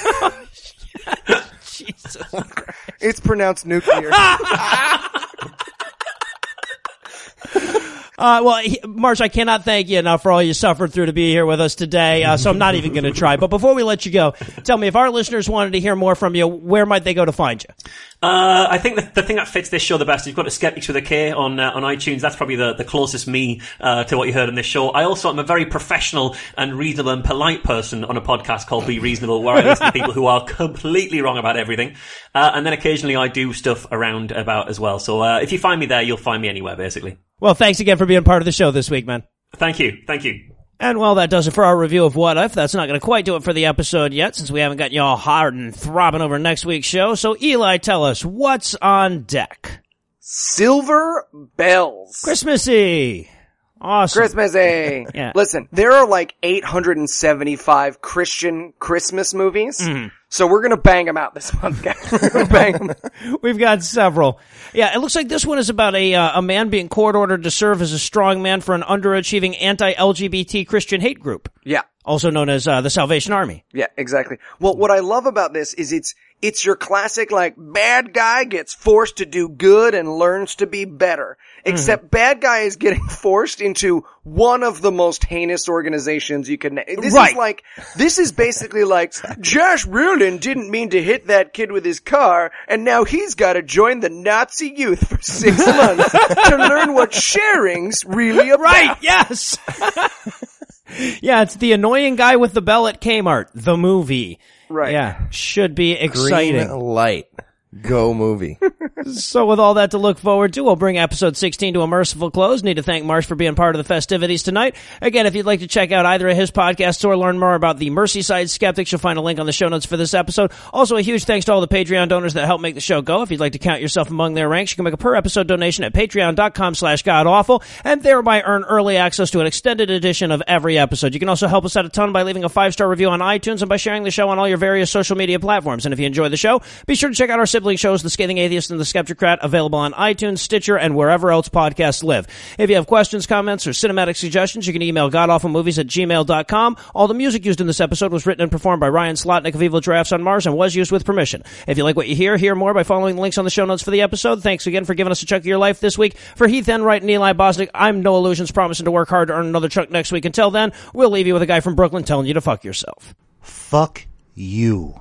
It's pronounced nuclear. Uh, well, Marsh, I cannot thank you enough for all you suffered through to be here with us today. Uh, so I'm not even going to try. But before we let you go, tell me if our listeners wanted to hear more from you, where might they go to find you? Uh, I think the, the thing that fits this show the best you've got a Skeptics with a K on uh, on iTunes. That's probably the, the closest me uh, to what you heard on this show. I also am a very professional and reasonable and polite person on a podcast called Be Reasonable, where I listen to people who are completely wrong about everything. Uh, and then occasionally I do stuff around about as well. So uh, if you find me there, you'll find me anywhere, basically. Well, thanks again for being part of the show this week, man. Thank you. Thank you. And well, that does it for our review of What If. That's not going to quite do it for the episode yet, since we haven't got you all hard and throbbing over next week's show. So, Eli, tell us what's on deck. Silver bells. Christmassy. Awesome. Christmassy. Yeah. Listen, there are like 875 Christian Christmas movies. Mm-hmm. So we're gonna bang them out this month, guys. We're gonna bang 'em. We've got several. Yeah, it looks like this one is about a uh, a man being court ordered to serve as a strong man for an underachieving anti-LGBT Christian hate group, Yeah. also known as uh, the Salvation Army. Yeah, exactly. Well, what I love about this is it's, it's your classic, like, bad guy gets forced to do good and learns to be better. Mm-hmm. Except bad guy is getting forced into one of the most heinous organizations you can, this Right. is like, this is basically like, Josh Brolin didn't mean to hit that kid with his car, and now he's gotta join the Nazi youth for six months to learn what sharing's really about. Right. Yes. yeah, it's the annoying guy with the bell at Kmart, the movie. Right. Yeah, should be exciting. Green light. Go movie. So with all that to look forward to, we'll bring episode 16 to a merciful close. Need to thank Marsh for being part of the festivities tonight. Again, if you'd like to check out either of his podcasts or learn more about the Merseyside Skeptics, you'll find a link on the show notes for this episode. Also, a huge thanks to all the Patreon donors that help make the show go. If you'd like to count yourself among their ranks, you can make a per episode donation at patreon.com slash godawful and thereby earn early access to an extended edition of every episode. You can also help us out a ton by leaving a five-star review on iTunes and by sharing the show on all your various social media platforms. And if you enjoy the show, be sure to check out our siblings sibling shows, The Scathing Atheist and The Skeptocrat, available on iTunes, Stitcher, and wherever else podcasts live. If you have questions, comments, or cinematic suggestions, you can email godawfulmovies at gmail.com. All the music used in this episode was written and performed by Ryan Slotnick of Evil Giraffes on Mars and was used with permission. If you like what you hear, hear more by following the links on the show notes for the episode. Thanks again for giving us a chunk of your life this week. For Heath Enwright and Eli Bosnick, I'm Noah Lugeons, promising to work hard to earn another chunk next week. Until then, we'll leave you with a guy from Brooklyn telling you to fuck yourself. Fuck you.